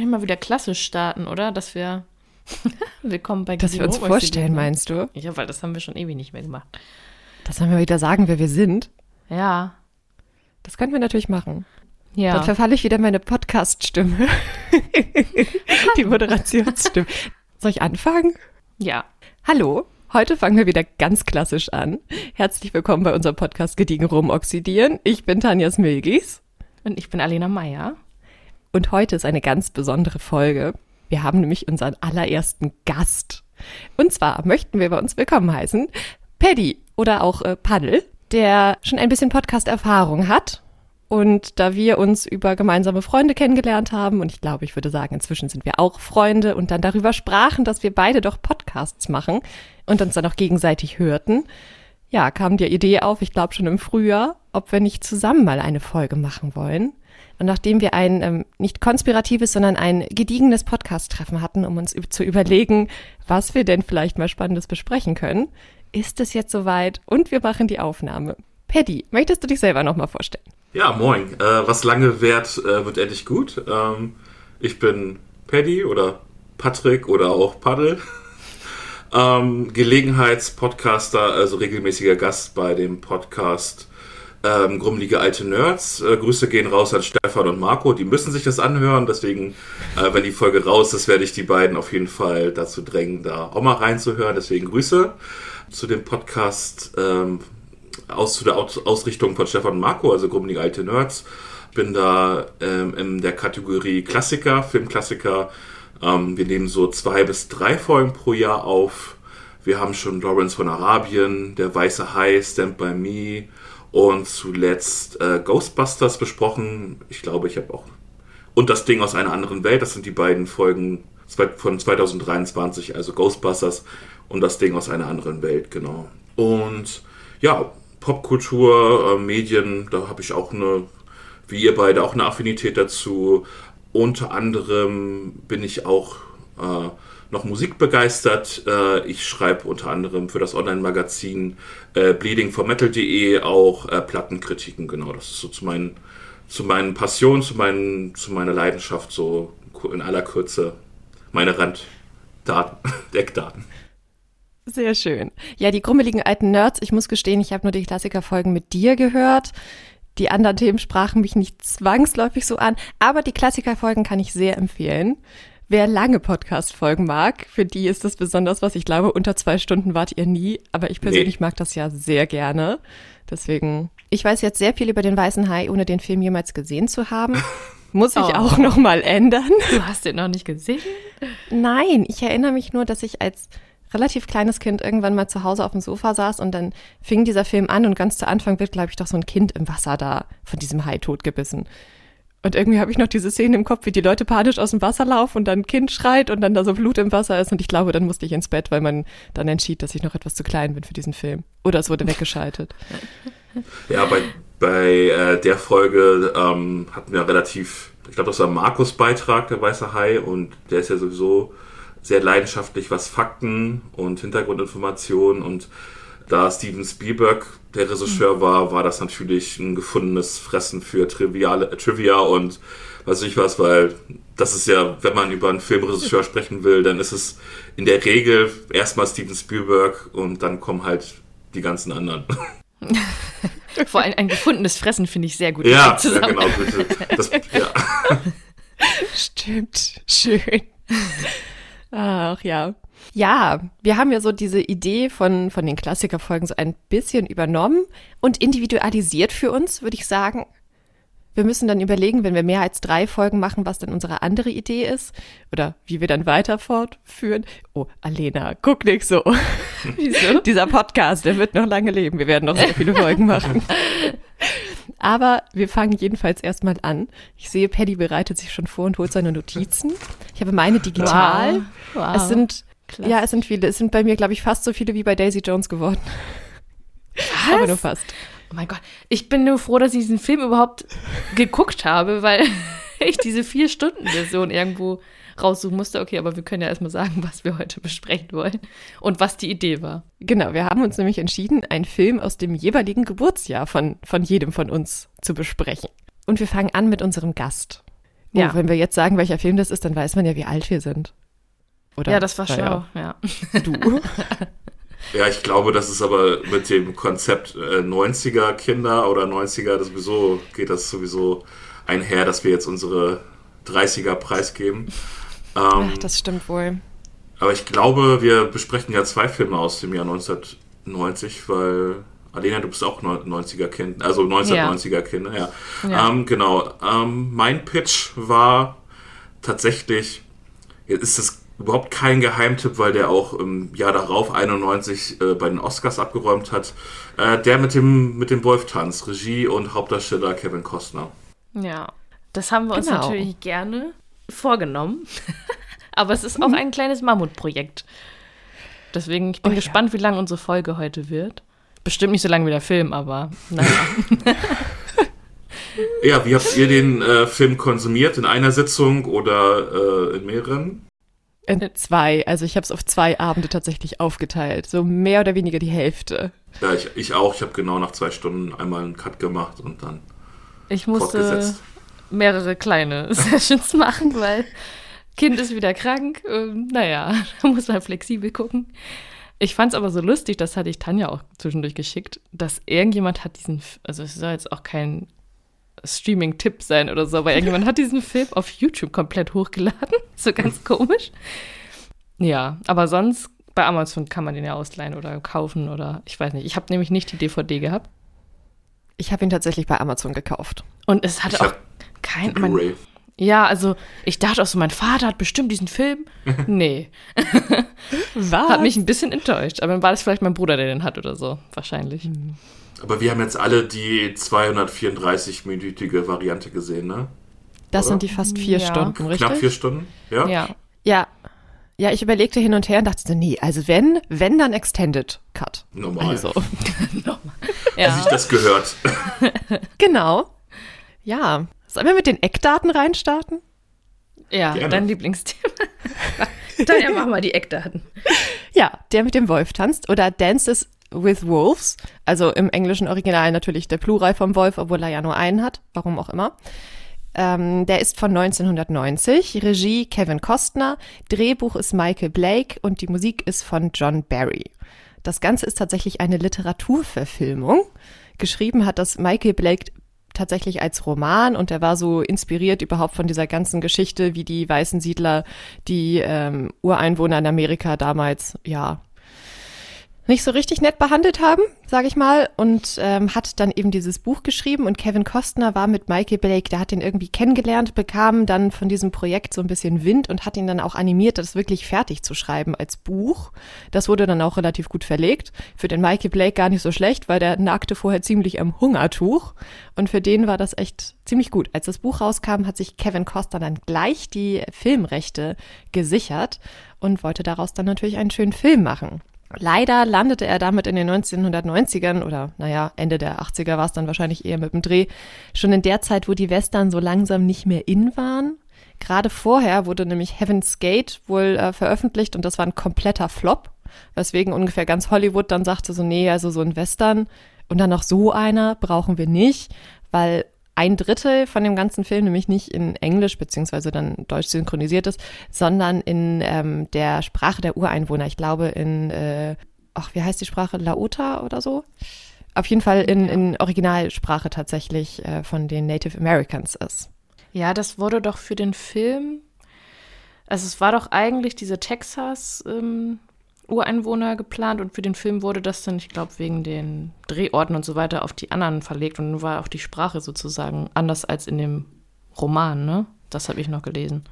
eigentlich mal wieder klassisch starten, oder? Dass wir willkommen bei Dass wir uns vorstellen, meinst du? Ja, weil das haben wir schon ewig nicht mehr gemacht. Dass wir wieder sagen, wer wir sind. Ja. Das könnten wir natürlich machen. Ja. Dann verfalle ich wieder meine Podcast-Stimme. Die Moderationsstimme. Soll ich anfangen? Ja. Hallo, heute fangen wir wieder ganz klassisch an. Herzlich willkommen bei unserem Podcast Gediegen Rumoxidieren. Ich bin Tanja Smilgis. Und ich bin Alena Meyer. Und heute ist eine ganz besondere Folge. Wir haben nämlich unseren allerersten Gast. Und zwar möchten wir bei uns willkommen heißen Paddy oder auch äh, Paddel, der schon ein bisschen Podcast-Erfahrung hat. Und da wir uns über gemeinsame Freunde kennengelernt haben, und ich glaube, ich würde sagen, inzwischen sind wir auch Freunde und dann darüber sprachen, dass wir beide doch Podcasts machen und uns dann auch gegenseitig hörten, ja, kam die Idee auf, ich glaube schon im Frühjahr, ob wir nicht zusammen mal eine Folge machen wollen. Und nachdem wir ein ähm, nicht konspiratives, sondern ein gediegenes Podcast-Treffen hatten, um uns zu überlegen, was wir denn vielleicht mal Spannendes besprechen können, ist es jetzt soweit und wir machen die Aufnahme. Paddy, möchtest du dich selber nochmal vorstellen? Ja, moin. Äh, was lange währt, äh, wird endlich gut. Ähm, ich bin Paddy oder Patrick oder auch Paddel. ähm, Gelegenheitspodcaster, also regelmäßiger Gast bei dem Podcast ähm, Grummelige alte Nerds. Äh, Grüße gehen raus an Stefan und Marco. Die müssen sich das anhören. Deswegen, äh, wenn die Folge raus ist, werde ich die beiden auf jeden Fall dazu drängen, da auch mal reinzuhören. Deswegen Grüße zu dem Podcast ähm, aus zu der aus Ausrichtung von Stefan und Marco, also Grummelige alte Nerds. Bin da ähm, in der Kategorie Klassiker, Filmklassiker. Ähm, wir nehmen so zwei bis drei Folgen pro Jahr auf. Wir haben schon Lawrence von Arabien, Der Weiße Hai, Stand By Me, und zuletzt äh, Ghostbusters besprochen. Ich glaube, ich habe auch. Und das Ding aus einer anderen Welt. Das sind die beiden Folgen von 2023, also Ghostbusters und das Ding aus einer anderen Welt, genau. Und ja, Popkultur, äh, Medien, da habe ich auch eine, wie ihr beide, auch eine Affinität dazu. Unter anderem bin ich auch äh, noch Musik begeistert. Äh, ich schreibe unter anderem für das Online-Magazin äh, bleedingformetal.de auch äh, Plattenkritiken. Genau, das ist so zu meinen, zu meinen Passionen, zu, meinen, zu meiner Leidenschaft, so in aller Kürze meine Randdaten, Deckdaten. Sehr schön. Ja, die grummeligen alten Nerds, ich muss gestehen, ich habe nur die Klassikerfolgen mit dir gehört. Die anderen Themen sprachen mich nicht zwangsläufig so an, aber die Klassikerfolgen kann ich sehr empfehlen. Wer lange Podcast-Folgen mag, für die ist das besonders was. Ich glaube, unter zwei Stunden wart ihr nie, aber ich persönlich nee. mag das ja sehr gerne. Deswegen, ich weiß jetzt sehr viel über den Weißen Hai, ohne den Film jemals gesehen zu haben. Muss ich oh. auch noch mal ändern. Du hast den noch nicht gesehen? Nein, ich erinnere mich nur, dass ich als relativ kleines Kind irgendwann mal zu Hause auf dem Sofa saß und dann fing dieser Film an und ganz zu Anfang wird, glaube ich, doch so ein Kind im Wasser da von diesem Hai totgebissen. Und irgendwie habe ich noch diese Szene im Kopf, wie die Leute panisch aus dem Wasser laufen und dann ein Kind schreit und dann da so Blut im Wasser ist. Und ich glaube, dann musste ich ins Bett, weil man dann entschied, dass ich noch etwas zu klein bin für diesen Film. Oder es wurde weggeschaltet. Ja, bei, bei äh, der Folge ähm, hatten wir relativ, ich glaube, das war Markus Beitrag, der Weiße Hai. Und der ist ja sowieso sehr leidenschaftlich, was Fakten und Hintergrundinformationen und da Steven Spielberg der Regisseur war, war das natürlich ein gefundenes Fressen für Triviale, Trivia und weiß ich was, weil das ist ja, wenn man über einen Filmregisseur sprechen will, dann ist es in der Regel erstmal Steven Spielberg und dann kommen halt die ganzen anderen. Vor allem ein gefundenes Fressen finde ich sehr gut. Ja, ja genau, bitte. Das, ja. Stimmt, schön. Ach ja. Ja, wir haben ja so diese Idee von, von den Klassikerfolgen so ein bisschen übernommen und individualisiert für uns, würde ich sagen. Wir müssen dann überlegen, wenn wir mehr als drei Folgen machen, was dann unsere andere Idee ist oder wie wir dann weiter fortführen. Oh, Alena, guck nicht so. Wieso? Dieser Podcast, der wird noch lange leben. Wir werden noch sehr viele Folgen machen. Aber wir fangen jedenfalls erstmal an. Ich sehe, Paddy bereitet sich schon vor und holt seine Notizen. Ich habe meine digital. Wow. wow. Es sind Klasse. Ja, es sind viele. Es sind bei mir, glaube ich, fast so viele wie bei Daisy Jones geworden. Was? Aber nur fast. Oh mein Gott. Ich bin nur froh, dass ich diesen Film überhaupt geguckt habe, weil ich diese Vier-Stunden-Version irgendwo raussuchen musste. Okay, aber wir können ja erstmal sagen, was wir heute besprechen wollen und was die Idee war. Genau, wir haben uns nämlich entschieden, einen Film aus dem jeweiligen Geburtsjahr von, von jedem von uns zu besprechen. Und wir fangen an mit unserem Gast. Oh, ja. Wenn wir jetzt sagen, welcher Film das ist, dann weiß man ja, wie alt wir sind. Oder? Ja, das war schlau, ja. Du? Ja, ich glaube, das ist aber mit dem Konzept äh, 90er Kinder oder 90er, das sowieso geht das sowieso einher, dass wir jetzt unsere 30er preisgeben. Ähm, Ach, das stimmt wohl. Aber ich glaube, wir besprechen ja zwei Filme aus dem Jahr 1990, weil Alena, du bist auch 90er Kind, also 1990er ja. Kind, ja. ja. Ähm, genau. Ähm, mein Pitch war tatsächlich, jetzt ist es überhaupt kein Geheimtipp, weil der auch im Jahr darauf 91 äh, bei den Oscars abgeräumt hat. Äh, der mit dem mit dem Wolf-Tanz, Regie und Hauptdarsteller Kevin Costner. Ja, das haben wir uns genau. natürlich gerne vorgenommen. Aber es ist auch mhm. ein kleines Mammutprojekt. Deswegen, ich bin oh, gespannt, ja. wie lang unsere Folge heute wird. Bestimmt nicht so lange wie der Film, aber naja. ja, wie habt ihr den äh, Film konsumiert? In einer Sitzung oder äh, in mehreren? In zwei. Also ich habe es auf zwei Abende tatsächlich aufgeteilt. So mehr oder weniger die Hälfte. Ja, ich, ich auch. Ich habe genau nach zwei Stunden einmal einen Cut gemacht und dann Ich musste mehrere kleine Sessions machen, weil Kind ist wieder krank. Ähm, naja, da muss man flexibel gucken. Ich fand es aber so lustig, das hatte ich Tanja auch zwischendurch geschickt, dass irgendjemand hat diesen, also es soll jetzt auch kein Streaming-Tipp sein oder so, aber irgendjemand hat diesen Film auf YouTube komplett hochgeladen. So ganz komisch. Ja, aber sonst bei Amazon kann man den ja ausleihen oder kaufen oder ich weiß nicht. Ich habe nämlich nicht die DVD gehabt. Ich habe ihn tatsächlich bei Amazon gekauft. Und es hatte auch kein. Man, ja, also ich dachte auch so, mein Vater hat bestimmt diesen Film. Nee. Was? Hat mich ein bisschen enttäuscht. Aber dann war das vielleicht mein Bruder, der den hat oder so. Wahrscheinlich. Hm. Aber wir haben jetzt alle die 234-minütige Variante gesehen, ne? Das oder? sind die fast vier ja. Stunden, richtig? Knapp vier Stunden, ja? Ja. Ja. Ja, ich überlegte hin und her und dachte so, nee, also wenn, wenn dann Extended Cut. Normal. Also. Normal. Ja. Als ich das gehört. genau. Ja. Sollen wir mit den Eckdaten reinstarten? Ja, Gerne. dein Lieblingsthema. Dann ja, machen wir die Eckdaten. Ja, der mit dem Wolf tanzt oder Dances with Wolves. Also im englischen Original natürlich der Plural vom Wolf, obwohl er ja nur einen hat. Warum auch immer. Ähm, der ist von 1990. Regie Kevin Costner. Drehbuch ist Michael Blake und die Musik ist von John Barry. Das Ganze ist tatsächlich eine Literaturverfilmung. Geschrieben hat das Michael Blake tatsächlich als Roman und er war so inspiriert überhaupt von dieser ganzen Geschichte, wie die weißen Siedler die ähm, Ureinwohner in Amerika damals ja nicht so richtig nett behandelt haben, sage ich mal, und ähm, hat dann eben dieses Buch geschrieben und Kevin Costner war mit Michael Blake, der hat ihn irgendwie kennengelernt, bekam dann von diesem Projekt so ein bisschen Wind und hat ihn dann auch animiert, das wirklich fertig zu schreiben als Buch. Das wurde dann auch relativ gut verlegt. Für den Michael Blake gar nicht so schlecht, weil der nagte vorher ziemlich am Hungertuch und für den war das echt ziemlich gut. Als das Buch rauskam, hat sich Kevin Costner dann gleich die Filmrechte gesichert und wollte daraus dann natürlich einen schönen Film machen. Leider landete er damit in den 1990ern oder naja, Ende der 80er war es dann wahrscheinlich eher mit dem Dreh, schon in der Zeit, wo die Western so langsam nicht mehr in waren. Gerade vorher wurde nämlich Heaven's Gate wohl äh, veröffentlicht und das war ein kompletter Flop, weswegen ungefähr ganz Hollywood dann sagte so, nee, also so ein Western und dann noch so einer brauchen wir nicht, weil ein Drittel von dem ganzen Film nämlich nicht in Englisch beziehungsweise dann Deutsch synchronisiert ist, sondern in ähm, der Sprache der Ureinwohner. Ich glaube in, äh, ach, wie heißt die Sprache? Laota oder so? Auf jeden Fall in, in Originalsprache tatsächlich äh, von den Native Americans ist. Ja, das wurde doch für den Film, also es war doch eigentlich diese Texas ähm, Ureinwohner geplant und für den Film wurde das dann, ich glaube, wegen den Drehorten und so weiter auf die anderen verlegt und nun war auch die Sprache sozusagen anders als in dem Roman, ne? Das habe ich noch gelesen.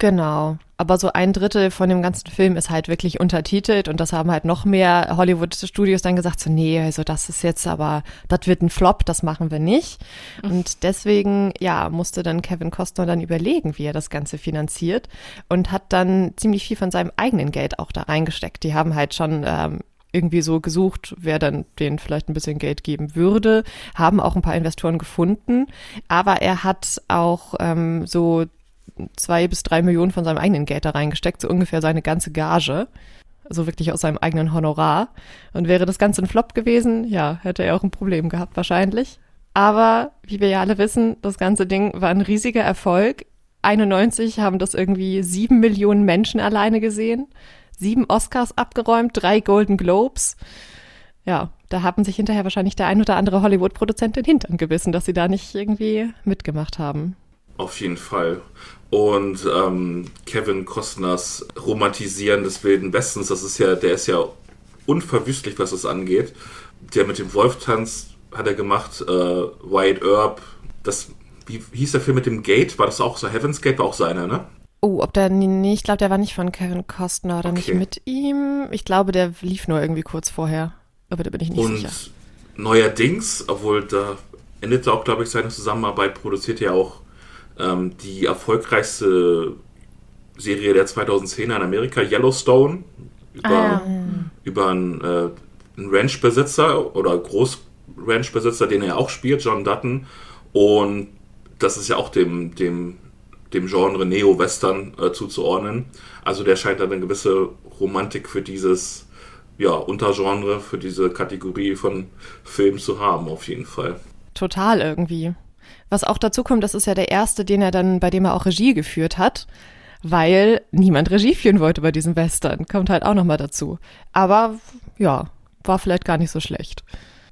Genau. Aber so ein Drittel von dem ganzen Film ist halt wirklich untertitelt und das haben halt noch mehr Hollywood-Studios dann gesagt, so nee, also das ist jetzt aber, das wird ein Flop, das machen wir nicht. Und deswegen, ja, musste dann Kevin Costner dann überlegen, wie er das Ganze finanziert und hat dann ziemlich viel von seinem eigenen Geld auch da reingesteckt. Die haben halt schon ähm, irgendwie so gesucht, wer dann denen vielleicht ein bisschen Geld geben würde, haben auch ein paar Investoren gefunden, aber er hat auch ähm, so zwei bis drei Millionen von seinem eigenen Geld da reingesteckt, so ungefähr seine ganze Gage. Also wirklich aus seinem eigenen Honorar. Und wäre das Ganze ein Flop gewesen, ja, hätte er auch ein Problem gehabt wahrscheinlich. Aber wie wir ja alle wissen, das ganze Ding war ein riesiger Erfolg. 91 haben das irgendwie sieben Millionen Menschen alleine gesehen. Sieben Oscars abgeräumt, drei Golden Globes. Ja, da haben sich hinterher wahrscheinlich der ein oder andere Hollywood-Produzent den Hintern gebissen, dass sie da nicht irgendwie mitgemacht haben. Auf jeden Fall. Und ähm, Kevin Costners Romantisieren des Wilden Westens, das ist ja, der ist ja unverwüstlich, was das angeht. Der mit dem Wolf-Tanz hat er gemacht, äh, White Herb, das, wie, hieß der Film mit dem Gate? War das auch so? Heaven's Gate war auch seiner, ne? Oh, ob der, nee, ich glaube, der war nicht von Kevin Costner oder okay. nicht mit ihm. Ich glaube, der lief nur irgendwie kurz vorher. Aber da bin ich nicht Und sicher. neuerdings, obwohl da endete auch, glaube ich, seine Zusammenarbeit, produziert er auch ähm, die erfolgreichste Serie der 2010er in Amerika, Yellowstone, über, ah. über einen, äh, einen Ranchbesitzer oder Großranchbesitzer, den er auch spielt, John Dutton. Und das ist ja auch dem, dem, dem Genre Neo-Western äh, zuzuordnen. Also der scheint dann eine gewisse Romantik für dieses ja, Untergenre, für diese Kategorie von Film zu haben, auf jeden Fall. Total irgendwie. Was auch dazu kommt, das ist ja der erste, den er dann, bei dem er auch Regie geführt hat, weil niemand Regie führen wollte bei diesem Western. Kommt halt auch nochmal dazu. Aber ja, war vielleicht gar nicht so schlecht.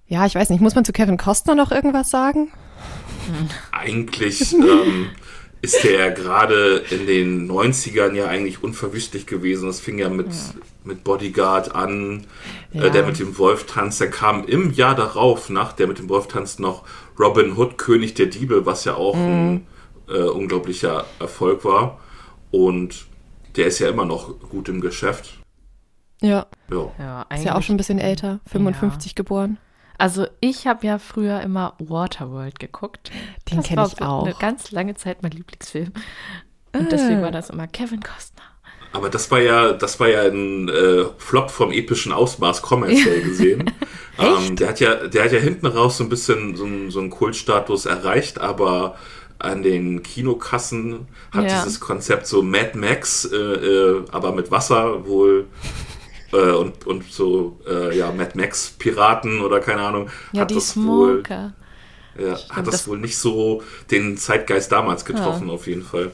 Ja, ich weiß nicht, muss man zu Kevin Costner noch irgendwas sagen? Eigentlich ähm, ist der gerade in den 90ern ja eigentlich unverwüstlich gewesen. Das fing ja mit, ja. mit Bodyguard an, ja. äh, der mit dem Wolf tanzt. Der kam im Jahr darauf, nach der mit dem Wolf tanzt, noch Robin Hood, König der Diebe, was ja auch mhm. ein äh, unglaublicher Erfolg war. Und der ist ja immer noch gut im Geschäft. Ja. Ja, ja ist ja auch schon ein bisschen älter, 55 ja. geboren. Also ich habe ja früher immer Waterworld geguckt. Den kenne ich auch. Eine ganz lange Zeit mein Lieblingsfilm. Und äh. deswegen war das immer Kevin Costner. Aber das war ja, das war ja ein äh, Flop vom epischen Ausmaß kommerziell gesehen. ähm, der hat ja, der hat ja hinten raus so ein bisschen so, so einen Kultstatus erreicht, aber an den Kinokassen hat ja. dieses Konzept so Mad Max, äh, äh, aber mit Wasser wohl äh, und, und so äh, ja Mad Max Piraten oder keine Ahnung ja, hat das Smoker. wohl ja, hat das, das, wohl nicht so den Zeitgeist damals getroffen ja. auf jeden Fall.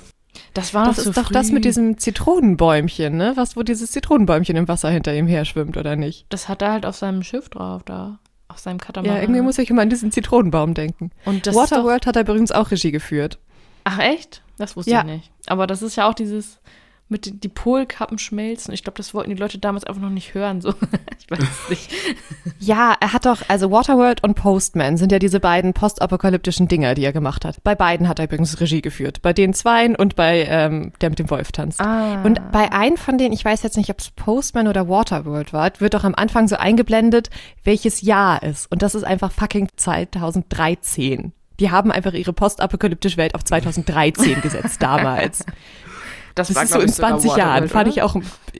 Das war das ist doch früh. das mit diesem Zitronenbäumchen, ne? Was wo dieses Zitronenbäumchen im Wasser hinter ihm her schwimmt oder nicht? Das hat er halt auf seinem Schiff drauf da. Auf seinem Katamaran. Ja, irgendwie muss ich immer an diesen Zitronenbaum denken. Und Waterworld hat er übrigens auch Regie geführt. Ach echt? Das wusste ja. ich nicht. Aber das ist ja auch dieses mit die Polkappen schmelzen. Ich glaube, das wollten die Leute damals einfach noch nicht hören. So. ich weiß es nicht. ja, er hat doch, also Waterworld und Postman sind ja diese beiden postapokalyptischen Dinger, die er gemacht hat. Bei beiden hat er übrigens Regie geführt. Bei den zweien und bei ähm, der mit dem Wolf tanzt. Ah. Und bei einem von denen, ich weiß jetzt nicht, ob es Postman oder Waterworld war, wird doch am Anfang so eingeblendet, welches Jahr ist. Und das ist einfach fucking 2013. Die haben einfach ihre postapokalyptische Welt auf 2013 gesetzt damals. Das, das war, ist so in 20 Jahren. Fand ich auch,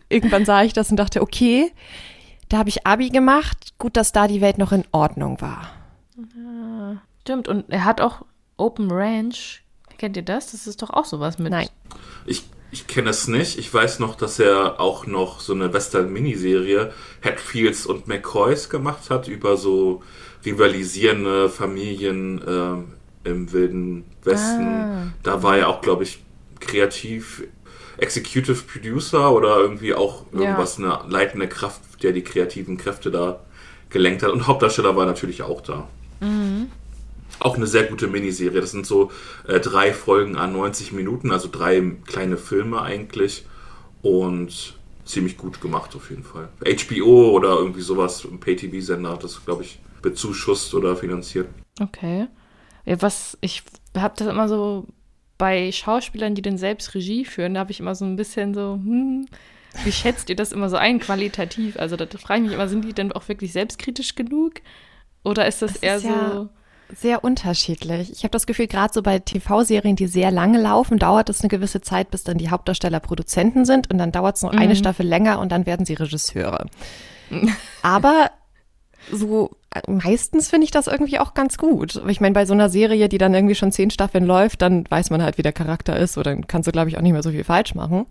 irgendwann sah ich das und dachte, okay, da habe ich Abi gemacht. Gut, dass da die Welt noch in Ordnung war. Ja, stimmt. Und er hat auch Open Ranch. Kennt ihr das? Das ist doch auch sowas mit. Nein. Ich, ich kenne es nicht. Ich weiß noch, dass er auch noch so eine Western-Miniserie Hatfields und McCoys gemacht hat über so rivalisierende Familien äh, im Wilden Westen. Ah. Da war er auch, glaube ich, kreativ Executive Producer oder irgendwie auch irgendwas, ja. eine leitende Kraft, der die kreativen Kräfte da gelenkt hat. Und Hauptdarsteller war natürlich auch da. Mhm. Auch eine sehr gute Miniserie. Das sind so äh, drei Folgen an 90 Minuten, also drei kleine Filme eigentlich. Und ziemlich gut gemacht auf jeden Fall. HBO oder irgendwie sowas, ein Pay-TV-Sender hat das, glaube ich, bezuschusst oder finanziert. Okay. Ja, was, ich habe das immer so bei Schauspielern, die denn selbst Regie führen, da habe ich immer so ein bisschen so, hm, wie schätzt ihr das immer so ein, qualitativ? Also da frage ich mich immer, sind die denn auch wirklich selbstkritisch genug? Oder ist das, das eher ist ja so. Sehr unterschiedlich. Ich habe das Gefühl, gerade so bei TV-Serien, die sehr lange laufen, dauert es eine gewisse Zeit, bis dann die Hauptdarsteller Produzenten sind und dann dauert es noch mhm. eine Staffel länger und dann werden sie Regisseure. Aber so äh, meistens finde ich das irgendwie auch ganz gut. Ich meine, bei so einer Serie, die dann irgendwie schon zehn Staffeln läuft, dann weiß man halt, wie der Charakter ist oder dann kannst du, glaube ich, auch nicht mehr so viel falsch machen.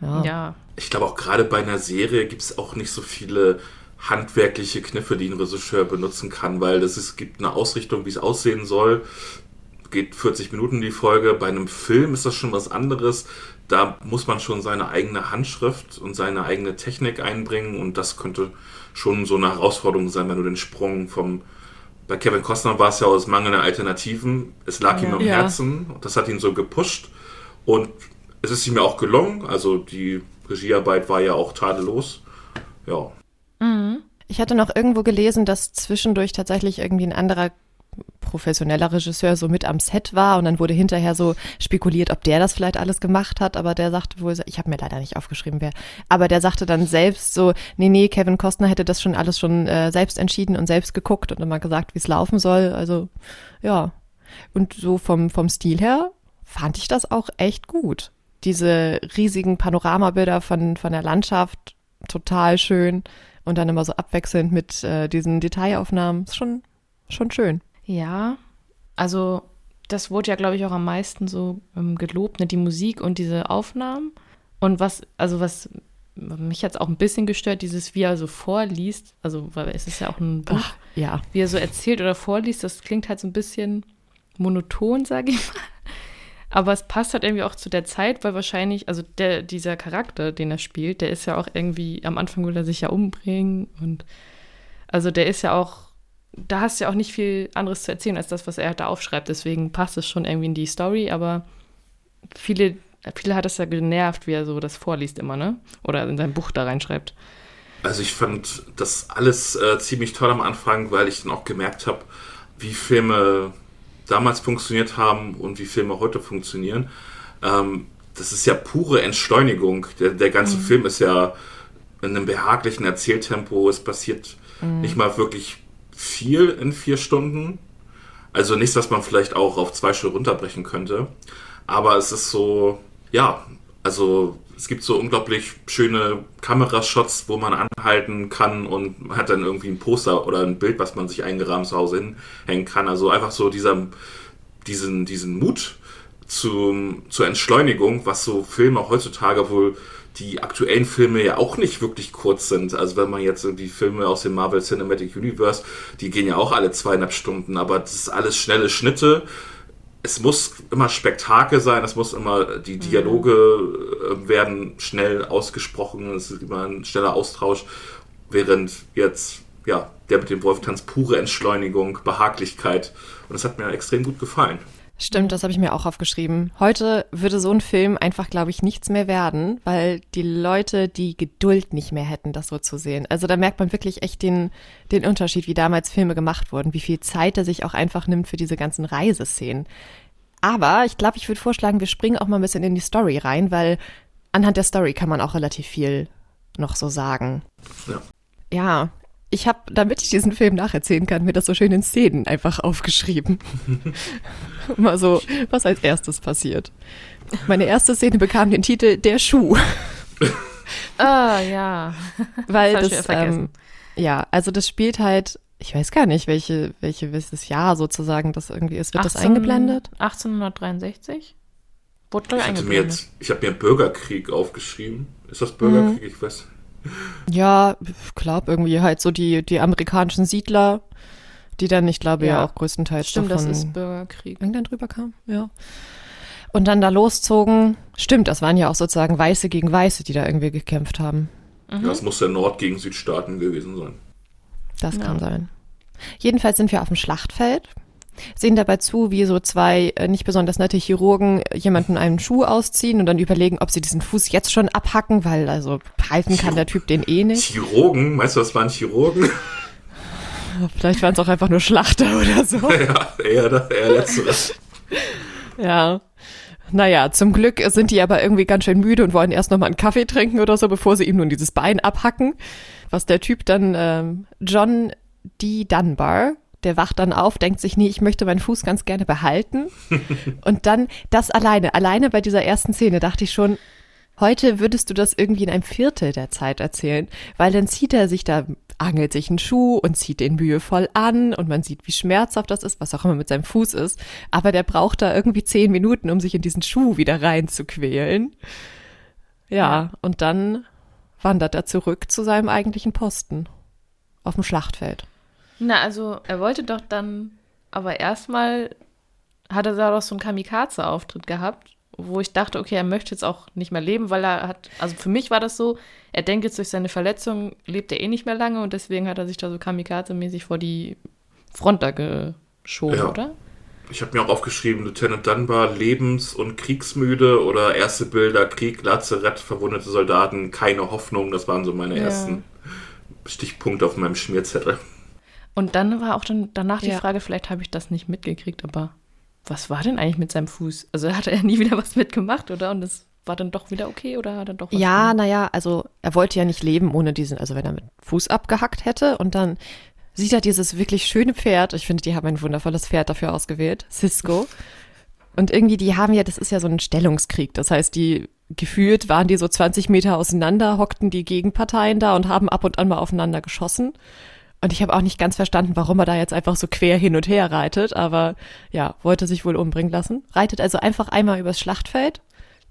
Ja. ja. Ich glaube auch gerade bei einer Serie gibt es auch nicht so viele handwerkliche Kniffe, die ein Regisseur benutzen kann, weil es gibt eine Ausrichtung, wie es aussehen soll. geht 40 Minuten die Folge. Bei einem Film ist das schon was anderes. Da muss man schon seine eigene Handschrift und seine eigene Technik einbringen und das könnte schon so eine Herausforderung sein, wenn du den Sprung vom bei Kevin Costner war es ja aus mangelnder Alternativen. Es lag ja. ihm am ja. Herzen. Das hat ihn so gepusht. Und es ist ihm ja auch gelungen. Also die Regiearbeit war ja auch tadellos. Ja. Mhm. Ich hatte noch irgendwo gelesen, dass zwischendurch tatsächlich irgendwie ein anderer professioneller Regisseur so mit am Set war und dann wurde hinterher so spekuliert, ob der das vielleicht alles gemacht hat, aber der sagte wohl, ich habe mir leider nicht aufgeschrieben, wer, aber der sagte dann selbst so, nee, nee, Kevin Costner hätte das schon alles schon äh, selbst entschieden und selbst geguckt und immer gesagt, wie es laufen soll, also ja. Und so vom, vom Stil her fand ich das auch echt gut. Diese riesigen Panoramabilder von, von der Landschaft, total schön und dann immer so abwechselnd mit äh, diesen Detailaufnahmen, ist schon, schon schön. Ja, also das wurde ja, glaube ich, auch am meisten so ähm, gelobt, ne? die Musik und diese Aufnahmen. Und was, also was mich jetzt auch ein bisschen gestört, dieses, wie er so vorliest, also weil es ist ja auch ein Buch, Ach, ja. wie er so erzählt oder vorliest, das klingt halt so ein bisschen monoton, sage ich mal. Aber es passt halt irgendwie auch zu der Zeit, weil wahrscheinlich, also der, dieser Charakter, den er spielt, der ist ja auch irgendwie, am Anfang will er sich ja umbringen und also der ist ja auch da hast du ja auch nicht viel anderes zu erzählen als das, was er da aufschreibt. Deswegen passt es schon irgendwie in die Story, aber viele, viele hat es ja genervt, wie er so das vorliest immer, ne? Oder in sein Buch da reinschreibt. Also ich fand das alles äh, ziemlich toll am Anfang, weil ich dann auch gemerkt habe, wie Filme damals funktioniert haben und wie Filme heute funktionieren. Ähm, das ist ja pure Entschleunigung. Der, der ganze mhm. Film ist ja in einem behaglichen Erzähltempo. Es passiert mhm. nicht mal wirklich viel in vier Stunden. Also nichts, was man vielleicht auch auf zwei Stunden runterbrechen könnte. Aber es ist so, ja, also es gibt so unglaublich schöne Kamerashots, wo man anhalten kann und hat dann irgendwie ein Poster oder ein Bild, was man sich eingerahmt zu Hause hinhängen kann. Also einfach so dieser, diesen, diesen Mut zum, zur Entschleunigung, was so Filme heutzutage wohl die aktuellen Filme ja auch nicht wirklich kurz sind. Also wenn man jetzt die Filme aus dem Marvel Cinematic Universe, die gehen ja auch alle zweieinhalb Stunden, aber das ist alles schnelle Schnitte. Es muss immer Spektakel sein, es muss immer, die mhm. Dialoge mhm. werden schnell ausgesprochen, es ist immer ein schneller Austausch, während jetzt, ja, der mit dem Wolftanz pure Entschleunigung, Behaglichkeit und das hat mir extrem gut gefallen. Stimmt, das habe ich mir auch aufgeschrieben. Heute würde so ein Film einfach, glaube ich, nichts mehr werden, weil die Leute die Geduld nicht mehr hätten, das so zu sehen. Also da merkt man wirklich echt den, den Unterschied, wie damals Filme gemacht wurden, wie viel Zeit er sich auch einfach nimmt für diese ganzen Reiseszenen. Aber ich glaube, ich würde vorschlagen, wir springen auch mal ein bisschen in die Story rein, weil anhand der Story kann man auch relativ viel noch so sagen. Ja. Ja, ich habe, damit ich diesen Film nacherzählen kann, mir das so schön in Szenen einfach aufgeschrieben. Mal so, was als erstes passiert. Meine erste Szene bekam den Titel Der Schuh. Ah, ja. Weil das, das ähm, ja, also das spielt halt, ich weiß gar nicht, welche, welche welches Jahr sozusagen das irgendwie ist. Wird 18, das eingeblendet? 1863? Wurde ich eingeblendet. Mir ich habe mir Bürgerkrieg aufgeschrieben. Ist das Bürgerkrieg? Mhm. Ich weiß. Ja, ich glaube irgendwie halt so die, die amerikanischen Siedler, die dann, ich glaube ja, ja auch größtenteils Stimmt, davon das ist Bürgerkrieg. England drüber kam, ja. Und dann da loszogen. Stimmt, das waren ja auch sozusagen Weiße gegen Weiße, die da irgendwie gekämpft haben. Mhm. Das muss der Nord gegen Südstaaten gewesen sein. Das ja. kann sein. Jedenfalls sind wir auf dem Schlachtfeld sehen dabei zu, wie so zwei äh, nicht besonders nette Chirurgen jemanden einen Schuh ausziehen und dann überlegen, ob sie diesen Fuß jetzt schon abhacken, weil also halten kann der Typ den eh nicht. Chirurgen? Meinst du, das waren Chirurgen? Vielleicht waren es auch einfach nur Schlachter oder so. Ja, eher, eher letzteres. ja. Naja, zum Glück sind die aber irgendwie ganz schön müde und wollen erst nochmal einen Kaffee trinken oder so, bevor sie ihm nun dieses Bein abhacken. Was der Typ dann, ähm, John D. Dunbar, der wacht dann auf, denkt sich, nee, ich möchte meinen Fuß ganz gerne behalten. und dann das alleine, alleine bei dieser ersten Szene dachte ich schon, heute würdest du das irgendwie in einem Viertel der Zeit erzählen, weil dann zieht er sich da, angelt sich einen Schuh und zieht den mühevoll an und man sieht, wie schmerzhaft das ist, was auch immer mit seinem Fuß ist. Aber der braucht da irgendwie zehn Minuten, um sich in diesen Schuh wieder reinzuquälen. Ja, ja. und dann wandert er zurück zu seinem eigentlichen Posten auf dem Schlachtfeld. Na, also er wollte doch dann aber erstmal hat er da doch so einen Kamikaze-Auftritt gehabt, wo ich dachte, okay, er möchte jetzt auch nicht mehr leben, weil er hat, also für mich war das so, er denkt jetzt durch seine Verletzung lebt er eh nicht mehr lange und deswegen hat er sich da so Kamikaze-mäßig vor die Front da geschoben, Ja. oder? Ich habe mir auch aufgeschrieben, Lieutenant Dunbar, lebens- und kriegsmüde oder erste Bilder, Krieg, Lazarett, verwundete Soldaten, keine Hoffnung. Das waren so meine Ja. ersten Stichpunkte auf meinem Schmierzettel. Und dann war auch dann danach die Ja. Frage, vielleicht habe ich das nicht mitgekriegt, aber was war denn eigentlich mit seinem Fuß? Also hat er nie wieder was mitgemacht, oder? Und es war dann doch wieder okay oder hat er doch was Ja, naja, also er wollte ja nicht leben ohne diesen, also wenn er mit Fuß abgehackt hätte und dann sieht er dieses wirklich schöne Pferd. Ich finde, die haben ein wundervolles Pferd dafür ausgewählt, Cisco. Und irgendwie, die haben ja, das ist ja so ein Stellungskrieg. Das heißt, die gefühlt waren die so 20 Meter auseinander, hockten die Gegenparteien da und haben ab und an mal aufeinander geschossen. Und ich habe auch nicht ganz verstanden, warum er da jetzt einfach so quer hin und her reitet, aber ja, wollte sich wohl umbringen lassen. Reitet also einfach einmal übers Schlachtfeld.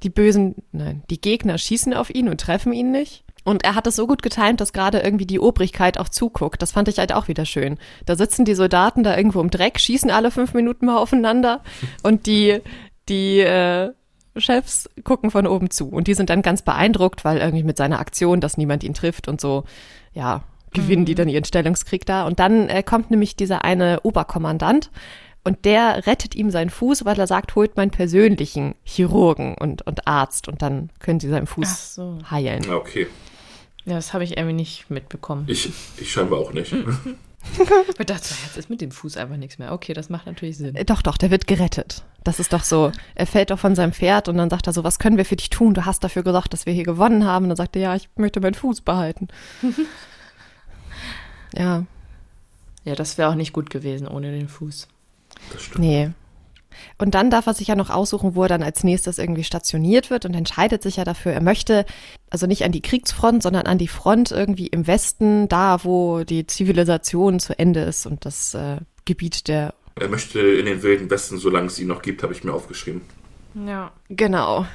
Die bösen, nein, die Gegner schießen auf ihn und treffen ihn nicht. Und er hat es so gut getimt, dass gerade irgendwie die Obrigkeit auch zuguckt. Das fand ich halt auch wieder schön. Da sitzen die Soldaten da irgendwo im Dreck, schießen alle fünf Minuten mal aufeinander und die, die äh, Chefs gucken von oben zu. Und die sind dann ganz beeindruckt, weil irgendwie mit seiner Aktion, dass niemand ihn trifft und so, ja, gewinnen die dann ihren Stellungskrieg da. Und dann äh, kommt nämlich dieser eine Oberkommandant und der rettet ihm seinen Fuß, weil er sagt, holt meinen persönlichen Chirurgen und, und Arzt und dann können sie seinen Ach Fuß so. heilen. Ja, okay. Ja, das habe ich irgendwie nicht mitbekommen. Ich, ich scheinbar auch nicht. Ich dachte, jetzt ist mit dem Fuß einfach nichts mehr. Okay, das macht natürlich Sinn. Äh, Doch, doch, der wird gerettet. Das ist doch so. Er fällt doch von seinem Pferd und dann sagt er so, was können wir für dich tun? Du hast dafür gesagt, dass wir hier gewonnen haben. Und dann sagt er, ja, ich möchte meinen Fuß behalten. ja, Ja, das wäre auch nicht gut gewesen ohne den Fuß. Das stimmt. nee. Und dann darf er sich ja noch aussuchen, wo er dann als nächstes irgendwie stationiert wird und entscheidet sich ja dafür, er möchte also nicht an die Kriegsfront, sondern an die Front irgendwie im Westen, da wo die Zivilisation zu Ende ist und das äh, Gebiet der Er möchte in den wilden Westen, solange es ihn noch gibt, habe ich mir aufgeschrieben. Ja. Genau.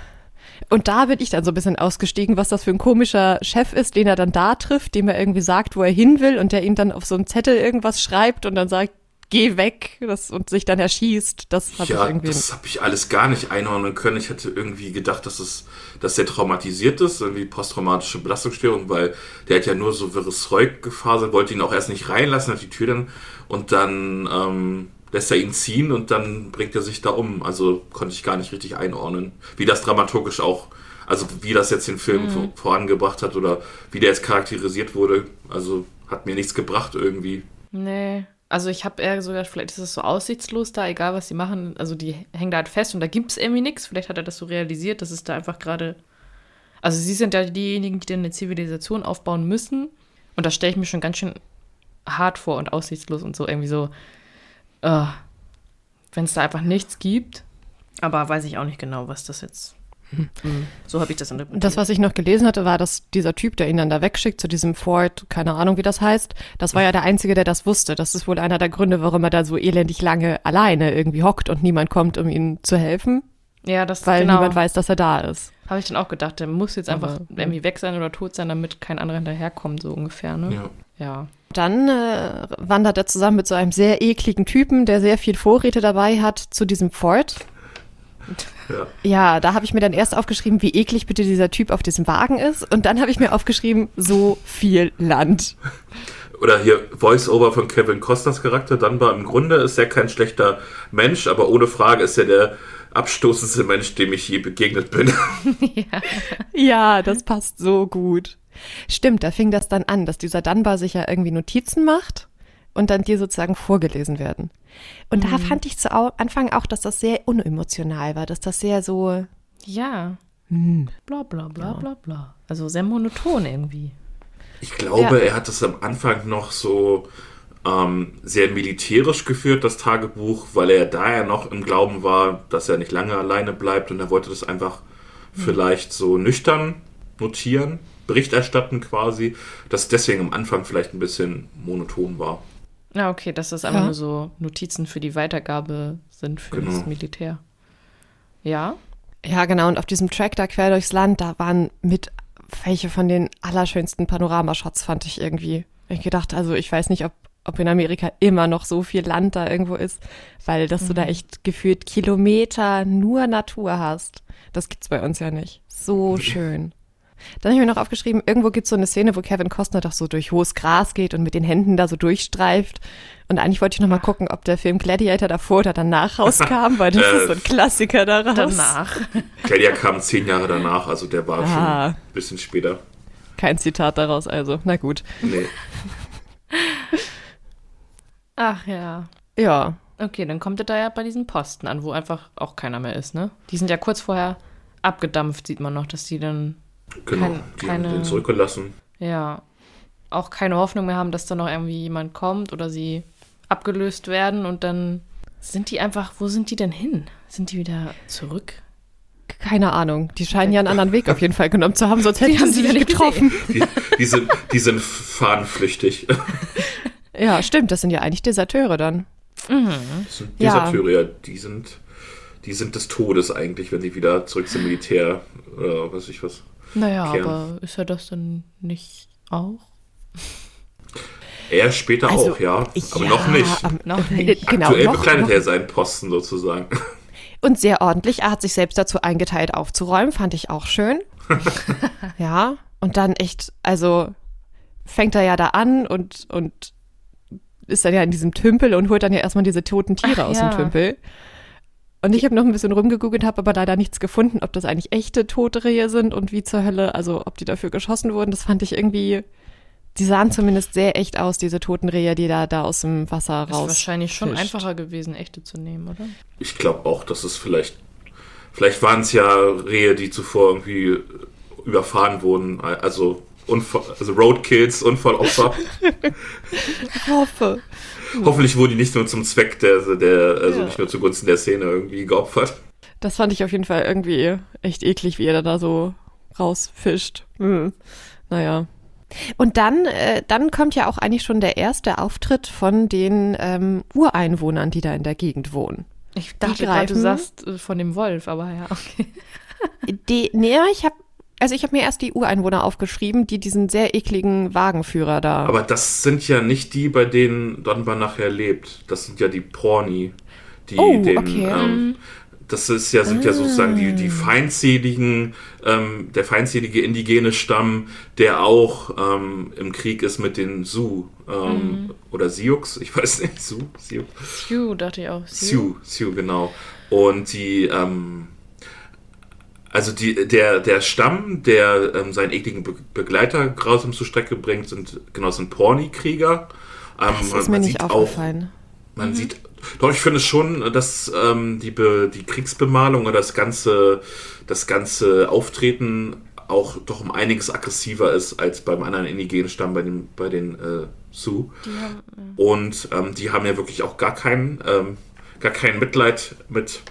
Und da bin ich dann so ein bisschen ausgestiegen, was das für ein komischer Chef ist, den er dann da trifft, dem er irgendwie sagt, wo er hin will und der ihm dann auf so einen Zettel irgendwas schreibt und dann sagt, geh weg das, und sich dann erschießt. Das habe ich Ja, irgendwie. das habe ich alles gar nicht einordnen können. Ich hätte irgendwie gedacht, dass es, dass der traumatisiert ist, irgendwie posttraumatische Belastungsstörung, weil der hat ja nur so wirres Zeug gefasert, wollte ihn auch erst nicht reinlassen, hat die Tür dann und dann ähm, lässt er ihn ziehen und dann bringt er sich da um. Also konnte ich gar nicht richtig einordnen, wie das dramaturgisch auch, also wie das jetzt den Film vor- vorangebracht hat oder wie der jetzt charakterisiert wurde. Also hat mir nichts gebracht irgendwie. Nee. Also ich habe eher so gedacht, vielleicht ist es so aussichtslos da, egal was sie machen. Also die hängen da halt fest und da gibt es irgendwie nichts. Vielleicht hat er das so realisiert, dass es da einfach gerade. Also sie sind ja diejenigen, die dann eine Zivilisation aufbauen müssen. Und das stelle ich mir schon ganz schön hart vor und aussichtslos und so irgendwie so. Uh, Wenn es da einfach nichts gibt. Aber weiß ich auch nicht genau, was das jetzt. Hm. So habe ich das interpretiert. Das, was ich noch gelesen hatte, war, dass dieser Typ, der ihn dann da wegschickt zu diesem Fort, keine Ahnung, wie das heißt, das war ja der Einzige, der das wusste. Das ist wohl einer der Gründe, warum er da so elendig lange alleine irgendwie hockt und niemand kommt, um ihm zu helfen, ja, das weil genau. niemand weiß, dass er da ist. Habe ich dann auch gedacht, der muss jetzt einfach Aber, irgendwie weg sein oder tot sein, damit kein anderer hinterherkommt, so ungefähr, ne? Ja. Ja. Dann äh, wandert er zusammen mit so einem sehr ekligen Typen, der sehr viel Vorräte dabei hat, zu diesem Fort. Ja. Ja, da habe ich mir dann erst aufgeschrieben, wie eklig bitte dieser Typ auf diesem Wagen ist. Und dann habe ich mir aufgeschrieben, so viel Land. Oder hier Voice-Over von Kevin Costners Charakter. Dunbar im Grunde ist er kein schlechter Mensch, aber ohne Frage ist er der abstoßendste Mensch, dem ich je begegnet bin. Ja, das passt so gut. Stimmt, da fing das dann an, dass dieser Dunbar sich ja irgendwie Notizen macht und dann dir sozusagen vorgelesen werden. Und da fand ich zu Anfang auch, dass das sehr unemotional war, dass das sehr so, Ja. hm, Bla bla bla bla bla. Also sehr monoton irgendwie. Ich glaube, Ja. er hat es am Anfang noch so ähm, sehr militärisch geführt, das Tagebuch, weil er da ja noch im Glauben war, dass er nicht lange alleine bleibt und er wollte das einfach vielleicht so nüchtern notieren, Bericht erstatten quasi, dass deswegen am Anfang vielleicht ein bisschen monoton war. Ja, okay, dass das einfach Ja. nur so Notizen für die Weitergabe sind für das Genau. Militär. Ja. Ja, genau. Und auf diesem Track da quer durchs Land, da waren mit welche von den allerschönsten Panoramashots, fand ich irgendwie. Ich gedacht, also ich weiß nicht, ob ob in Amerika immer noch so viel Land da irgendwo ist, weil dass mhm. du da mhm. echt gefühlt Kilometer nur Natur hast. Das gibt's bei uns ja nicht. So schön. Dann habe ich mir noch aufgeschrieben, irgendwo gibt es so eine Szene, wo Kevin Costner doch so durch hohes Gras geht und mit den Händen da so durchstreift. Und eigentlich wollte ich noch mal gucken, ob der Film Gladiator davor oder danach rauskam, weil das äh, ist so ein Klassiker daraus. Danach. Gladiator kam zehn Jahre danach, also der war ah. schon ein bisschen später. Kein Zitat daraus, also. Na gut. Nee. Ach ja. Ja. Okay, dann kommt er da ja bei diesen Posten an, wo einfach auch keiner mehr ist, ne? Die sind ja kurz vorher abgedampft, sieht man noch, dass die dann Genau, kein, die keine, haben den zurückgelassen. Ja, auch keine Hoffnung mehr haben, dass da noch irgendwie jemand kommt oder sie abgelöst werden und dann sind die einfach, wo sind die denn hin? Sind die wieder zurück? Keine Ahnung. Die scheinen ja einen anderen Weg auf jeden Fall genommen zu haben, sonst hätten sie sich nicht getroffen. Die, die, sind, die sind fahnenflüchtig. Ja, stimmt. Das sind ja eigentlich Deserteure dann. Mhm. Das sind Deserteure, ja. Die sind, die sind des Todes eigentlich, wenn sie wieder zurück zum Militär oder was weiß ich was. Naja, kehren. aber ist er das dann nicht auch? Er später also, auch, ja. Aber ja, noch nicht. Um, noch nicht. Genau, Aktuell noch, bekleidet noch. er seinen Posten sozusagen. Und sehr ordentlich. Er hat sich selbst dazu eingeteilt, aufzuräumen. Fand ich auch schön. ja. Und dann echt, also fängt er ja da an und, und ist dann ja in diesem Tümpel und holt dann ja erstmal diese toten Tiere Ach, aus ja. dem Tümpel. Und ich habe noch ein bisschen rumgegoogelt, habe aber leider nichts gefunden, ob das eigentlich echte tote Rehe sind und wie zur Hölle, also ob die dafür geschossen wurden. Das fand ich irgendwie, die sahen zumindest sehr echt aus, diese toten Rehe, die da, da aus dem Wasser raus. Ist wahrscheinlich schon fischt. einfacher gewesen, echte zu nehmen, oder? Ich glaube auch, dass es vielleicht, vielleicht waren es ja Rehe, die zuvor irgendwie überfahren wurden, also Unfall, also Roadkills, Unfallopfer. ich hoffe. Hoffentlich wurden die nicht nur zum Zweck der, der also ja. nicht nur zugunsten der Szene irgendwie geopfert. Das fand ich auf jeden Fall irgendwie echt eklig, wie er da so rausfischt. Hm. Naja. Und dann, äh, dann kommt ja auch eigentlich schon der erste Auftritt von den ähm, Ureinwohnern, die da in der Gegend wohnen. Ich dachte gerade, du sagst äh, von dem Wolf, aber ja, okay. Die, nee, ich habe also ich habe mir erst die Ureinwohner aufgeschrieben, die diesen sehr ekligen Wagenführer da. Aber das sind ja nicht die, bei denen Donban nachher lebt. Das sind ja die Porni, die oh, den. Okay. Ähm, das ist ja, sind ah. ja sozusagen die, die feindseligen, ähm, der feindselige indigene Stamm, der auch ähm, im Krieg ist mit den Sioux ähm, mhm. oder Sioux, ich weiß nicht, Sioux, Sioux. Sioux, dachte ich auch. Sioux, Sioux, genau. Und die, ähm, also die, der, der Stamm, der ähm, seinen ekligen Be Begleiter grausam zur Strecke bringt, sind genau sind Porni-Krieger. Ähm, das ist mir nicht aufgefallen. Auch, man mhm. sieht, doch ich finde schon, dass ähm, die, Be die Kriegsbemalung oder das ganze, das ganze Auftreten auch doch um einiges aggressiver ist als beim anderen indigenen Stamm, bei den, bei den äh, Sioux. Ja. Und ähm, die haben ja wirklich auch gar kein, ähm, gar kein Mitleid mit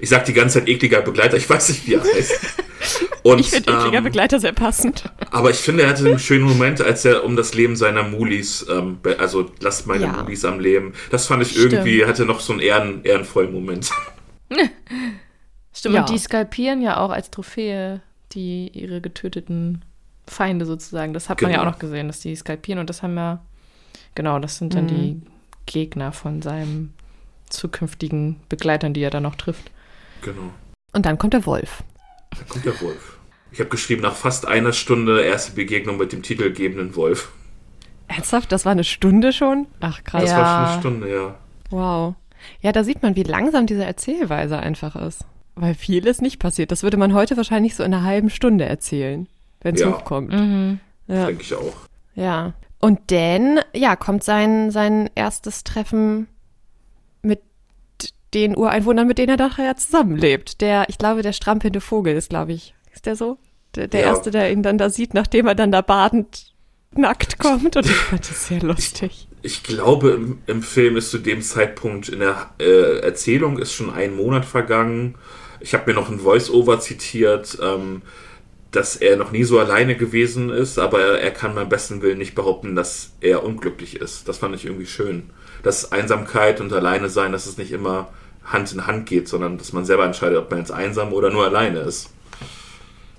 ich sag die ganze Zeit ekliger Begleiter, ich weiß nicht, wie er heißt. Und, ich finde ekliger ähm, Begleiter sehr passend. Aber ich finde, er hatte einen schönen Moment, als er um das Leben seiner Mulis, ähm, also lasst meine ja. Mulis am Leben. Das fand ich Stimmt. irgendwie, hatte noch so einen ehren, ehrenvollen Moment. Stimmt, ja. und die skalpieren ja auch als Trophäe die ihre getöteten Feinde sozusagen. Das hat genau. man ja auch genau. noch gesehen, dass die skalpieren und das haben ja, genau, das sind dann mhm. die Gegner von seinem zukünftigen Begleitern, die er dann noch trifft. Genau. Und dann kommt der Wolf. Dann kommt der Wolf. Ich habe geschrieben, nach fast einer Stunde erste Begegnung mit dem titelgebenden Wolf. Ernsthaft? Das war eine Stunde schon? Ach, krass. Das ja. war schon eine Stunde, ja. Wow. Ja, da sieht man, wie langsam diese Erzählweise einfach ist. Weil viel ist nicht passiert. Das würde man heute wahrscheinlich so in einer halben Stunde erzählen, wenn es ja. hochkommt. Mhm. Ja. Denke ich auch. Ja. Und dann, ja, kommt sein, sein erstes Treffen den Ureinwohnern, mit denen er nachher zusammenlebt. Der, ich glaube, der strampelnde Vogel ist, glaube ich. Ist der so? Der, der ja. Erste, der ihn dann da sieht, nachdem er dann da badend nackt kommt. Und ich fand das sehr lustig. Ich, ich glaube, im, im, Film ist zu dem Zeitpunkt in der äh, Erzählung ist schon ein Monat vergangen. Ich habe mir noch ein Voice-Over zitiert, ähm, dass er noch nie so alleine gewesen ist, aber er, er kann beim besten Willen nicht behaupten, dass er unglücklich ist. Das fand ich irgendwie schön dass Einsamkeit und Alleine sein, dass es nicht immer Hand in Hand geht, sondern dass man selber entscheidet, ob man jetzt einsam oder nur alleine ist.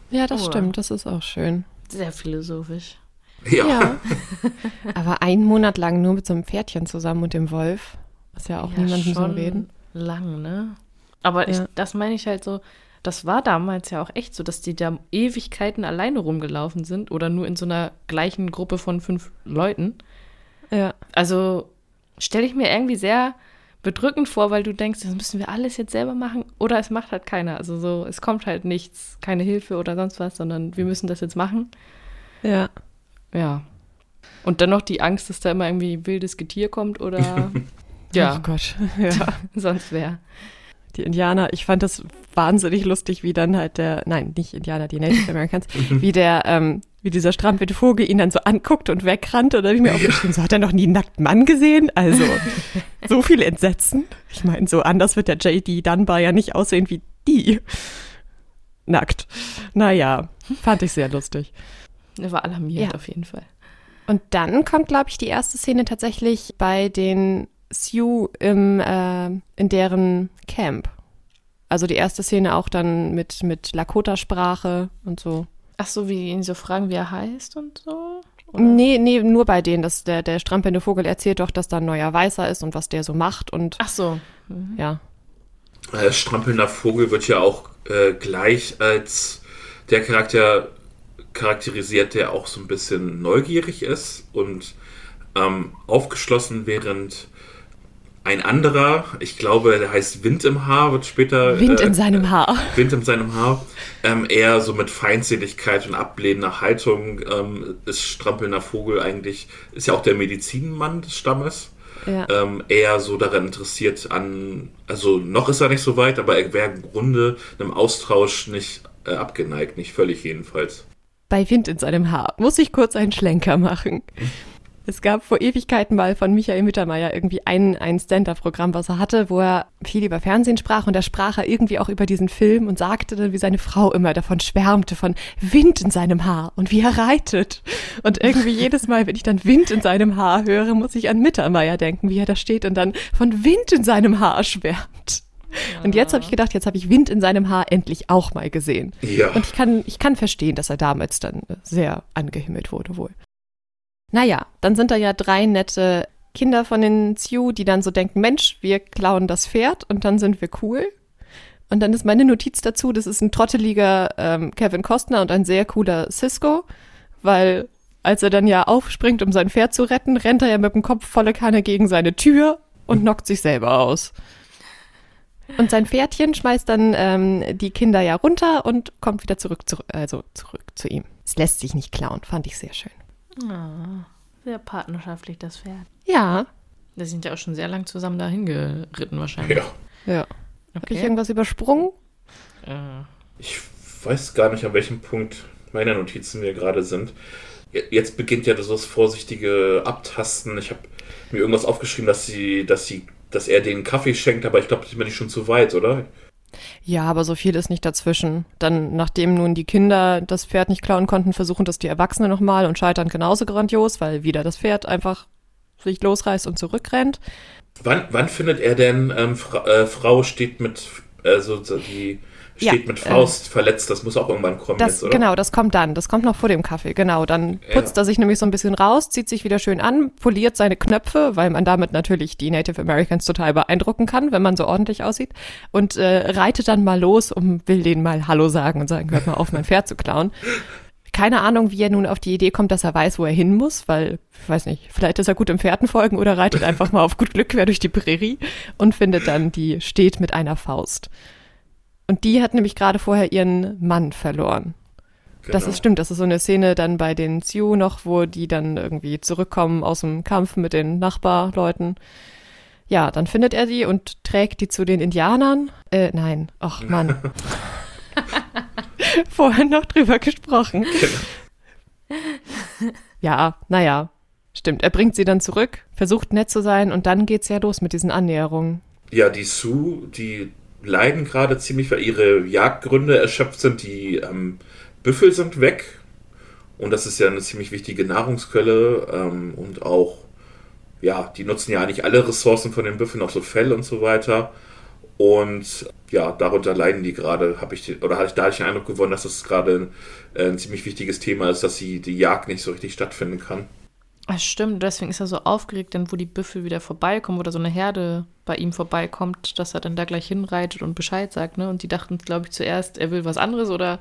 Ja, das oh. stimmt, das ist auch schön. Sehr philosophisch. Ja. ja. Aber einen Monat lang nur mit so einem Pferdchen zusammen und dem Wolf, ist ja auch ja, niemandem so reden. Lang, ne? Aber ja. ich, das meine ich halt so, das war damals ja auch echt so, dass die da Ewigkeiten alleine rumgelaufen sind oder nur in so einer gleichen Gruppe von fünf Leuten. Ja. Also stelle ich mir irgendwie sehr bedrückend vor, weil du denkst, das müssen wir alles jetzt selber machen oder es macht halt keiner. Also so, es kommt halt nichts, keine Hilfe oder sonst was, sondern wir müssen das jetzt machen. Ja. Ja. Und dann noch die Angst, dass da immer irgendwie wildes Getier kommt oder ja. Oh Gott. Ja. sonst wer. Die Indianer, ich fand das wahnsinnig lustig, wie dann halt der, nein, nicht Indianer, die Native Americans, wie der, ähm, wie dieser strampete Vogel ihn dann so anguckt und wegrannt. Und da habe ich mir aufgeschrieben, so hat er noch nie einen nackten Mann gesehen? Also, so viel Entsetzen. Ich meine, so anders wird der JD Dunbar ja nicht aussehen wie die. Nackt. Naja, fand ich sehr lustig. Er war alarmiert ja. auf jeden Fall. Und dann kommt, glaube ich, die erste Szene tatsächlich bei den Sioux im, äh, in deren Camp. Also die erste Szene auch dann mit, mit Lakota-Sprache und so. Ach so, wie ihn so fragen, wie er heißt und so? Oder? Nee, nee, nur bei denen. dass der, der strampelnde Vogel erzählt doch, dass da ein neuer Weißer ist und was der so macht und. Ach so. Mhm. Ja. Äh, strampelnder Vogel wird ja auch äh, gleich als der Charakter charakterisiert, der auch so ein bisschen neugierig ist und ähm, aufgeschlossen, während ein anderer, ich glaube, der heißt Wind im Haar, wird später. Wind äh, in seinem Haar. Wind in seinem Haar. Ähm, eher so mit Feindseligkeit und ablehnender Haltung ähm, ist strampelnder Vogel eigentlich, ist ja auch der Medizinmann des Stammes. Ja. Ähm, eher so daran interessiert an, also noch ist er nicht so weit, aber er wäre im Grunde einem Austausch nicht äh, abgeneigt, nicht völlig jedenfalls. Bei Wind in seinem Haar muss ich kurz einen Schlenker machen. Es gab vor Ewigkeiten mal von Michael Mittermeier irgendwie ein, ein Stand-up-Programm, was er hatte, wo er viel über Fernsehen sprach und da sprach er irgendwie auch über diesen Film und sagte dann, wie seine Frau immer davon schwärmte, von Wind in seinem Haar und wie er reitet. Und irgendwie jedes Mal, wenn ich dann Wind in seinem Haar höre, muss ich an Mittermeier denken, wie er da steht und dann von Wind in seinem Haar schwärmt. Ja. Und jetzt habe ich gedacht, jetzt habe ich Wind in seinem Haar endlich auch mal gesehen. Ja. Und ich kann, ich kann verstehen, dass er damals dann sehr angehimmelt wurde wohl. Naja, dann sind da ja drei nette Kinder von den Sioux, die dann so denken, Mensch, wir klauen das Pferd und dann sind wir cool. Und dann ist meine Notiz dazu, das ist ein trotteliger ähm, Kevin Costner und ein sehr cooler Cisco, weil als er dann ja aufspringt, um sein Pferd zu retten, rennt er ja mit dem Kopf volle Kanne gegen seine Tür und knockt sich selber aus. Und sein Pferdchen schmeißt dann ähm, die Kinder ja runter und kommt wieder zurück, zu, also zurück zu ihm. Es lässt sich nicht klauen, fand ich sehr schön. Oh, sehr partnerschaftlich, das Pferd. Ja. Wir sind ja auch schon sehr lang zusammen dahin geritten, wahrscheinlich. Ja. Ja. Okay. Habe ich irgendwas übersprungen? Äh. Ich weiß gar nicht, an welchem Punkt meine Notizen wir gerade sind. Jetzt beginnt ja das vorsichtige Abtasten. Ich habe mir irgendwas aufgeschrieben, dass sie, dass sie, dass er den Kaffee schenkt, aber ich glaube, das bin ich schon zu weit, oder? Ja, aber so viel ist nicht dazwischen. Dann, nachdem nun die Kinder das Pferd nicht klauen konnten, versuchen das die Erwachsenen nochmal und scheitern genauso grandios, weil wieder das Pferd einfach sich losreißt und zurückrennt. Wann, wann findet er denn, ähm, Fra äh, Frau steht mit, also die steht ja, mit Faust äh, verletzt, das muss auch irgendwann kommen das, jetzt, oder? Genau, das kommt dann, das kommt noch vor dem Kaffee, genau. Dann putzt ja. er sich nämlich so ein bisschen raus, zieht sich wieder schön an, poliert seine Knöpfe, weil man damit natürlich die Native Americans total beeindrucken kann, wenn man so ordentlich aussieht und äh, reitet dann mal los und will denen mal Hallo sagen und sagen, hört mal auf, mein Pferd zu klauen. Keine Ahnung, wie er nun auf die Idee kommt, dass er weiß, wo er hin muss, weil, ich weiß nicht, vielleicht ist er gut im Pferdenfolgen oder reitet einfach mal auf gut Glück quer durch die Prärie und findet dann, die steht mit einer Faust. Und die hat nämlich gerade vorher ihren Mann verloren. Genau. Das ist stimmt, das ist so eine Szene dann bei den Sioux noch, wo die dann irgendwie zurückkommen aus dem Kampf mit den Nachbarleuten. Ja, dann findet er die und trägt die zu den Indianern. Äh, nein, ach Mann. Vorher noch drüber gesprochen. Genau. Ja, naja, stimmt. Er bringt sie dann zurück, versucht nett zu sein und dann geht's ja los mit diesen Annäherungen. Ja, die Sioux, die leiden gerade ziemlich, weil ihre Jagdgründe erschöpft sind. Die ähm, Büffel sind weg. Und das ist ja eine ziemlich wichtige Nahrungsquelle. Ähm, und auch, ja, die nutzen ja eigentlich alle Ressourcen von den Büffeln, auch so Fell und so weiter. Und ja, darunter leiden die gerade, habe ich, oder hatte ich, da den Eindruck gewonnen, dass das gerade ein, ein ziemlich wichtiges Thema ist, dass sie die Jagd nicht so richtig stattfinden kann. Das stimmt, deswegen ist er so aufgeregt, dann wo die Büffel wieder vorbeikommen oder so eine Herde bei ihm vorbeikommt, dass er dann da gleich hinreitet und Bescheid sagt, ne? Und die dachten, glaube ich, zuerst, er will was anderes oder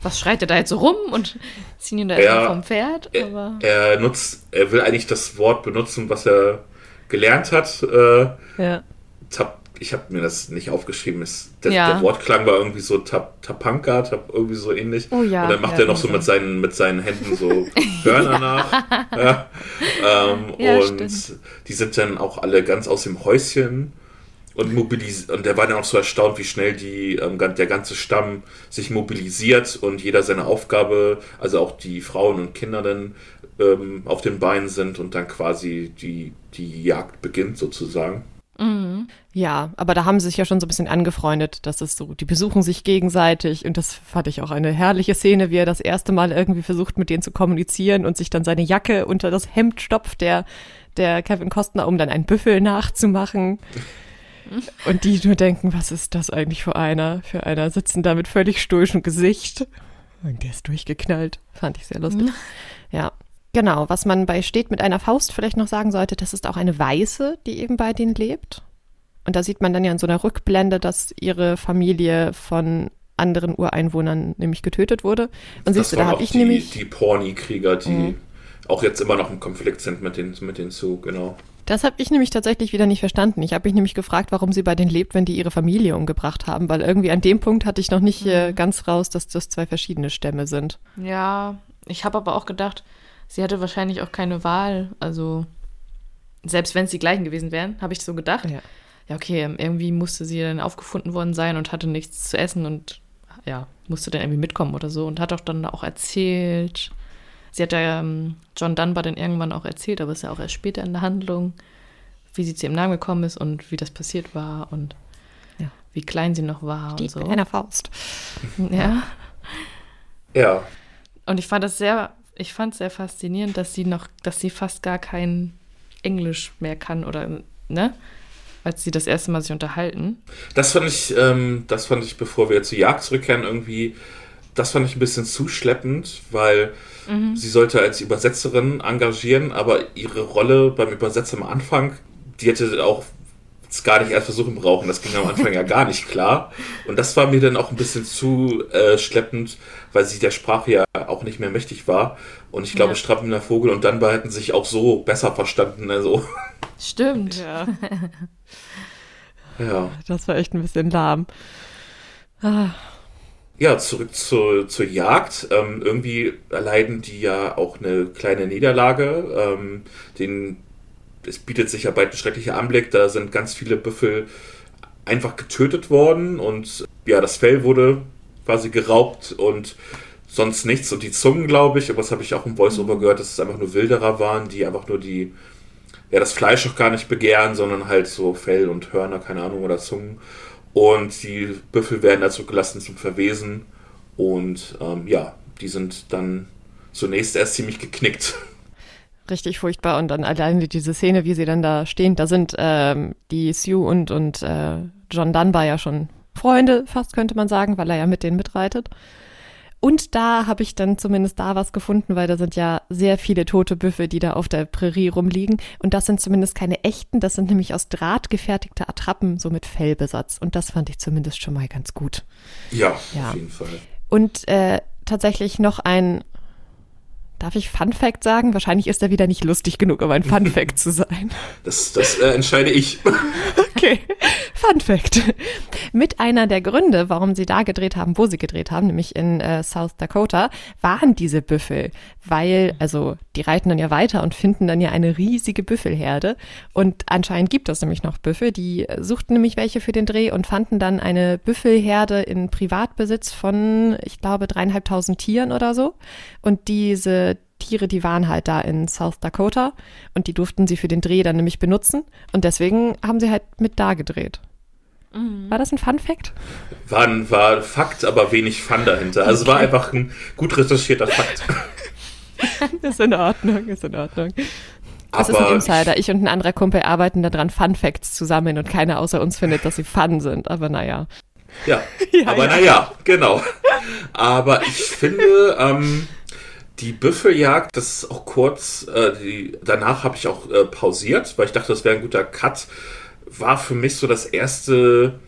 was schreit er da jetzt so rum und ziehen ihn da erstmal vom Pferd. Er, er, nutzt, er will eigentlich das Wort benutzen, was er gelernt hat. Äh, ja. Tap, ich habe mir das nicht aufgeschrieben. Es, der, ja. der, Wortklang war irgendwie so tap, Tapanka, tap, irgendwie so ähnlich. Oh, ja. Und dann macht ja, er noch so mit seinen, mit seinen Händen so Hörner nach. Ja. Ähm, und stimmt. die sind dann auch alle ganz aus dem Häuschen und mobilisiert. Und der war dann auch so erstaunt, wie schnell die, ähm, der ganze Stamm sich mobilisiert und jeder seine Aufgabe, also auch die Frauen und Kinder dann ähm, auf den Beinen sind und dann quasi die, die Jagd beginnt sozusagen. Mhm. Ja, aber da haben sie sich ja schon so ein bisschen angefreundet, dass es so, die besuchen sich gegenseitig und das fand ich auch eine herrliche Szene, wie er das erste Mal irgendwie versucht, mit denen zu kommunizieren und sich dann seine Jacke unter das Hemd stopft, der, der Kevin Costner, um dann einen Büffel nachzumachen. Und die nur denken, was ist das eigentlich für einer? Für einer sitzen da mit völlig stoischem Gesicht. Und der ist durchgeknallt. Fand ich sehr lustig. Ja. Genau, was man bei Steht mit einer Faust vielleicht noch sagen sollte, das ist auch eine Weiße, die eben bei denen lebt. Und da sieht man dann ja in so einer Rückblende, dass ihre Familie von anderen Ureinwohnern nämlich getötet wurde. Und das siehst du, da habe ich die, nämlich. Die Porni-Krieger, die mhm. auch jetzt immer noch im Konflikt sind mit den, mit den Zug, genau. Das habe ich nämlich tatsächlich wieder nicht verstanden. Ich habe mich nämlich gefragt, warum sie bei denen lebt, wenn die ihre Familie umgebracht haben, weil irgendwie an dem Punkt hatte ich noch nicht äh, ganz raus, dass das zwei verschiedene Stämme sind. Ja, ich habe aber auch gedacht, sie hatte wahrscheinlich auch keine Wahl. Also, selbst wenn es die gleichen gewesen wären, habe ich so gedacht. Ja. ja, okay, irgendwie musste sie dann aufgefunden worden sein und hatte nichts zu essen und ja, musste dann irgendwie mitkommen oder so und hat auch dann auch erzählt, Sie hat ja ähm, John Dunbar dann irgendwann auch erzählt, aber es ist ja auch erst später in der Handlung, wie sie zu ihrem Namen gekommen ist und wie das passiert war und ja. wie klein sie noch war Steht und so. Mit einer Faust. Ja. Ja. Und ich fand das sehr, ich fand es sehr faszinierend, dass sie noch, dass sie fast gar kein Englisch mehr kann oder, ne? Als sie das erste Mal sich unterhalten. Das fand ich, ähm, das fand ich, bevor wir zur Jagd zurückkehren, irgendwie, das fand ich ein bisschen zuschleppend, weil Mhm. Sie sollte als Übersetzerin engagieren, aber ihre Rolle beim Übersetzer am Anfang, die hätte auch gar nicht erst versuchen brauchen. Das ging am Anfang ja gar nicht klar. Und das war mir dann auch ein bisschen zu äh, schleppend, weil sie der Sprache ja auch nicht mehr mächtig war. Und ich glaube, ja. Strappender Vogel und Dunbar hätten sich auch so besser verstanden. Also. Stimmt. Ja. ja. Das war echt ein bisschen lahm. Ah. Ja, zurück zur, zur Jagd. Ähm, irgendwie erleiden die ja auch eine kleine Niederlage. Ähm, den, es bietet sich ja bald ein schrecklicher Anblick. Da sind ganz viele Büffel einfach getötet worden und ja, das Fell wurde quasi geraubt und sonst nichts. Und die Zungen, glaube ich, aber das habe ich auch im Voiceover mhm. gehört, dass es einfach nur Wilderer waren, die einfach nur die, ja, das Fleisch auch gar nicht begehren, sondern halt so Fell und Hörner, keine Ahnung, oder Zungen. Und die Büffel werden dazu gelassen zum Verwesen. Und ähm, ja, die sind dann zunächst erst ziemlich geknickt. Richtig furchtbar. Und dann alleine diese Szene, wie sie dann da stehen, da sind ähm, die Sue und, und äh, John Dunbar ja schon Freunde, fast könnte man sagen, weil er ja mit denen mitreitet. Und da habe ich dann zumindest da was gefunden, weil da sind ja sehr viele tote Büffel, die da auf der Prärie rumliegen. Und das sind zumindest keine echten, das sind nämlich aus Draht gefertigte Attrappen, so mit Fellbesatz. Und das fand ich zumindest schon mal ganz gut. Ja, ja. auf jeden Fall. Und äh, tatsächlich noch ein Darf ich Fun Fact sagen? Wahrscheinlich ist er wieder nicht lustig genug, um ein Fun Fact zu sein. Das, das äh, entscheide ich. Okay, Fun Fact. Mit einer der Gründe, warum sie da gedreht haben, wo sie gedreht haben, nämlich in äh, South Dakota, waren diese Büffel, weil, also die reiten dann ja weiter und finden dann ja eine riesige Büffelherde. Und anscheinend gibt es nämlich noch Büffel, die suchten nämlich welche für den Dreh und fanden dann eine Büffelherde in Privatbesitz von, ich glaube, dreieinhalbtausend Tieren oder so. Und diese Tiere, die waren halt da in South Dakota und die durften sie für den Dreh dann nämlich benutzen und deswegen haben sie halt mit da gedreht. Mhm. War das ein Fun Fact? War ein war Fakt, aber wenig Fun dahinter. Also okay. es war einfach ein gut recherchierter Fakt. ist in Ordnung, ist in Ordnung. Das ist ein Insider. Ich und ein anderer Kumpel arbeiten daran, Fun Facts zusammen und keiner außer uns findet, dass sie fun sind. Aber naja. Ja, ja aber ja. naja, genau. Aber ich finde, ähm, die Büffeljagd, das ist auch kurz, äh, die, danach habe ich auch äh, pausiert, weil ich dachte, das wäre ein guter Cut. War für mich so das erste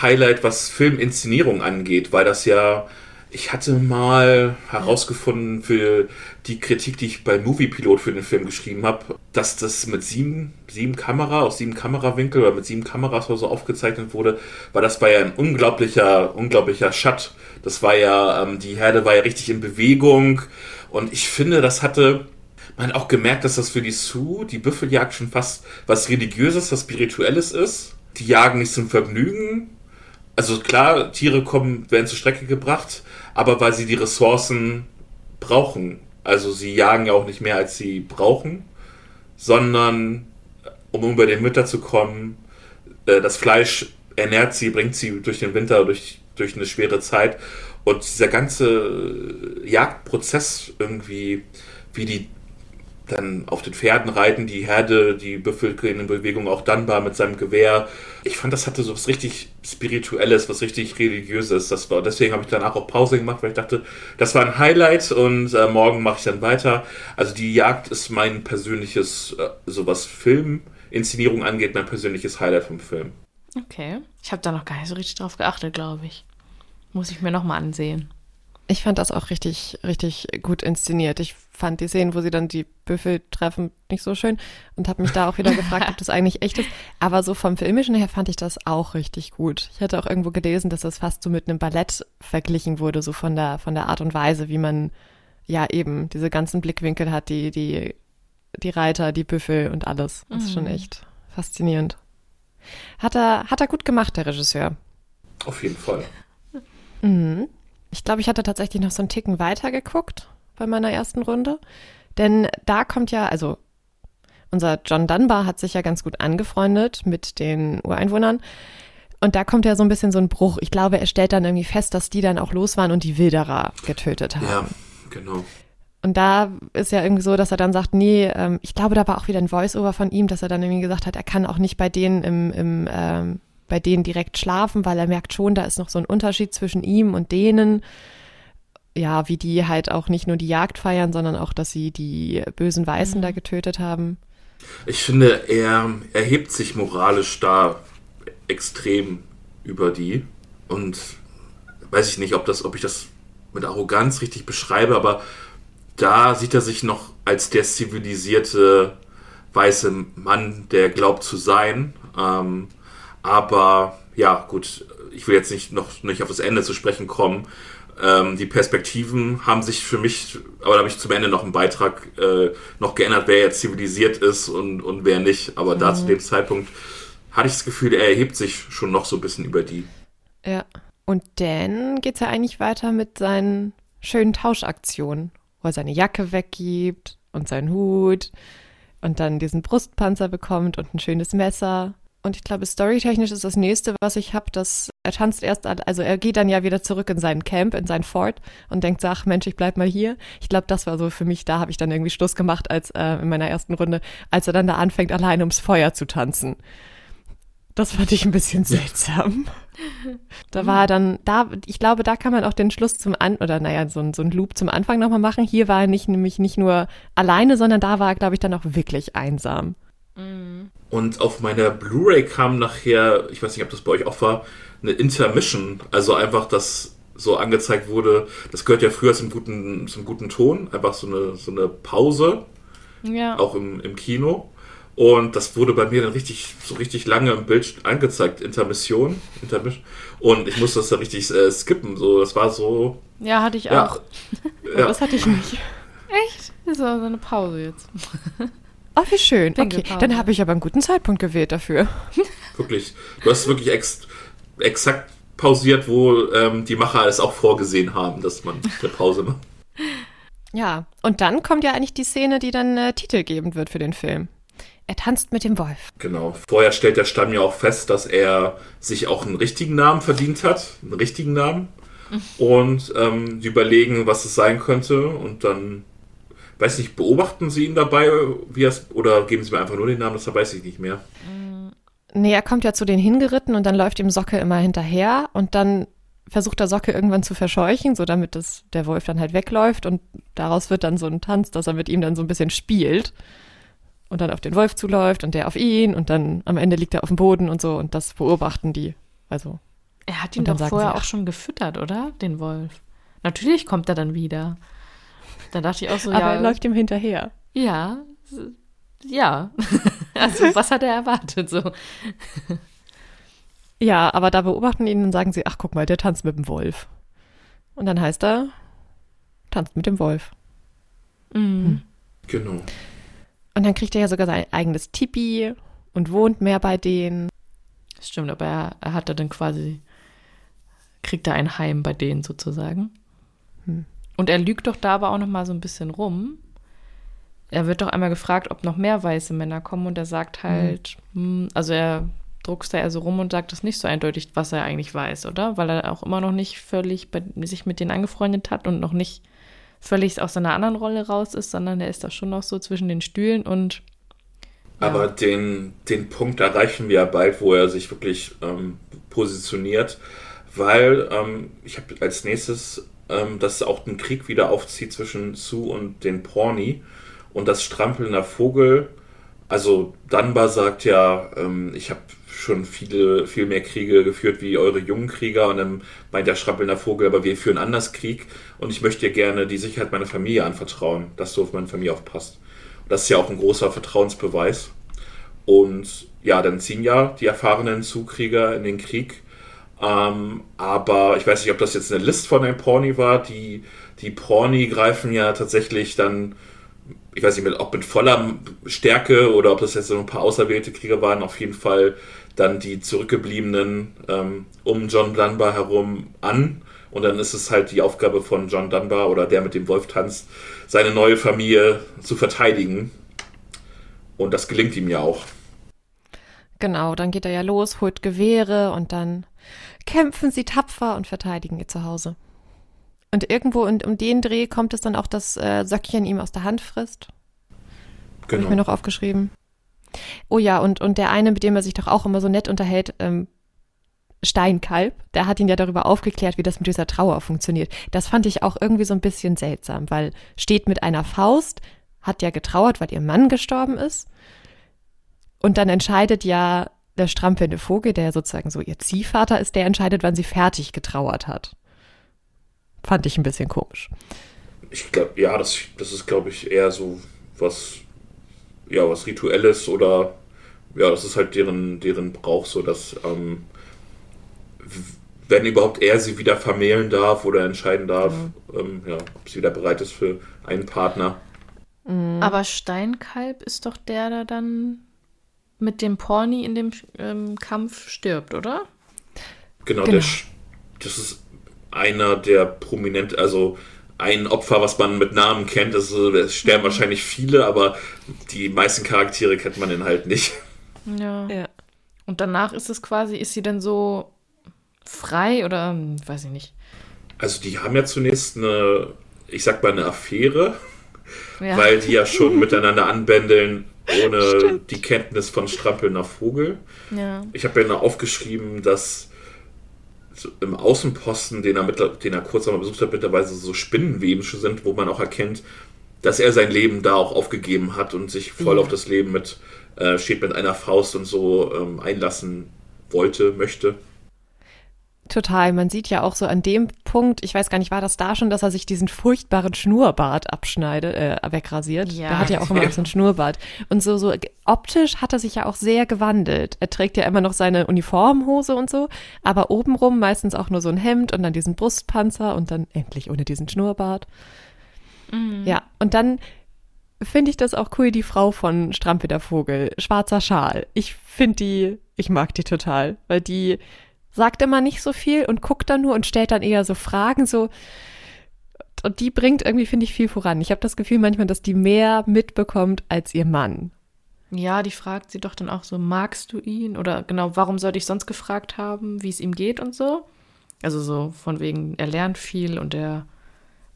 Highlight, was Filminszenierung angeht, weil das ja ich hatte mal herausgefunden für die Kritik, die ich bei Movie Pilot für den Film geschrieben habe, dass das mit sieben, sieben Kamera, aus sieben Kamerawinkel oder mit sieben Kameras oder so aufgezeichnet wurde, weil das war ja ein unglaublicher, unglaublicher Shot. Das war ja, ähm, die Herde war ja richtig in Bewegung und ich finde, das hatte man auch gemerkt, dass das für die Sioux, die Büffeljagd schon fast was Religiöses, was Spirituelles ist. Die jagen nicht zum Vergnügen. Also klar, Tiere kommen, werden zur Strecke gebracht, aber weil sie die Ressourcen brauchen. Also sie jagen ja auch nicht mehr, als sie brauchen, sondern um über den Winter zu kommen, äh, das Fleisch ernährt sie, bringt sie durch den Winter, durch, durch eine schwere Zeit. Und dieser ganze Jagdprozess irgendwie, wie die dann auf den Pferden reiten, die Herde, die in Bewegung, auch Dunbar mit seinem Gewehr. Ich fand, das hatte so was richtig Spirituelles, was richtig Religiöses. Das war, deswegen habe ich danach auch Pause gemacht, weil ich dachte, das war ein Highlight und äh, morgen mache ich dann weiter. Also die Jagd ist mein persönliches, äh, so was Filminszenierung angeht, mein persönliches Highlight vom Film. Okay. Ich habe da noch gar nicht so richtig drauf geachtet, glaube ich. Muss ich mir nochmal ansehen. Ich fand das auch richtig, richtig gut inszeniert. Ich fand die Szenen, wo sie dann die Büffel treffen, nicht so schön und habe mich da auch wieder gefragt, ob das eigentlich echt ist. Aber so vom Filmischen her fand ich das auch richtig gut. Ich hatte auch irgendwo gelesen, dass das fast so mit einem Ballett verglichen wurde, so von der, von der Art und Weise, wie man ja eben diese ganzen Blickwinkel hat, die, die, die Reiter, die Büffel und alles. Das ist schon mhm. echt faszinierend. Hat er, hat er gut gemacht, der Regisseur. Auf jeden Fall. Mhm. Ich glaube, ich hatte tatsächlich noch so einen Ticken weiter geguckt bei meiner ersten Runde. Denn da kommt ja, also unser John Dunbar hat sich ja ganz gut angefreundet mit den Ureinwohnern. Und da kommt ja so ein bisschen so ein Bruch. Ich glaube, er stellt dann irgendwie fest, dass die dann auch los waren und die Wilderer getötet haben. Ja, genau. Und da ist ja irgendwie so, dass er dann sagt, nee, ähm, ich glaube, da war auch wieder ein Voice-Over von ihm, dass er dann irgendwie gesagt hat, er kann auch nicht bei denen im, im ähm, bei denen direkt schlafen, weil er merkt schon, da ist noch so ein Unterschied zwischen ihm und denen. Ja, wie die halt auch nicht nur die Jagd feiern, sondern auch, dass sie die bösen Weißen mhm. da getötet haben. Ich finde, er erhebt sich moralisch da extrem über die. Und weiß ich nicht, ob, das, ob ich das mit Arroganz richtig beschreibe, aber da sieht er sich noch als der zivilisierte weiße Mann, der glaubt zu sein. Ähm, aber ja, gut, ich will jetzt nicht noch nicht auf das Ende zu sprechen kommen. Ähm, die Perspektiven haben sich für mich, aber da habe ich zum Ende noch einen Beitrag äh, noch geändert, wer jetzt zivilisiert ist und, und wer nicht. Aber mhm. da zu dem Zeitpunkt hatte ich das Gefühl, er erhebt sich schon noch so ein bisschen über die. Ja. Und dann geht es ja eigentlich weiter mit seinen schönen Tauschaktionen, wo er seine Jacke weggibt und seinen Hut und dann diesen Brustpanzer bekommt und ein schönes Messer. Und ich glaube, storytechnisch ist das nächste, was ich habe, dass er tanzt erst, also er geht dann ja wieder zurück in sein Camp, in sein Fort und denkt, ach Mensch, ich bleib mal hier. Ich glaube, das war so für mich, da habe ich dann irgendwie Schluss gemacht, als äh, in meiner ersten Runde, als er dann da anfängt, allein ums Feuer zu tanzen. Das fand ich ein bisschen seltsam. Da war er dann, da, ich glaube, da kann man auch den Schluss zum An, oder naja, so, ein so ein Loop zum Anfang nochmal machen. Hier war er nicht, nämlich nicht nur alleine, sondern da war er, glaube ich, dann auch wirklich einsam. Mhm. Und auf meiner Blu-ray kam nachher, ich weiß nicht, ob das bei euch auch war, eine Intermission. Also einfach, dass so angezeigt wurde, das gehört ja früher zum guten, zum guten Ton, einfach so eine, so eine Pause. Ja. Auch im, im Kino. Und das wurde bei mir dann richtig, so richtig lange im Bild angezeigt, Intermission, Intermission. Und ich musste das dann richtig äh, skippen. So, das war so. Ja, hatte ich ja, auch. Ja. Das hatte ich nicht. Echt? Das war so eine Pause jetzt. Oh, wie schön. Okay, dann habe ich aber einen guten Zeitpunkt gewählt dafür. Wirklich. Du hast wirklich ex exakt pausiert, wo ähm, die Macher es auch vorgesehen haben, dass man eine Pause macht. Ja, und dann kommt ja eigentlich die Szene, die dann äh, titelgebend wird für den Film. Er tanzt mit dem Wolf. Genau. Vorher stellt der Stamm ja auch fest, dass er sich auch einen richtigen Namen verdient hat. Einen richtigen Namen. Und ähm, die überlegen, was es sein könnte. Und dann weiß nicht, beobachten Sie ihn dabei, wie es, oder geben Sie mir einfach nur den Namen, das weiß ich nicht mehr. Nee, er kommt ja zu denen hingeritten und dann läuft ihm Socke immer hinterher und dann versucht der Socke irgendwann zu verscheuchen, so damit das, der Wolf dann halt wegläuft und daraus wird dann so ein Tanz, dass er mit ihm dann so ein bisschen spielt und dann auf den Wolf zuläuft und der auf ihn und dann am Ende liegt er auf dem Boden und so und das beobachten die. Also. Er hat ihn doch vorher sie, auch schon gefüttert, oder? Den Wolf. Natürlich kommt er dann wieder. Da dachte ich auch so, Aber ja. er läuft ihm hinterher. Ja. Ja. also, was hat er erwartet? So. Ja, aber da beobachten ihn und sagen sie, ach guck mal, der tanzt mit dem Wolf. Und dann heißt er, tanzt mit dem Wolf. Mhm. Hm. Genau. Und dann kriegt er ja sogar sein eigenes Tipi und wohnt mehr bei denen. Stimmt, aber er, er hat dann quasi, kriegt er ein Heim bei denen sozusagen. Und er lügt doch da aber auch noch mal so ein bisschen rum. Er wird doch einmal gefragt, ob noch mehr weiße Männer kommen und er sagt halt, mhm. also er druckst da eher so rum und sagt das nicht so eindeutig, was er eigentlich weiß, oder? Weil er auch immer noch nicht völlig bei, sich mit denen angefreundet hat und noch nicht völlig aus seiner anderen Rolle raus ist, sondern er ist da schon noch so zwischen den Stühlen und. Ja. Aber den, den Punkt erreichen wir ja bald, wo er sich wirklich ähm, positioniert, weil ähm, ich habe als nächstes, ähm, dass auch ein Krieg wieder aufzieht zwischen Sue und den Porni und das Strampelnder Vogel. Also Dunbar sagt ja, ähm, ich habe schon viele, viel mehr Kriege geführt wie eure jungen Krieger und dann meint der Schrappelnder Vogel, aber wir führen anders Krieg und ich möchte dir gerne die Sicherheit meiner Familie anvertrauen, dass du auf meine Familie aufpasst. Und das ist ja auch ein großer Vertrauensbeweis. Und ja, dann ziehen ja die erfahrenen Zukrieger in den Krieg. Ähm, aber ich weiß nicht, ob das jetzt eine List von den Porni war. Die, die Porni greifen ja tatsächlich dann ich weiß nicht, ob mit voller Stärke oder ob das jetzt so ein paar auserwählte Krieger waren, auf jeden Fall dann die zurückgebliebenen ähm, um John Dunbar herum an. Und dann ist es halt die Aufgabe von John Dunbar oder der mit dem Wolf tanzt, seine neue Familie zu verteidigen. Und das gelingt ihm ja auch. Genau, dann geht er ja los, holt Gewehre und dann kämpfen sie tapfer und verteidigen ihr Zuhause. Und irgendwo in, um den Dreh kommt es dann auch, dass äh, Söckchen ihm aus der Hand frisst. Genau. Habe ich mir noch aufgeschrieben. Oh ja, und, und der eine, mit dem er sich doch auch immer so nett unterhält, ähm, Steinkalb, der hat ihn ja darüber aufgeklärt, wie das mit dieser Trauer funktioniert. Das fand ich auch irgendwie so ein bisschen seltsam, weil steht mit einer Faust, hat ja getrauert, weil ihr Mann gestorben ist. Und dann entscheidet ja der strampelnde Vogel, der sozusagen so ihr Ziehvater ist, der entscheidet, wann sie fertig getrauert hat. Fand ich ein bisschen komisch. Ich glaube, ja, das, das ist, glaube ich, eher so was ja, was Rituelles oder ja, das ist halt deren, deren Brauch, so dass ähm, wenn überhaupt er sie wieder vermählen darf oder entscheiden darf, mhm. ähm, ja, ob sie wieder bereit ist für einen Partner. Mhm. Aber Steinkalb ist doch der, der dann mit dem Porni in dem ähm, Kampf stirbt, oder? Genau, genau. Der, das ist einer der prominent, also ein Opfer, was man mit Namen kennt. Also, es sterben mhm. wahrscheinlich viele, aber die meisten Charaktere kennt man dann halt nicht. Ja. ja. Und danach ist es quasi, ist sie denn so frei oder hm, weiß ich nicht. Also die haben ja zunächst eine, ich sag mal, eine Affäre, ja. weil die ja schon miteinander anbändeln, ohne Stimmt. die Kenntnis von strampelnder Vogel. Ja. Ich habe ja noch aufgeschrieben, dass im Außenposten, den er, mit, den er kurz einmal besucht hat, mittlerweile so Spinnenweben sind, wo man auch erkennt, dass er sein Leben da auch aufgegeben hat und sich voll ja. auf das Leben mit, äh, steht mit einer Faust und so ähm, einlassen wollte, möchte. Total. Man sieht ja auch so an dem Punkt, ich weiß gar nicht, war das da schon, dass er sich diesen furchtbaren Schnurrbart abschneidet, äh, wegrasiert? Ja. Der hat ja auch immer noch so einen Schnurrbart. Und so, so optisch hat er sich ja auch sehr gewandelt. Er trägt ja immer noch seine Uniformhose und so, aber obenrum meistens auch nur so ein Hemd und dann diesen Brustpanzer und dann endlich ohne diesen Schnurrbart. Mhm. Ja, und dann finde ich das auch cool, die Frau von Strampe der Vogel, schwarzer Schal. Ich finde die, ich mag die total, weil die sagt immer nicht so viel und guckt dann nur und stellt dann eher so Fragen, so. Und die bringt irgendwie, finde ich, viel voran. Ich habe das Gefühl manchmal, dass die mehr mitbekommt als ihr Mann. Ja, die fragt sie doch dann auch so, magst du ihn? Oder genau, warum sollte ich sonst gefragt haben, wie es ihm geht und so? Also so von wegen, er lernt viel und er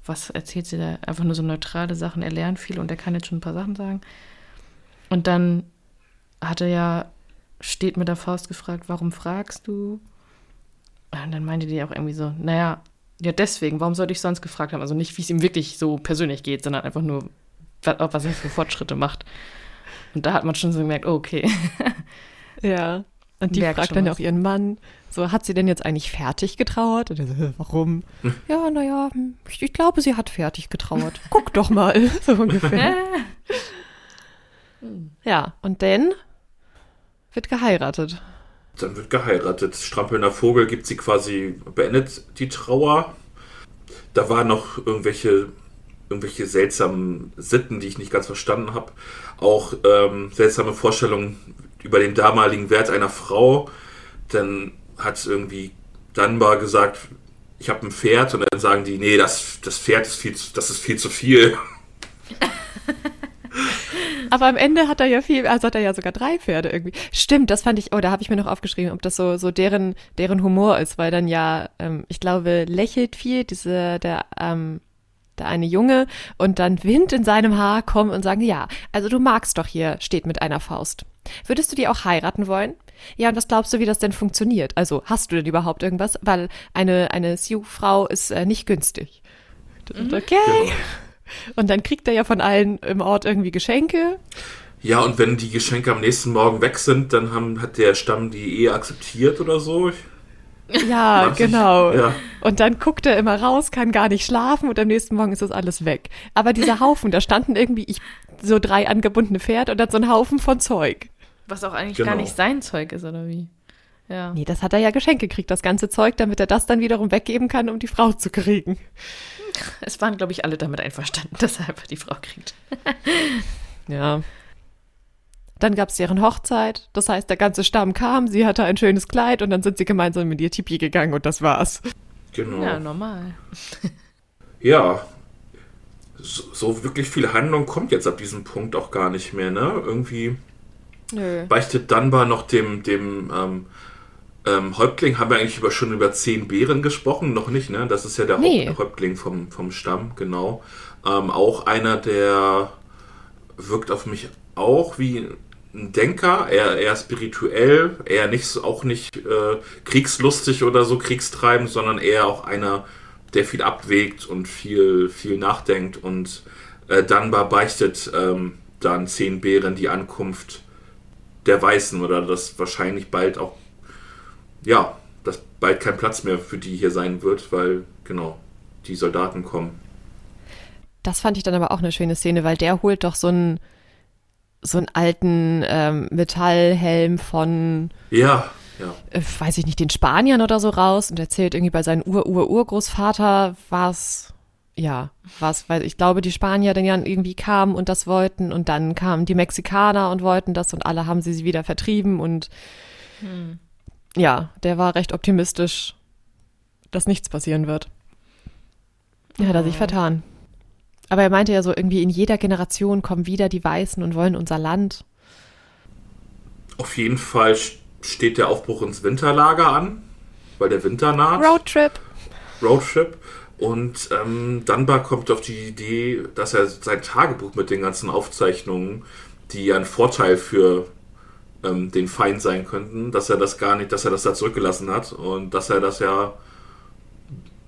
was erzählt sie da? Einfach nur so neutrale Sachen. Er lernt viel und er kann jetzt schon ein paar Sachen sagen. Und dann hat er ja, steht mit der Faust gefragt, warum fragst du? Und dann meinte die auch irgendwie so, naja, ja deswegen, warum sollte ich sonst gefragt haben? Also nicht, wie es ihm wirklich so persönlich geht, sondern einfach nur, was er für Fortschritte macht. Und da hat man schon so gemerkt, oh, okay. ja. Und die Merkt fragt dann was. auch ihren Mann, so, hat sie denn jetzt eigentlich fertig getrauert? Und er so, warum? Hm. Ja, naja, ich, ich, glaube, sie hat fertig getrauert. Guck doch mal, so ungefähr. ja, und dann wird geheiratet. Dann wird geheiratet. Strampelnder Vogel gibt sie quasi, beendet die Trauer. Da waren noch irgendwelche, irgendwelche seltsamen Sitten, die ich nicht ganz verstanden habe. Auch ähm, seltsame Vorstellungen über den damaligen Wert einer Frau. Dann hat irgendwie Dunbar gesagt, ich habe ein Pferd und dann sagen die, nee, das, das Pferd ist viel, das ist viel zu viel. Aber am Ende hat er ja viel, also hat er ja sogar drei Pferde irgendwie. Stimmt, das fand ich, oh, da habe ich mir noch aufgeschrieben, ob das so, so deren, deren Humor ist, weil dann ja, ähm, ich glaube, lächelt viel, diese, der, ähm, der eine Junge und dann Wind in seinem Haar kommen und sagen, ja, also du magst doch hier, steht mit einer Faust. Würdest du die auch heiraten wollen? Ja, und was glaubst du, wie das denn funktioniert? Also hast du denn überhaupt irgendwas? Weil eine, eine Sioux-Frau ist äh, nicht günstig. Mhm. Okay. Genau. Und dann kriegt er ja von allen im Ort irgendwie Geschenke. Ja, und wenn die Geschenke am nächsten Morgen weg sind, dann haben, hat der Stamm die Ehe akzeptiert oder so. Ja, genau. Ja. Und dann guckt er immer raus, kann gar nicht schlafen und am nächsten Morgen ist das alles weg. Aber dieser Haufen, da standen irgendwie ich, so drei angebundene Pferde und dann so ein Haufen von Zeug. Was auch eigentlich genau. gar nicht sein Zeug ist, oder wie? Ja. Nee, das hat er ja geschenkt gekriegt, das ganze Zeug, damit er das dann wiederum weggeben kann, um die Frau zu kriegen. Es waren, glaube ich, alle damit einverstanden, dass er einfach die Frau kriegt. ja. Dann gab es deren Hochzeit. Das heißt, der ganze Stamm kam, sie hatte ein schönes Kleid und dann sind sie gemeinsam mit ihr Tipi gegangen und das war's. Genau. Ja, normal. ja. So, so, wirklich viel Handlung kommt jetzt ab diesem Punkt auch gar nicht mehr, ne? Irgendwie Nö. beichtet Dunbar noch dem, dem ähm, ähm, Häuptling, haben wir eigentlich über, schon über zehn Bären gesprochen? Noch nicht, ne? Das ist ja der nee. Häuptling vom, vom Stamm, genau. Ähm, auch einer, der wirkt auf mich auch wie ein Denker, eher, eher spirituell, eher nicht, auch nicht äh, kriegslustig oder so, kriegstreibend, sondern eher auch einer, der viel abwägt und viel, viel nachdenkt. Und äh, Dunbar beichtet ähm, dann zehn Bären die Ankunft der Weißen oder das wahrscheinlich bald auch, ja, dass bald kein Platz mehr für die hier sein wird, weil, genau, die Soldaten kommen. Das fand ich dann aber auch eine schöne Szene, weil der holt doch so einen, so einen alten ähm, Metallhelm von. Ja. Ja. Äh, weiß ich nicht, den Spaniern oder so raus und erzählt irgendwie bei seinem Ur-Ur-Urgroßvater was, ja, was, weil ich glaube, die Spanier dann ja irgendwie kamen und das wollten und dann kamen die Mexikaner und wollten das und alle haben sie wieder vertrieben und hm. Ja, der war recht optimistisch, dass nichts passieren wird. Ja, hat er sich oh. vertan. Aber er meinte ja so, irgendwie in jeder Generation kommen wieder die Weißen und wollen unser Land. Auf jeden Fall steht der Aufbruch ins Winterlager an, weil der Winter naht. Roadtrip. Roadtrip. Und ähm, Dunbar kommt auf die Idee, dass er sein Tagebuch mit den ganzen Aufzeichnungen, die ja ein Vorteil für ähm, den Feind sein könnten, dass er das gar nicht, dass er das da zurückgelassen hat und dass er das ja,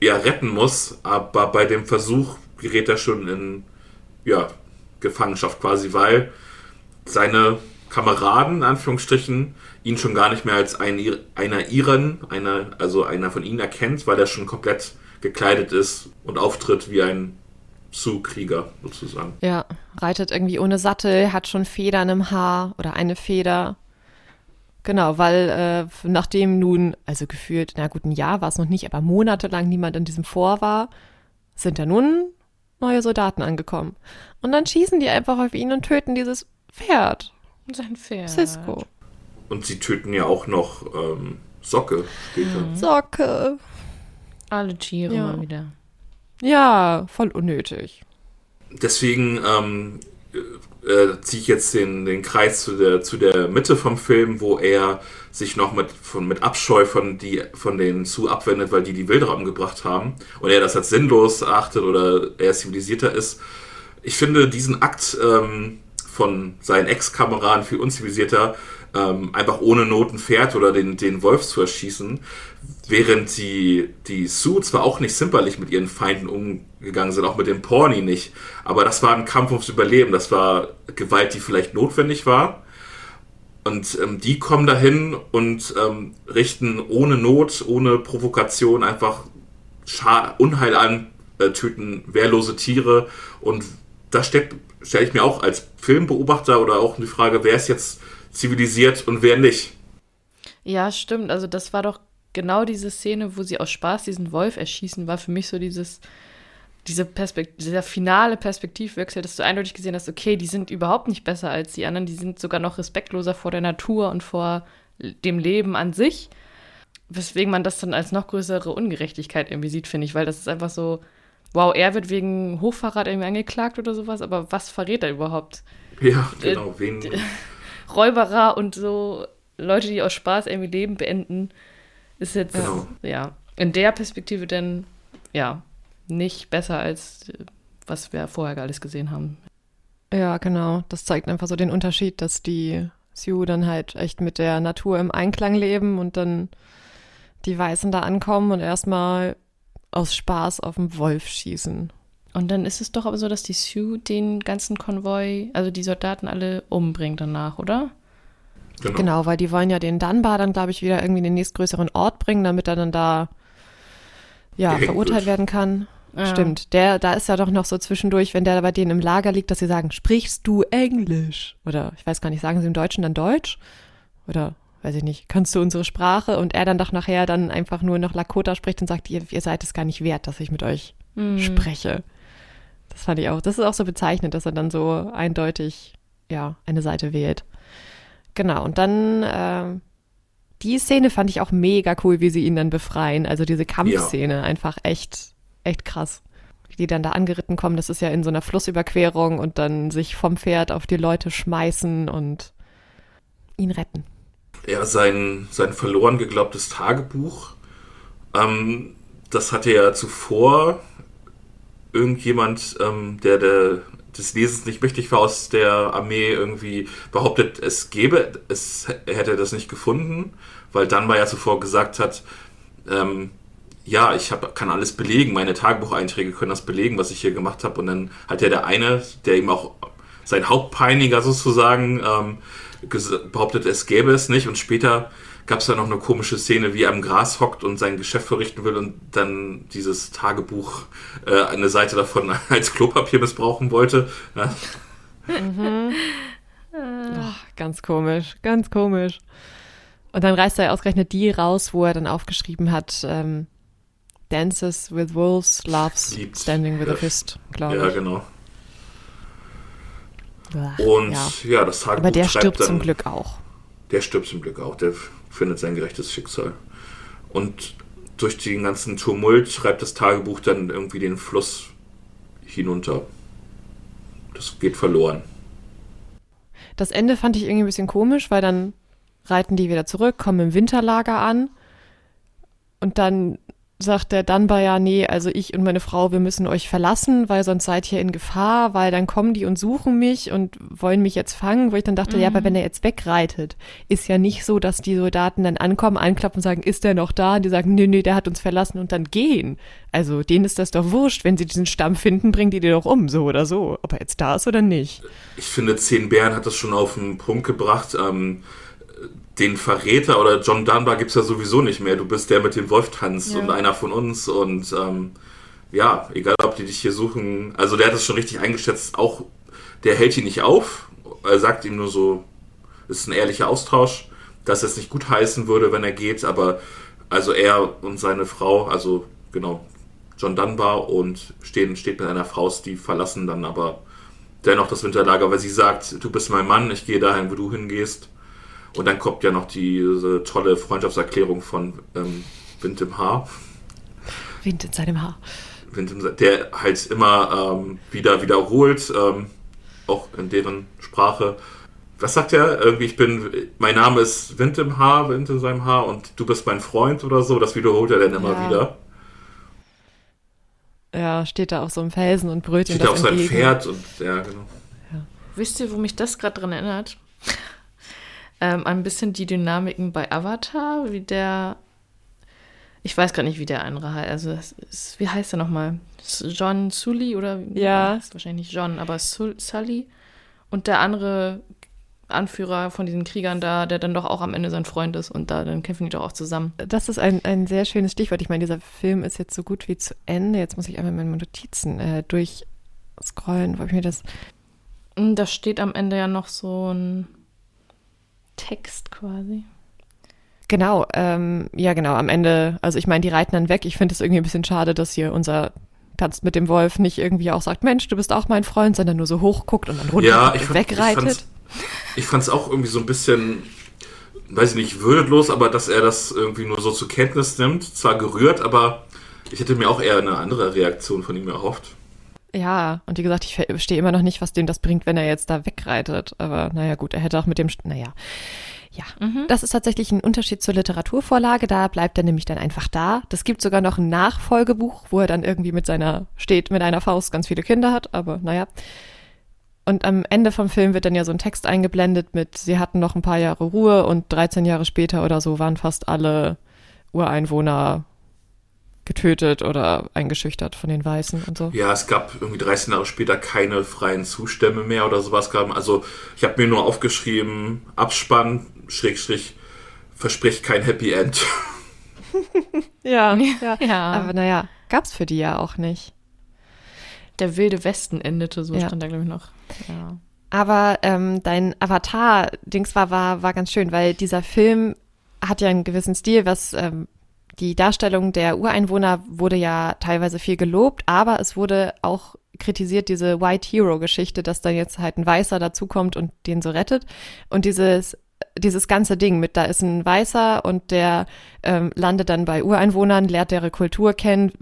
ja retten muss. Aber bei dem Versuch gerät er schon in ja, Gefangenschaft quasi, weil seine Kameraden, in Anführungsstrichen, ihn schon gar nicht mehr als ein, einer ihren, einer, also einer von ihnen erkennt, weil er schon komplett gekleidet ist und auftritt wie ein Sioux-Krieger sozusagen. Ja, reitet irgendwie ohne Sattel, hat schon Federn im Haar oder eine Feder. Genau, weil äh, nachdem nun, also gefühlt, na gut, ein Jahr war es noch nicht, aber monatelang niemand in diesem Vor war, sind da nun neue Soldaten angekommen. Und dann schießen die einfach auf ihn und töten dieses Pferd. Sein Pferd. Cisco. Und sie töten ja auch noch ähm, Socke später. Mhm. Socke. Alle Tiere ja. mal wieder. Ja, voll unnötig. Deswegen ähm, äh, ziehe ich jetzt den, den Kreis zu der, zu der Mitte vom Film, wo er sich noch mit, von, mit Abscheu von, die, von denen zu abwendet, weil die die Wilderer umgebracht haben und er das als sinnlos erachtet oder er zivilisierter ist. Ich finde diesen Akt ähm, von seinen Ex-Kameraden viel unzivilisierter, ähm, einfach ohne Noten fährt oder den, den Wolf zu erschießen, während die, die Sue zwar auch nicht zimperlich mit ihren Feinden umgegangen sind, auch mit dem Porny nicht, aber das war ein Kampf ums Überleben, das war Gewalt, die vielleicht notwendig war. Und ähm, die kommen dahin und ähm, richten ohne Not, ohne Provokation einfach Scha Unheil an, äh, töten wehrlose Tiere. Und da stelle ich mir auch als Filmbeobachter oder auch die Frage, wer ist jetzt zivilisiert und wer nicht. Ja, stimmt. Also das war doch genau diese Szene, wo sie aus Spaß diesen Wolf erschießen, war für mich so dieses, diese Perspekt dieser finale Perspektivwechsel, dass du eindeutig gesehen hast, okay, die sind überhaupt nicht besser als die anderen, die sind sogar noch respektloser vor der Natur und vor dem Leben an sich. Weswegen man das dann als noch größere Ungerechtigkeit irgendwie sieht, finde ich, weil das ist einfach so, wow, er wird wegen Hochverrat irgendwie angeklagt oder sowas, aber was verrät er überhaupt? Ja, genau, wen. Räuberer und so Leute, die aus Spaß irgendwie Leben beenden, ist jetzt, genau. ja, in der Perspektive dann, ja, nicht besser als was wir vorher alles gesehen haben. Ja, genau. Das zeigt einfach so den Unterschied, dass die Sioux dann halt echt mit der Natur im Einklang leben und dann die Weißen da ankommen und erstmal aus Spaß auf den Wolf schießen. Und dann ist es doch aber so, dass die Sioux den ganzen Konvoi, also die Soldaten alle umbringt danach, oder? Genau. genau, weil die wollen ja den Dunbar dann, glaube ich, wieder irgendwie in den nächstgrößeren Ort bringen, damit er dann da ja, verurteilt werden kann. Ja. Stimmt. Der, da ist ja doch noch so zwischendurch, wenn der bei denen im Lager liegt, dass sie sagen, sprichst du Englisch? Oder ich weiß gar nicht, sagen sie im Deutschen dann Deutsch? Oder weiß ich nicht, kannst du unsere Sprache? Und er dann doch nachher dann einfach nur noch Lakota spricht und sagt, ihr, ihr seid es gar nicht wert, dass ich mit euch mhm. spreche. Das fand ich auch. Das ist auch so bezeichnend, dass er dann so eindeutig, ja, eine Seite wählt. Genau. Und dann, äh, die Szene fand ich auch mega cool, wie sie ihn dann befreien. Also diese Kampfszene, ja. einfach echt echt krass. Die dann da angeritten kommen, das ist ja in so einer Flussüberquerung und dann sich vom Pferd auf die Leute schmeißen und ihn retten. Ja, sein, sein verloren geglaubtes Tagebuch, ähm, das hatte ja zuvor irgendjemand, ähm, der, der des Lesens nicht mächtig war aus der Armee irgendwie behauptet, es gäbe, es hätte das nicht gefunden, weil dann mal ja zuvor gesagt hat, ähm, ja, ich hab, kann alles belegen, meine Tagebucheinträge können das belegen, was ich hier gemacht habe. Und dann hat ja der eine, der ihm auch sein Hauptpeiniger sozusagen ähm, behauptet, es gäbe es nicht. Und später gab es da noch eine komische Szene, wie er am Gras hockt und sein Geschäft verrichten will und dann dieses Tagebuch, äh, eine Seite davon als Klopapier missbrauchen wollte. Ja. Mhm. Oh, ganz komisch, ganz komisch. Und dann reißt er ausgerechnet die raus, wo er dann aufgeschrieben hat, ähm, Dances with Wolves, Loves Liebt. Standing with ja. a Fist, glaube ich. Ja, genau. Und ja. ja, das Tagebuch Aber der stirbt dann, zum Glück auch. Der stirbt zum Glück auch. Der findet sein gerechtes Schicksal. Und durch den ganzen Tumult schreibt das Tagebuch dann irgendwie den Fluss hinunter. Das geht verloren. Das Ende fand ich irgendwie ein bisschen komisch, weil dann reiten die wieder zurück, kommen im Winterlager an und dann sagt der Dunbar ja, nee, also ich und meine Frau, wir müssen euch verlassen, weil sonst seid ihr in Gefahr, weil dann kommen die und suchen mich und wollen mich jetzt fangen, wo ich dann dachte, mhm. ja, aber wenn er jetzt wegreitet, ist ja nicht so, dass die Soldaten dann ankommen, anklappen und sagen, ist der noch da? Und die sagen, nee, nee, der hat uns verlassen und dann gehen. Also denen ist das doch wurscht, wenn sie diesen Stamm finden, bringen die den doch um, so oder so. Ob er jetzt da ist oder nicht. Ich finde, Zehn Bären hat das schon auf den Punkt gebracht. Ähm den Verräter oder John Dunbar gibt es ja sowieso nicht mehr. Du bist der mit dem Wolf tanzt ja. und einer von uns und ähm, ja, egal ob die dich hier suchen. Also der hat es schon richtig eingeschätzt. Auch der hält ihn nicht auf. Er sagt ihm nur so, es ist ein ehrlicher Austausch, dass es nicht gut heißen würde, wenn er geht, aber also er und seine Frau, also genau, John Dunbar und stehen, steht mit einer Faust, die verlassen dann aber dennoch das Winterlager, weil sie sagt, du bist mein Mann, ich gehe dahin, wo du hingehst. Und dann kommt ja noch diese tolle Freundschaftserklärung von ähm, Wind im Haar. Wind in seinem Haar. Wind im, der halt immer ähm, wieder wiederholt, ähm, auch in deren Sprache. Was sagt er? Irgendwie, ich bin, mein Name ist Wind im Haar, Wind in seinem Haar und du bist mein Freund oder so. Das wiederholt er dann immer Ja. wieder. Ja, steht da auf so einem Felsen und brüllt Steht das auf seinem. Pferd und ja, genau. Wisst ihr, wo mich das gerade dran erinnert? Ähm, ein bisschen die Dynamiken bei Avatar, wie der. Ich weiß gar nicht, wie der andere heißt. Also, ist, wie heißt er nochmal? John Sully oder? Ja. Ist wahrscheinlich nicht John, aber Sul Sully. Und der andere Anführer von diesen Kriegern da, der dann doch auch am Ende sein Freund ist und da dann kämpfen die doch auch zusammen. Das ist ein, ein sehr schönes Stichwort. Ich meine, dieser Film ist jetzt so gut wie zu Ende. Jetzt muss ich einmal meine Notizen äh, durchscrollen, wo ich mir das. Und Da steht am Ende ja noch so ein Text quasi. Genau, ähm, ja, genau, am Ende, also ich meine, die reiten dann weg. Ich finde es irgendwie ein bisschen schade, dass hier unser Tanz mit dem Wolf nicht irgendwie auch sagt, Mensch, du bist auch mein Freund, sondern nur so hochguckt und dann runter Ja, ich, fand, wegreitet. ich fand's auch irgendwie so ein bisschen, weiß ich nicht, würdelos, aber dass er das irgendwie nur so zur Kenntnis nimmt. Zwar gerührt, aber ich hätte mir auch eher eine andere Reaktion von ihm erhofft. Ja, und wie gesagt, ich verstehe immer noch nicht, was dem das bringt, wenn er jetzt da wegreitet. Aber naja, gut, er hätte auch mit dem, naja. Ja, das ist tatsächlich ein Unterschied zur Literaturvorlage. Da bleibt er nämlich dann einfach da. Das gibt sogar noch ein Nachfolgebuch, wo er dann irgendwie mit seiner, steht mit einer Faust ganz viele Kinder hat, aber naja. Und am Ende vom Film wird dann ja so ein Text eingeblendet mit, sie hatten noch ein paar Jahre Ruhe und 13 Jahre später oder so waren fast alle Ureinwohner getötet oder eingeschüchtert von den Weißen und so. Ja, es gab irgendwie 13 Jahre später keine freien Zustämme mehr oder sowas. Gab. Also ich habe mir nur aufgeschrieben, Abspann, Schrägstrich, verspricht kein Happy End. Ja, ja. Ja. Aber naja, gab's für die ja auch nicht. Der wilde Westen endete, so Ja. stand da, glaube ich, noch. Ja. Aber ähm, dein Avatar-Dings war, war, war ganz schön, weil dieser Film hat ja einen gewissen Stil, was ähm, die Darstellung der Ureinwohner wurde ja teilweise viel gelobt, aber es wurde auch kritisiert, diese White Hero-Geschichte, dass dann jetzt halt ein Weißer dazukommt und den so rettet. Und dieses dieses ganze Ding mit, da ist ein Weißer und der ähm, landet dann bei Ureinwohnern, lernt deren Kultur kennen,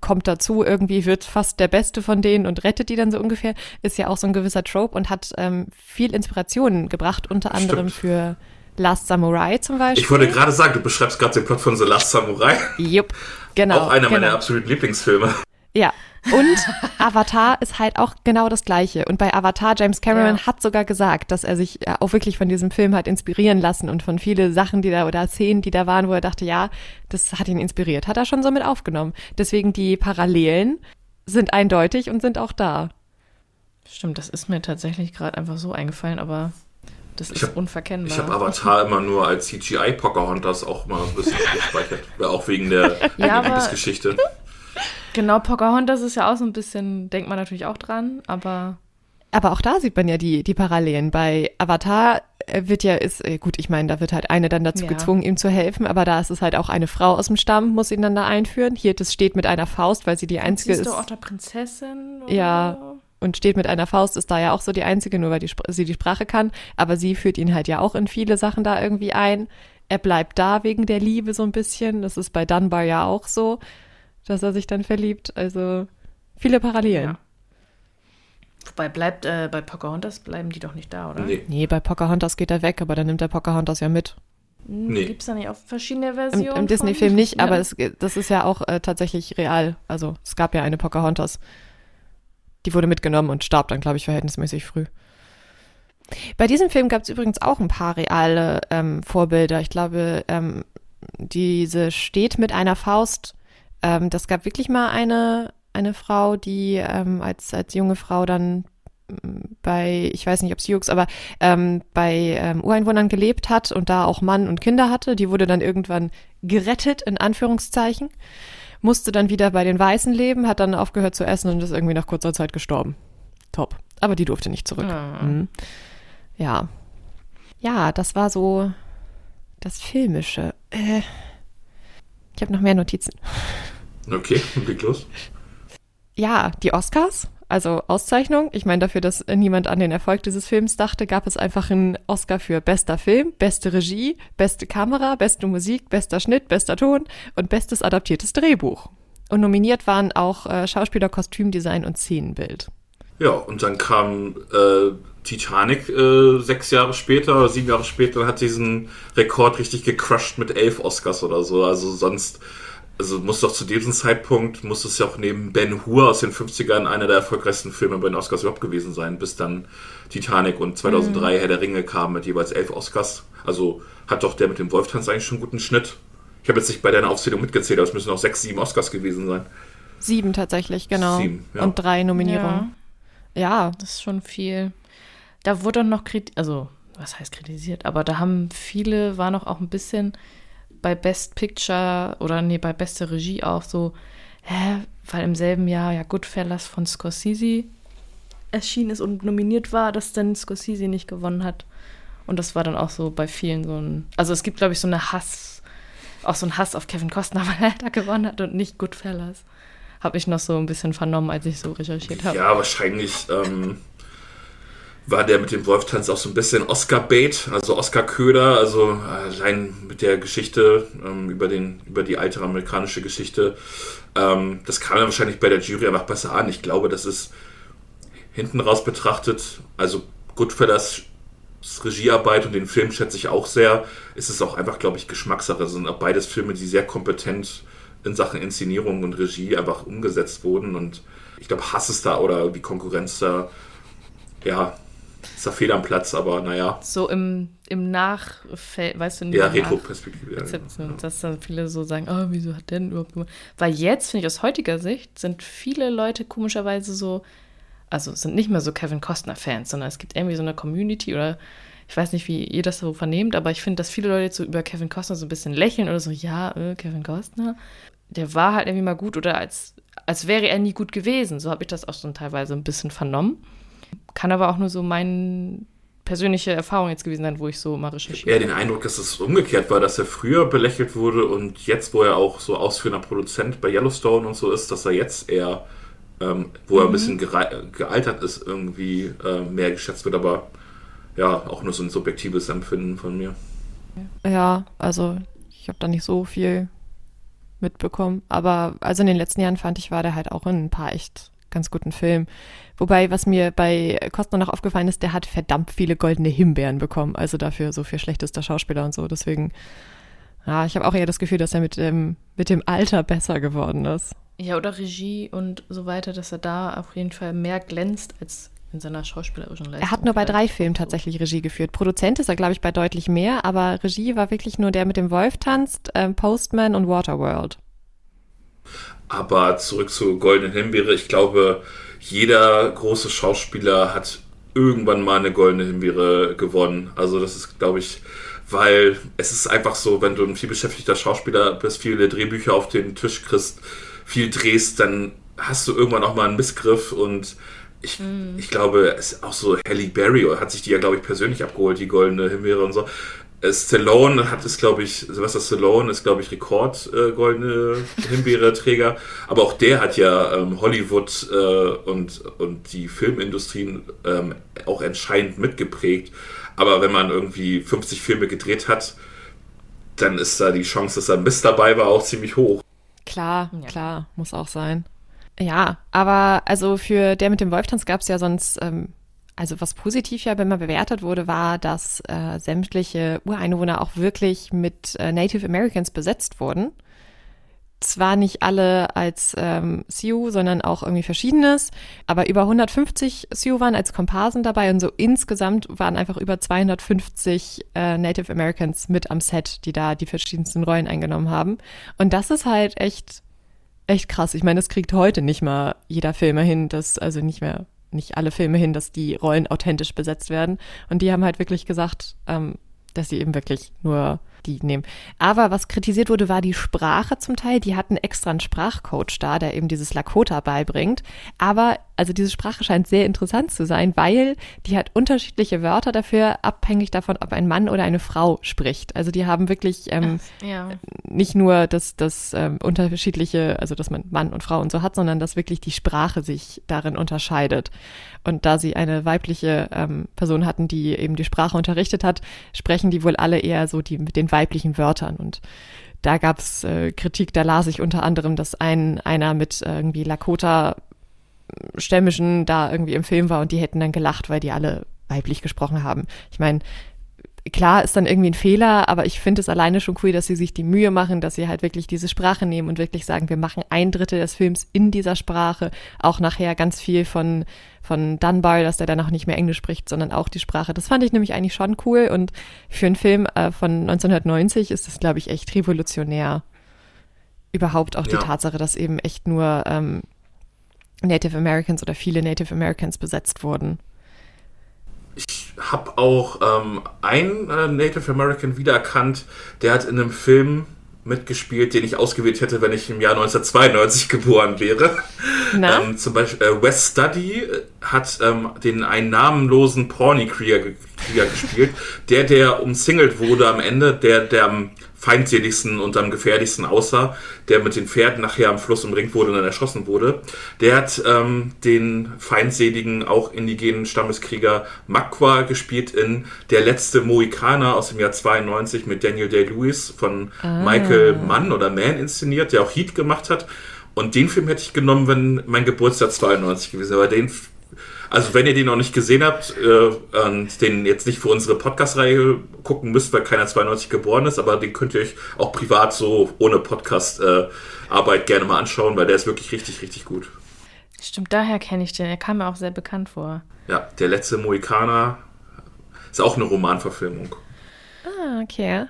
kommt dazu, irgendwie wird fast der Beste von denen und rettet die dann so ungefähr, ist ja auch so ein gewisser Trope und hat ähm, viel Inspiration gebracht, unter anderem Stimmt. für Last Samurai zum Beispiel. Ich wollte gerade sagen, du beschreibst gerade den Plot von The Last Samurai. Jupp, genau. auch einer genau. meiner absoluten Lieblingsfilme. Ja. Und Avatar ist halt auch genau das Gleiche. Und bei Avatar, James Cameron Ja. hat sogar gesagt, dass er sich auch wirklich von diesem Film hat inspirieren lassen und von viele Sachen, die da oder Szenen, die da waren, wo er dachte, ja, das hat ihn inspiriert. Hat er schon so mit aufgenommen. Deswegen die Parallelen sind eindeutig und sind auch da. Stimmt, das ist mir tatsächlich gerade einfach so eingefallen, aber das ist hab- unverkennbar. Ich habe Avatar immer nur als CGI Pocahontas auch mal ein bisschen gespeichert. Auch wegen der Ja, Liebesgeschichte. Genau, Pocahontas ist ja auch so ein bisschen, denkt man natürlich auch dran, aber Aber auch da sieht man ja die, die Parallelen. Bei Avatar äh, wird ja, ist, äh, gut, ich meine, da wird halt eine dann dazu Ja. gezwungen, ihm zu helfen, aber da ist es halt auch eine Frau aus dem Stamm, muss ihn dann da einführen. Hier, das steht mit einer Faust, weil sie die einzige ist. du auch der Prinzessin? Oder Ja. so? Und steht mit einer Faust, ist da ja auch so die einzige, nur weil die, sie die Sprache kann. Aber sie führt ihn halt ja auch in viele Sachen da irgendwie ein. Er bleibt da wegen der Liebe so ein bisschen. Das ist bei Dunbar ja auch so, dass er sich dann verliebt. Also viele Parallelen. Ja. Wobei bleibt, äh, bei Pocahontas bleiben die doch nicht da, oder? Nee. Nee, bei Pocahontas geht er weg, aber dann nimmt er Pocahontas ja mit. Nee. Gibt es da nicht auch verschiedene Im, Versionen? im Disney-Film von? nicht, aber Ja. es, das ist ja auch äh, tatsächlich real. Also es gab ja eine Pocahontas. Die wurde mitgenommen und starb dann, glaube ich, verhältnismäßig früh. Bei diesem Film gab es übrigens auch ein paar reale ähm, Vorbilder. Ich glaube, ähm, diese steht mit einer Faust. Ähm, das gab wirklich mal eine, eine Frau, die ähm, als, als junge Frau dann ähm, bei, ich weiß nicht, ob Sioux, aber ähm, bei ähm, Ureinwohnern gelebt hat und da auch Mann und Kinder hatte. Die wurde dann irgendwann gerettet, in Anführungszeichen, musste dann wieder bei den Weißen leben, hat dann aufgehört zu essen und ist irgendwie nach kurzer Zeit gestorben. Top. Aber die durfte nicht zurück. Ah. Mhm. Ja. Ja, das war so das Filmische. Äh, ich habe noch mehr Notizen. Okay, leg los. Ja, die Oscars, also Auszeichnung. Ich meine, dafür, dass niemand an den Erfolg dieses Films dachte, gab es einfach einen Oscar für bester Film, beste Regie, beste Kamera, beste Musik, bester Schnitt, bester Ton und bestes adaptiertes Drehbuch. Und nominiert waren auch äh, Schauspieler, Kostümdesign und Szenenbild. Ja, und dann kam äh, Titanic äh, sechs Jahre später oder sieben Jahre später hat diesen Rekord richtig gecrushed mit elf Oscars oder so. Also sonst, also muss doch zu diesem Zeitpunkt, muss es ja auch neben Ben Hur aus den 50ern einer der erfolgreichsten Filme bei den Oscars überhaupt gewesen sein, bis dann Titanic und 2003 mhm. Herr der Ringe kam mit jeweils elf Oscars. Also hat doch der mit dem Wolftanz eigentlich schon einen guten Schnitt. Ich habe jetzt nicht bei deiner Aufzählung mitgezählt, aber es müssen auch sechs, sieben Oscars gewesen sein. Sieben tatsächlich, genau. Sieben, ja. Und drei Nominierungen. Ja. ja. Das ist schon viel. Da wurde dann noch kritisiert, also was heißt kritisiert, aber da haben viele, war noch auch ein bisschen bei Best Picture oder nee, bei beste Regie auch so, hä, weil im selben Jahr ja Goodfellas von Scorsese erschienen ist und nominiert war, dass dann Scorsese nicht gewonnen hat. Und das war dann auch so bei vielen so ein, also es gibt glaube ich so eine Hass, auch so ein Hass auf Kevin Costner, weil er da gewonnen hat und nicht Goodfellas habe ich noch so ein bisschen vernommen, als ich so recherchiert habe. Ja, wahrscheinlich ähm, war der mit dem Wolftanz auch so ein bisschen Oscar-Bait, also Oscar-Köder, also allein mit der Geschichte ähm, über, den, über die alte amerikanische Geschichte. Ähm, das kam dann wahrscheinlich bei der Jury einfach besser an. Ich glaube, das ist hinten raus betrachtet, also Goodfellas Regiearbeit und den Film schätze ich auch sehr, ist es auch einfach, glaube ich, Geschmackssache. Es sind auch beides Filme, die sehr kompetent in Sachen Inszenierung und Regie einfach umgesetzt wurden. Und ich glaube, Hass ist da oder die Konkurrenz da, ja, ist da fehl am Platz, aber naja. So im, im Nachfeld, weißt du, Ja, Retro-Perspektive. Ja, genau. Dass dann viele so sagen, oh, wieso hat der denn überhaupt gemacht? Weil jetzt, finde ich, aus heutiger Sicht, sind viele Leute komischerweise so, also sind nicht mehr so Kevin Costner-Fans, sondern es gibt irgendwie so eine Community oder ich weiß nicht, wie ihr das so vernehmt, aber ich finde, dass viele Leute jetzt so über Kevin Costner so ein bisschen lächeln oder so, ja, äh, Kevin Costner der war halt irgendwie mal gut oder als, als wäre er nie gut gewesen. So habe ich das auch schon teilweise ein bisschen vernommen. Kann aber auch nur so meine persönliche Erfahrung jetzt gewesen sein, wo ich so mal recherchiert habe. Ja, den Eindruck, dass es umgekehrt war, dass er früher belächelt wurde und jetzt, wo er auch so ausführender Produzent bei Yellowstone und so ist, dass er jetzt eher, ähm, wo er ein mhm. bisschen gealtert ist, irgendwie äh, mehr geschätzt wird. Aber ja, auch nur so ein subjektives Empfinden von mir. Ja, also ich habe da nicht so viel mitbekommen. Aber also in den letzten Jahren fand ich, war der halt auch in ein paar echt ganz guten Filmen. Wobei, was mir bei Kostner noch aufgefallen ist, der hat verdammt viele goldene Himbeeren bekommen. Also dafür so viel schlechtester Schauspieler und so. Deswegen, ja, ich habe auch eher das Gefühl, dass er mit, ähm, mit dem Alter besser geworden ist. Ja, oder Regie und so weiter, dass er da auf jeden Fall mehr glänzt als in seiner schauspielerischen Leistung. Er hat nur bei drei Filmen tatsächlich Regie geführt. Produzent ist er, glaube ich, bei deutlich mehr, aber Regie war wirklich nur der mit dem Wolf tanzt, ähm, Postman und Waterworld. Aber zurück zu Goldenen Himbeere. Ich glaube, jeder große Schauspieler hat irgendwann mal eine Goldene Himbeere gewonnen. Also das ist, glaube ich, weil es ist einfach so, wenn du ein vielbeschäftigter Schauspieler bist, viele Drehbücher auf den Tisch kriegst, viel drehst, dann hast du irgendwann auch mal einen Missgriff und ich, mm. ich glaube, es ist auch so, Halle Berry hat sich die ja, glaube ich, persönlich abgeholt, die goldene Himbeere und so. Äh, Stallone hat es, glaube ich, Sylvester Stallone ist, glaube ich, Rekord äh, goldene Himbeere-Träger. Aber auch der hat ja ähm, Hollywood äh, und, und die Filmindustrie ähm, auch entscheidend mitgeprägt. Aber wenn man irgendwie 50 Filme gedreht hat, dann ist da die Chance, dass er Mist dabei war, auch ziemlich hoch. Klar, ja. klar, muss auch sein. Ja, aber also für der mit dem Wolftanz gab es ja sonst, ähm, also was positiv ja immer bewertet wurde, war, dass äh, sämtliche Ureinwohner auch wirklich mit äh, Native Americans besetzt wurden. Zwar nicht alle als ähm, Sioux, sondern auch irgendwie verschiedenes, aber über 150 Sioux waren als Komparsen dabei und so insgesamt waren einfach über 250 äh, Native Americans mit am Set, die da die verschiedensten Rollen eingenommen haben. Und das ist halt echt echt krass. Ich meine, das kriegt heute nicht mal jeder Filmer hin, dass, also nicht mehr, nicht alle Filme hin, dass die Rollen authentisch besetzt werden. Und die haben halt wirklich gesagt, ähm, dass sie eben wirklich nur die nehmen. Aber was kritisiert wurde, war die Sprache zum Teil. Die hatten extra einen Sprachcoach da, der eben dieses Lakota beibringt. Aber also diese Sprache scheint sehr interessant zu sein, weil die hat unterschiedliche Wörter dafür, abhängig davon, ob ein Mann oder eine Frau spricht. Also die haben wirklich ähm, ja. nicht nur das, das ähm, unterschiedliche, also dass man Mann und Frau und so hat, sondern dass wirklich die Sprache sich darin unterscheidet. Und da sie eine weibliche ähm, Person hatten, die eben die Sprache unterrichtet hat, sprechen die wohl alle eher so die mit den weiblichen Wörtern und da gab es äh, Kritik, da las ich unter anderem, dass ein einer mit irgendwie Lakota Stämmischen da irgendwie im Film war und die hätten dann gelacht, weil die alle weiblich gesprochen haben. Ich meine, klar ist dann irgendwie ein Fehler, aber ich finde es alleine schon cool, dass sie sich die Mühe machen, dass sie halt wirklich diese Sprache nehmen und wirklich sagen, wir machen ein Drittel des Films in dieser Sprache. Auch nachher ganz viel von, von Dunbar, dass der dann auch nicht mehr Englisch spricht, sondern auch die Sprache. Das fand ich nämlich eigentlich schon cool und für einen Film äh, von 1990 ist das, glaube ich, echt revolutionär. Überhaupt auch die Tatsache, dass eben echt nur ähm, Native Americans oder viele Native Americans besetzt wurden. Habe auch ähm, einen äh, Native American wiedererkannt, der hat in einem Film mitgespielt, den ich ausgewählt hätte, wenn ich im Jahr 1992 geboren wäre. Ähm, zum Beispiel äh, Wes Study äh, hat ähm, den einen namenlosen Porny-Krieger gespielt, der, der umzingelt wurde am Ende, der, der am feindseligsten und am gefährlichsten aussah, der mit den Pferden nachher am Fluss umringt wurde und dann erschossen wurde. Der hat ähm, den feindseligen, auch indigenen Stammeskrieger Makwa gespielt in Der letzte Mohikaner aus dem Jahr 92 mit Daniel Day-Lewis von ah. Michael Mann oder Mann inszeniert, der auch Heat gemacht hat. Und den Film hätte ich genommen, wenn mein Geburtstag 92 gewesen wäre. Aber den also wenn ihr den noch nicht gesehen habt äh, und den jetzt nicht für unsere Podcast-Reihe gucken müsst, weil keiner 92 geboren ist, aber den könnt ihr euch auch privat so ohne Podcast-Arbeit äh, gerne mal anschauen, weil der ist wirklich richtig, richtig gut. Stimmt, daher kenne ich den. Er kam mir auch sehr bekannt vor. Ja, der letzte Mohikaner ist auch eine Romanverfilmung. Ah, okay.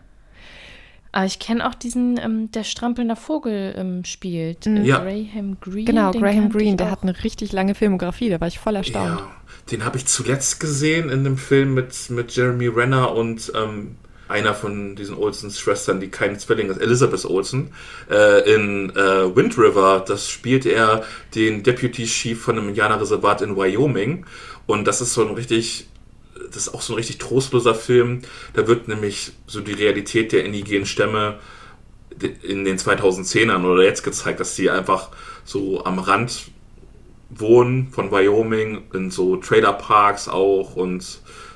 Aber ich kenne auch diesen, ähm, der strampelnder Vogel ähm, spielt. Mhm. Ja. Graham Greene. Genau, Graham Greene, der hat eine richtig lange Filmografie, da war ich voll erstaunt. Ja, den habe ich zuletzt gesehen in einem Film mit, mit Jeremy Renner und ähm, einer von diesen Olsens Schwestern, die kein Zwilling ist, Elizabeth Olsen, äh, in äh, Wind River. Das spielt er den Deputy Chief von einem Indianerreservat in Wyoming. Und das ist so ein richtig das ist auch so ein richtig trostloser Film. Da wird nämlich so die Realität der indigenen Stämme in den 2010ern oder jetzt gezeigt, dass sie einfach so am Rand wohnen von Wyoming, in so Trailerparks auch und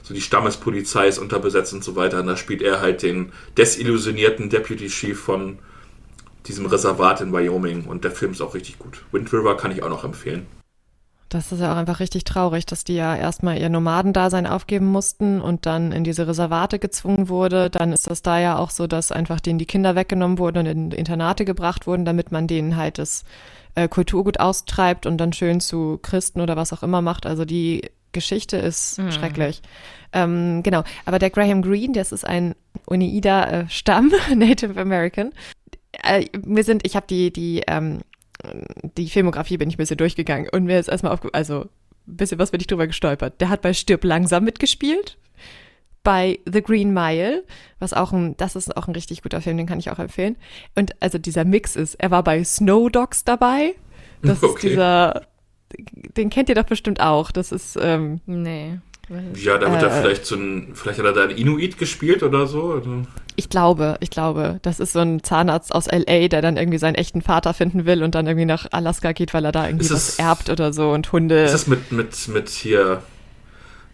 so die Stammespolizei ist unterbesetzt und so weiter. Und da spielt er halt den desillusionierten Deputy Chief von diesem Reservat in Wyoming und der Film ist auch richtig gut. Wind River kann ich auch noch empfehlen. Das ist ja auch einfach richtig traurig, dass die ja erstmal ihr Nomadendasein aufgeben mussten und dann in diese Reservate gezwungen wurde. Dann ist das da ja auch so, dass einfach denen die Kinder weggenommen wurden und in Internate gebracht wurden, damit man denen halt das äh, Kulturgut austreibt und dann schön zu Christen oder was auch immer macht. Also die Geschichte ist mhm. schrecklich. Ähm, genau, aber der Graham Greene, das ist ein Oneida-Stamm, äh, Native American. Äh, wir sind, ich habe die, die ähm, die Filmografie bin ich ein bisschen durchgegangen und mir ist erstmal aufge... Also, ein bisschen was bin ich drüber gestolpert. Der hat bei Stirb langsam mitgespielt. Bei The Green Mile, was auch ein, das ist auch ein richtig guter Film, den kann ich auch empfehlen. Und also dieser Mix ist, er war bei Snow Dogs dabei. Das okay. ist dieser, den kennt ihr doch bestimmt auch. Das ist, ähm, nee. Ja, da wird äh, er vielleicht so ein, vielleicht hat er da einen Inuit gespielt oder so. Oder? Ich glaube, ich glaube, das ist so ein Zahnarzt aus LA, der dann irgendwie seinen echten Vater finden will und dann irgendwie nach Alaska geht, weil er da irgendwie ist was erbt oder so und Hunde. Ist das mit, mit, mit hier,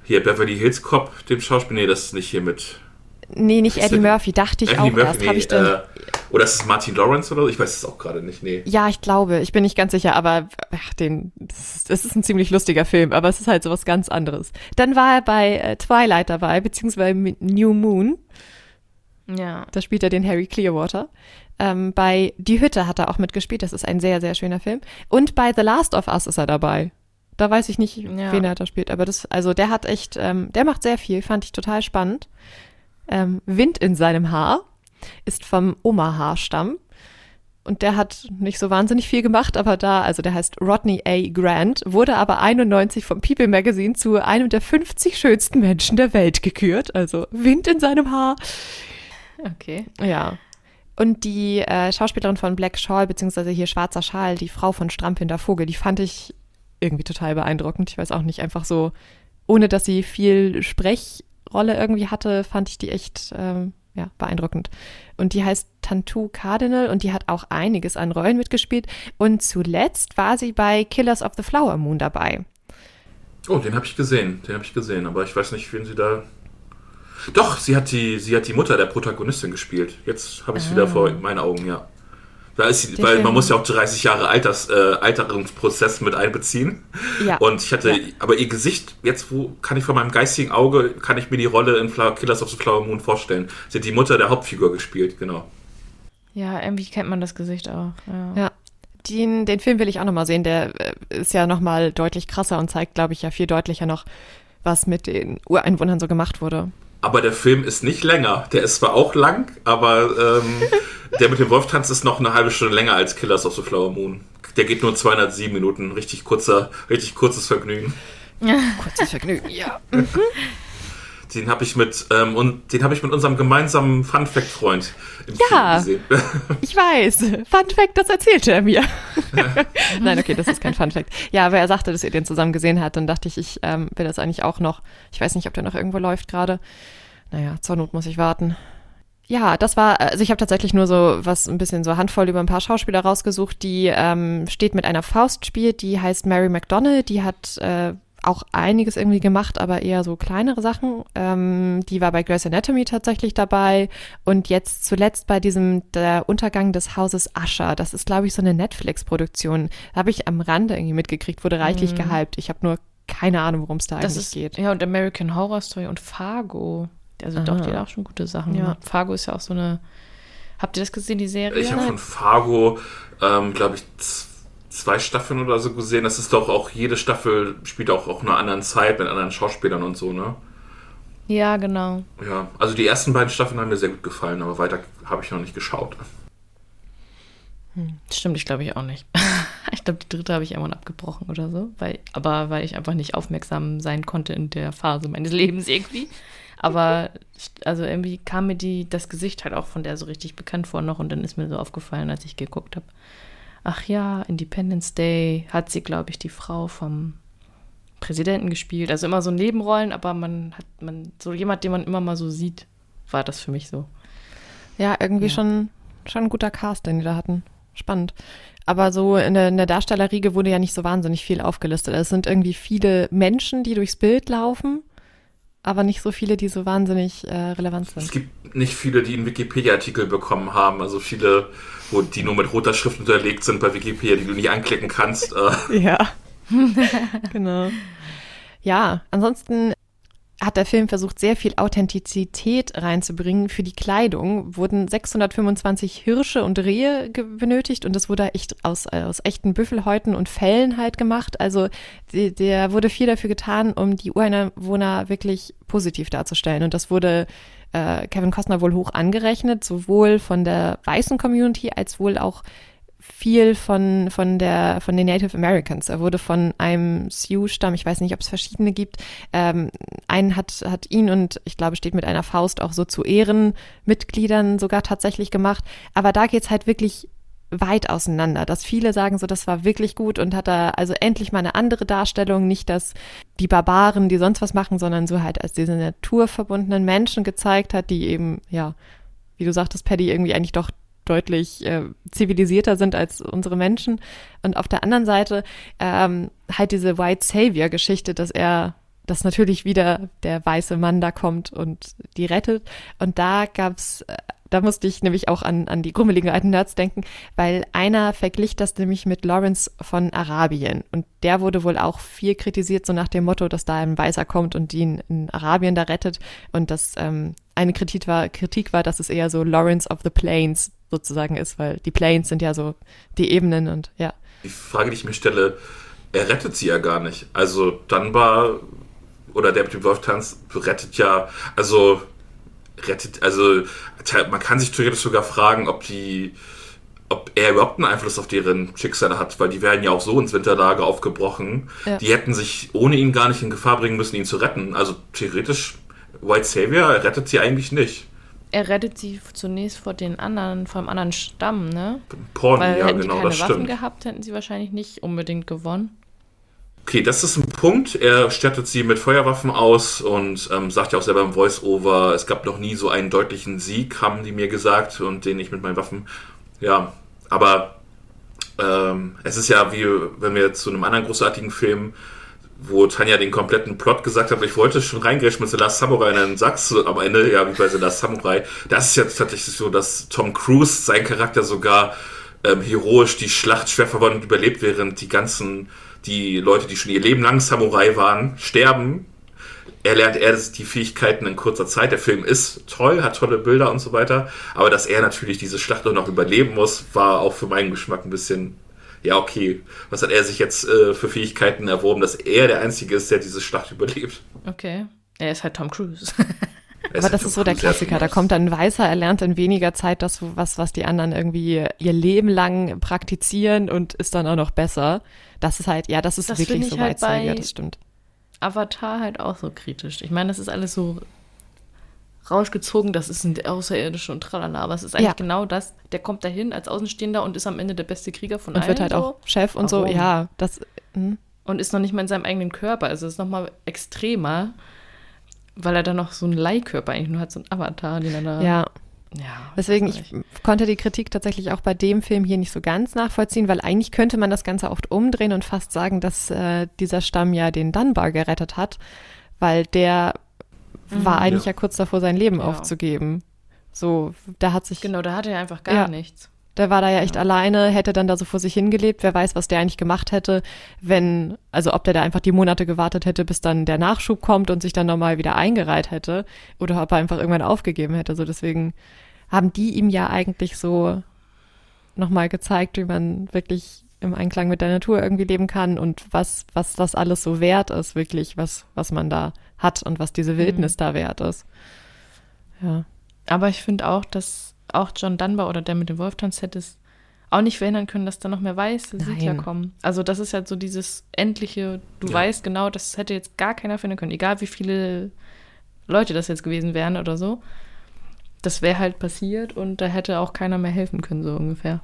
hier Beverly Hills Cop, dem Schauspieler? Nee, das ist nicht hier mit. Nee, nicht Eddie Murphy, dachte ich Eddie auch Murphy, erst. Nee, ich äh, oder ist es Martin Lawrence oder so? Ich weiß es auch gerade nicht, nee. Ja, ich glaube, ich bin nicht ganz sicher, aber ach, den, das, das, ist ein ziemlich lustiger Film, aber es ist halt so was ganz anderes. Dann war er bei äh, Twilight dabei, beziehungsweise mit New Moon. Ja. Da spielt er den Harry Clearwater. Ähm, bei Die Hütte hat er auch mitgespielt, das ist ein sehr, sehr schöner Film. Und bei The Last of Us ist er dabei. Da weiß ich nicht, ja. wen er da spielt, aber das, also der hat echt, ähm, der macht sehr viel, fand ich total spannend ähm, Wind in seinem Haar, ist vom Omaha-Stamm. Und der hat nicht so wahnsinnig viel gemacht, aber da, also der heißt Rodney A. Grant, wurde aber 91 vom People Magazine zu einem der 50 schönsten Menschen der Welt gekürt. Also Wind in seinem Haar. Okay. Ja. Und die äh, Schauspielerin von Black Shawl, beziehungsweise hier Schwarzer Schal, die Frau von Strampelnder Vogel, die fand ich irgendwie total beeindruckend. Ich weiß auch nicht, einfach so, ohne dass sie viel Sprech Rolle irgendwie hatte, fand ich die echt ähm, ja, beeindruckend. Und die heißt Tantu Cardinal und die hat auch einiges an Rollen mitgespielt. Und zuletzt war sie bei Killers of the Flower Moon dabei. Oh, den habe ich gesehen, den habe ich gesehen, aber ich weiß nicht, wen sie da. Doch, sie hat die, sie hat die Mutter der Protagonistin gespielt. Jetzt habe ich es ah. wieder vor meinen Augen, ja. Da ist, weil man muss ja auch 30 Jahre Alters, äh, Alterungsprozess mit einbeziehen. Ja. Und ich hatte, ja. aber ihr Gesicht, jetzt wo kann ich von meinem geistigen Auge, kann ich mir die Rolle in Flower, Killers of the Flower Moon vorstellen. Sie hat die Mutter der Hauptfigur gespielt, genau. Ja, irgendwie kennt man das Gesicht auch. Ja. ja. Den, den Film will ich auch nochmal sehen. Der äh, ist ja nochmal deutlich krasser und zeigt, glaube ich, ja viel deutlicher noch, was mit den Ureinwohnern so gemacht wurde. Aber der Film ist nicht länger. Der ist zwar auch lang, aber ähm, der mit dem Wolftanz ist noch eine halbe Stunde länger als Killers of the Flower Moon. Der geht nur 207 Minuten. Richtig kurzer, richtig kurzes Vergnügen. Kurzes Vergnügen, ja. Den habe ich mit ähm, und den habe ich mit unserem gemeinsamen Fun Fact Freund im ja, Film gesehen. ich weiß. Fun Fact, das erzählte er mir. Nein, okay, das ist kein Fun Fact. Ja, aber er sagte, dass ihr den zusammen gesehen hat. Dann dachte ich, ich ähm, will das eigentlich auch noch. Ich weiß nicht, ob der noch irgendwo läuft gerade. Naja, zur Not muss ich warten. Ja, das war, also ich habe tatsächlich nur so was ein bisschen so handvoll über ein paar Schauspieler rausgesucht. Die ähm, steht mit einer Faust spielt, die heißt Mary McDonnell, die hat äh, auch einiges irgendwie gemacht, aber eher so kleinere Sachen. Ähm, die war bei Grey's Anatomy tatsächlich dabei und jetzt zuletzt bei diesem Der Untergang des Hauses Usher. Das ist, glaube ich, so eine Netflix-Produktion. Habe ich am Rande irgendwie mitgekriegt, wurde reichlich mhm. gehypt. Ich habe nur keine Ahnung, worum es da das eigentlich ist, geht. Ja, und American Horror Story und Fargo. Also Aha. doch, die hat auch schon gute Sachen. Ja. Fargo ist ja auch so eine. Habt ihr das gesehen, die Serie? Ich habe von Fargo, ähm, glaube ich, zwei Staffeln oder so gesehen. Das ist doch auch, jede Staffel spielt auch auf einer anderen Zeit mit anderen Schauspielern und so, ne? Ja, genau. Ja, also die ersten beiden Staffeln haben mir sehr gut gefallen, aber weiter habe ich noch nicht geschaut. Hm, stimmt, ich glaube ich auch nicht. ich glaube, die dritte habe ich irgendwann abgebrochen oder so, weil, aber weil ich einfach nicht aufmerksam sein konnte in der Phase meines Lebens irgendwie. Aber also irgendwie kam mir die, das Gesicht halt auch von der so richtig bekannt vor noch und dann ist mir so aufgefallen, als ich geguckt habe ach ja, Independence Day hat sie, glaube ich, die Frau vom Präsidenten gespielt. Also immer so Nebenrollen, aber man hat, man, so jemand, den man immer mal so sieht, war das für mich so. Ja, irgendwie ja. Schon, schon ein guter Cast, den die da hatten. Spannend. Aber so in der, in der Darstellerriege wurde ja nicht so wahnsinnig viel aufgelistet. Es sind irgendwie viele Menschen, die durchs Bild laufen aber nicht so viele, die so wahnsinnig äh, relevant sind. Es gibt nicht viele, die einen Wikipedia-Artikel bekommen haben. Also viele, wo die nur mit roter Schrift unterlegt sind bei Wikipedia, die du nicht anklicken kannst. Äh. Ja. genau. Ja, ansonsten hat der Film versucht, sehr viel Authentizität reinzubringen. Für die Kleidung wurden 625 Hirsche und Rehe benötigt und das wurde echt aus, aus echten Büffelhäuten und Fellen halt gemacht. Also der wurde viel dafür getan, um die Ureinwohner wirklich positiv darzustellen. Und das wurde äh, Kevin Costner wohl hoch angerechnet, sowohl von der weißen Community als wohl auch viel von, von, der, von den Native Americans. Er wurde von einem Sioux-Stamm, ich weiß nicht, ob es verschiedene gibt, ähm, einen hat, hat ihn und ich glaube, steht mit einer Faust auch so zu Ehrenmitgliedern sogar tatsächlich gemacht. Aber da geht's halt wirklich weit auseinander, dass viele sagen so, das war wirklich gut und hat da also endlich mal eine andere Darstellung, nicht dass die Barbaren, die sonst was machen, sondern so halt als diese naturverbundenen Menschen gezeigt hat, die eben, ja, wie du sagtest, Paddy, irgendwie eigentlich doch deutlich äh, zivilisierter sind als unsere Menschen. Und auf der anderen Seite ähm, halt diese White Savior-Geschichte, dass er, dass natürlich wieder der weiße Mann da kommt und die rettet. Und da gab's äh, da musste ich nämlich auch an, an die grummeligen alten Nerds denken, weil einer verglich das nämlich mit Lawrence von Arabien. Und der wurde wohl auch viel kritisiert, so nach dem Motto, dass da ein Weißer kommt und ihn in Arabien da rettet. Und das ähm, eine Kritik war, Kritik war, dass es eher so Lawrence of the Plains sozusagen ist, weil die Plains sind ja so die Ebenen und ja. Die Frage, die ich mir stelle, er rettet sie ja gar nicht. Also Dunbar oder der mit dem Wolf tanzt rettet ja, also rettet, also man kann sich theoretisch sogar fragen, ob die, ob er überhaupt einen Einfluss auf deren Schicksale hat, weil die werden ja auch so ins Winterlager aufgebrochen. Ja. Die hätten sich ohne ihn gar nicht in Gefahr bringen müssen, ihn zu retten. Also theoretisch, White Savior rettet sie eigentlich nicht er rettet sie zunächst vor den anderen, vor dem anderen Stamm, ne? Porn, Weil ja, hätten genau, die keine Waffen stimmt. gehabt, hätten sie wahrscheinlich nicht unbedingt gewonnen. Okay, das ist ein Punkt. Er stattet sie mit Feuerwaffen aus und ähm, sagt ja auch selber im Voice-Over, es gab noch nie so einen deutlichen Sieg, haben die mir gesagt, und den ich mit meinen Waffen. Ja, aber ähm, es ist ja wie, wenn wir zu einem anderen großartigen Film wo Tanja den kompletten Plot gesagt hat, ich wollte schon reingrätschen mit The Last Samurai dann sagst du am Ende, ja, wie bei The Last Samurai, das ist jetzt tatsächlich so, dass Tom Cruise seinen Charakter sogar ähm, heroisch die Schlacht schwer verwundet überlebt, während die ganzen, die Leute, die schon ihr Leben lang Samurai waren, sterben. Er lernt erst die Fähigkeiten in kurzer Zeit. Der Film ist toll, hat tolle Bilder und so weiter. Aber dass er natürlich diese Schlacht noch überleben muss, war auch für meinen Geschmack ein bisschen, ja, okay. Was hat er sich jetzt äh, für Fähigkeiten erworben, dass er der Einzige ist, der diese Schlacht überlebt? Okay. Er ist halt Tom Cruise. Aber das ist so der Klassiker. Da kommt dann ein Weißer, er lernt in weniger Zeit das, was, was die anderen irgendwie ihr Leben lang praktizieren und ist dann auch noch besser. Das ist halt, ja, das ist Das wirklich so halt Weißzeiger, bei- das stimmt. Avatar halt auch so kritisch. Ich meine, das ist alles so rausgezogen, das ist ein Außerirdische und tralala, aber es ist eigentlich Ja. genau das. Der kommt dahin als Außenstehender und ist am Ende der beste Krieger von Und allen. wird halt so. auch Chef und so, Warum? ja, das, hm. und ist noch nicht mal in seinem eigenen Körper. Also es ist noch mal extremer, weil er dann noch so einen Leihkörper eigentlich nur hat, so einen Avatar, den er da. ja. ja Deswegen, ich konnte die Kritik tatsächlich auch bei dem Film hier nicht so ganz nachvollziehen, weil eigentlich könnte man das Ganze oft umdrehen und fast sagen, dass äh, dieser Stamm ja den Dunbar gerettet hat, weil der war eigentlich ja. Ja. kurz davor, sein Leben Ja. aufzugeben. So, da hat sich, Genau, da hatte er einfach gar Ja. nichts. der war da ja echt alleine, hätte dann da so vor sich hingelebt. Wer weiß, was der eigentlich gemacht hätte, wenn, also ob der da einfach die Monate gewartet hätte, bis dann der Nachschub kommt und sich dann nochmal wieder eingereiht hätte oder ob er einfach irgendwann aufgegeben hätte. So deswegen haben die ihm ja eigentlich so nochmal gezeigt, wie man wirklich im Einklang mit der Natur irgendwie leben kann und was, was das alles so wert ist, wirklich, was, was man da hat und was diese Wildnis da wert ist. Ja. Aber ich finde auch, dass auch John Dunbar oder der mit dem Wolftanz hätte es auch nicht verhindern können, dass da noch mehr weiße Siedler kommen. Also das ist halt so dieses endliche, du Ja. weißt genau, das hätte jetzt gar keiner finden können, egal wie viele Leute das jetzt gewesen wären oder so. Das wäre halt passiert und da hätte auch keiner mehr helfen können, so ungefähr.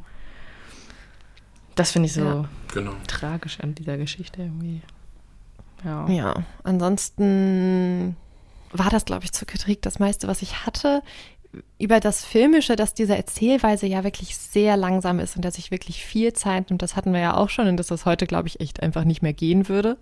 Das finde ich so Ja. Genau. tragisch an dieser Geschichte irgendwie. Ja. Ja, ansonsten war das, glaube ich, zur Kritik das meiste, was ich hatte. Über das Filmische, dass diese Erzählweise ja wirklich sehr langsam ist und dass sich wirklich viel Zeit nimmt, das hatten wir ja auch schon und dass das heute, glaube ich, echt einfach nicht mehr gehen würde.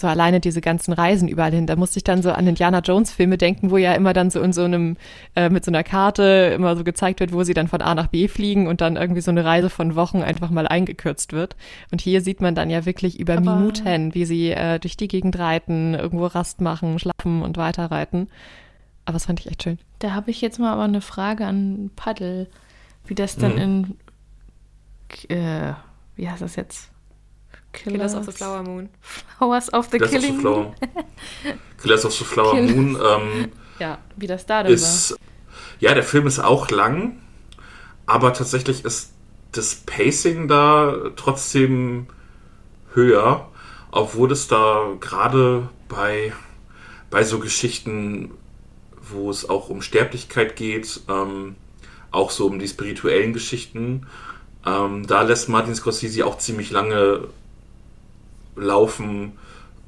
So alleine diese ganzen Reisen überall hin. Da musste ich dann so an Indiana Jones Filme denken, wo ja immer dann so in so einem, äh, mit so einer Karte immer so gezeigt wird, wo sie dann von A nach B fliegen und dann irgendwie so eine Reise von Wochen einfach mal eingekürzt wird. Und hier sieht man dann ja wirklich über Aber- Minuten, wie sie äh, durch die Gegend reiten, irgendwo Rast machen, schlafen und weiterreiten. Aber das fand ich echt schön. Da habe ich jetzt mal aber eine Frage an Paddel, wie das dann Mhm. in, äh, wie heißt das jetzt? Killers of the Flower Moon. Flowers of the Killers of the Killing. Flower, Killers of the Flower Killers. Moon ähm, Ja, wie das da dann ist. Ja, der Film ist auch lang, aber tatsächlich ist das Pacing da trotzdem höher, obwohl es da gerade bei, bei so Geschichten, wo es auch um Sterblichkeit geht, ähm, auch so um die spirituellen Geschichten, ähm, da lässt Martin Scorsese auch ziemlich lange laufen,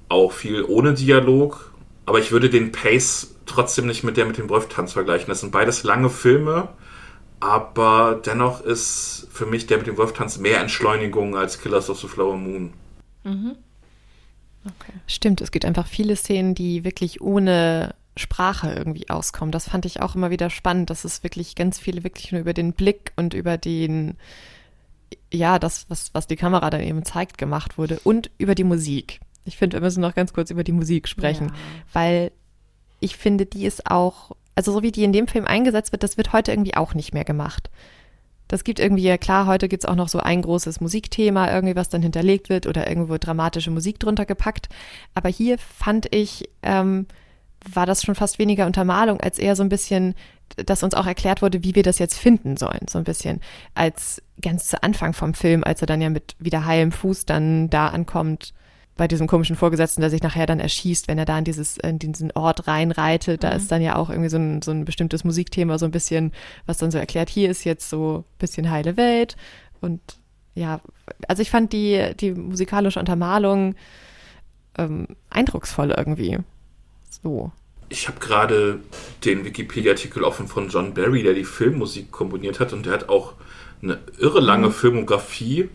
auch viel ohne Dialog. Aber ich würde den Pace trotzdem nicht mit der mit dem Wolftanz vergleichen. Das sind beides lange Filme, aber dennoch ist für mich der mit dem Wolftanz mehr Entschleunigung als Killers of the Flower Moon. Mhm. Okay. Stimmt, es gibt einfach viele Szenen, die wirklich ohne Sprache irgendwie auskommen. Das fand ich auch immer wieder spannend, dass es wirklich ganz viele wirklich nur über den Blick und über den, ja, das, was, was die Kamera dann eben zeigt, gemacht wurde und über die Musik. Ich finde, wir müssen noch ganz kurz über die Musik sprechen, Ja. weil ich finde, die ist auch, also so wie die in dem Film eingesetzt wird, das wird heute irgendwie auch nicht mehr gemacht. Das gibt irgendwie, ja klar, heute gibt's auch noch so ein großes Musikthema, irgendwie, was dann hinterlegt wird oder irgendwo dramatische Musik drunter gepackt. Aber hier fand ich, ähm, war das schon fast weniger Untermalung, als eher so ein bisschen, dass uns auch erklärt wurde, wie wir das jetzt finden sollen, so ein bisschen. Als ganz zu Anfang vom Film, als er dann ja mit wieder heilem Fuß dann da ankommt, bei diesem komischen Vorgesetzten, der sich nachher dann erschießt, wenn er da in, dieses, in diesen Ort reinreitet, da ist dann ja auch irgendwie so ein, so ein bestimmtes Musikthema, so ein bisschen, was dann so erklärt, hier ist jetzt so ein bisschen heile Welt und ja, also ich fand die, die musikalische Untermalung ähm, eindrucksvoll irgendwie. So. Ich habe gerade den Wikipedia-Artikel offen von John Barry, der die Filmmusik komponiert hat und der hat auch eine irre lange Filmografie,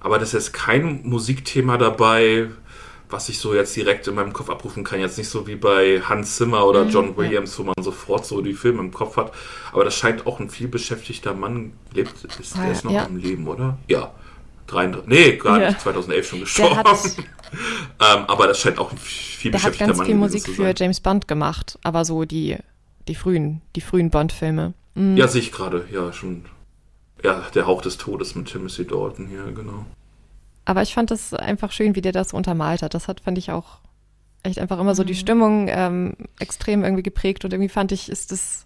aber das ist kein Musikthema dabei, was ich so jetzt direkt in meinem Kopf abrufen kann. Jetzt nicht so wie bei Hans Zimmer oder Mhm, John Williams, wo man sofort so die Filme im Kopf hat. Aber das scheint auch ein viel beschäftigter Mann lebt. Ist, Ah, der ist noch ja. am Leben, oder? Ja. 33, nee, gar Ja. nicht, 2011 schon gestorben. hat, ähm, aber das scheint auch ein viel der hat beschäftigter ganz Mann viel Musik für. James Bond gemacht, aber so die, die frühen, die frühen Bond-Filme. Mhm. Ja, sehe ich gerade, ja, schon. Ja, der Hauch des Todes mit Timothy Dalton hier, genau. Aber ich fand das einfach schön, wie der das so untermalt hat. Das hat, fand ich auch echt einfach immer so Mhm. die Stimmung ähm, extrem irgendwie geprägt und irgendwie fand ich, ist das,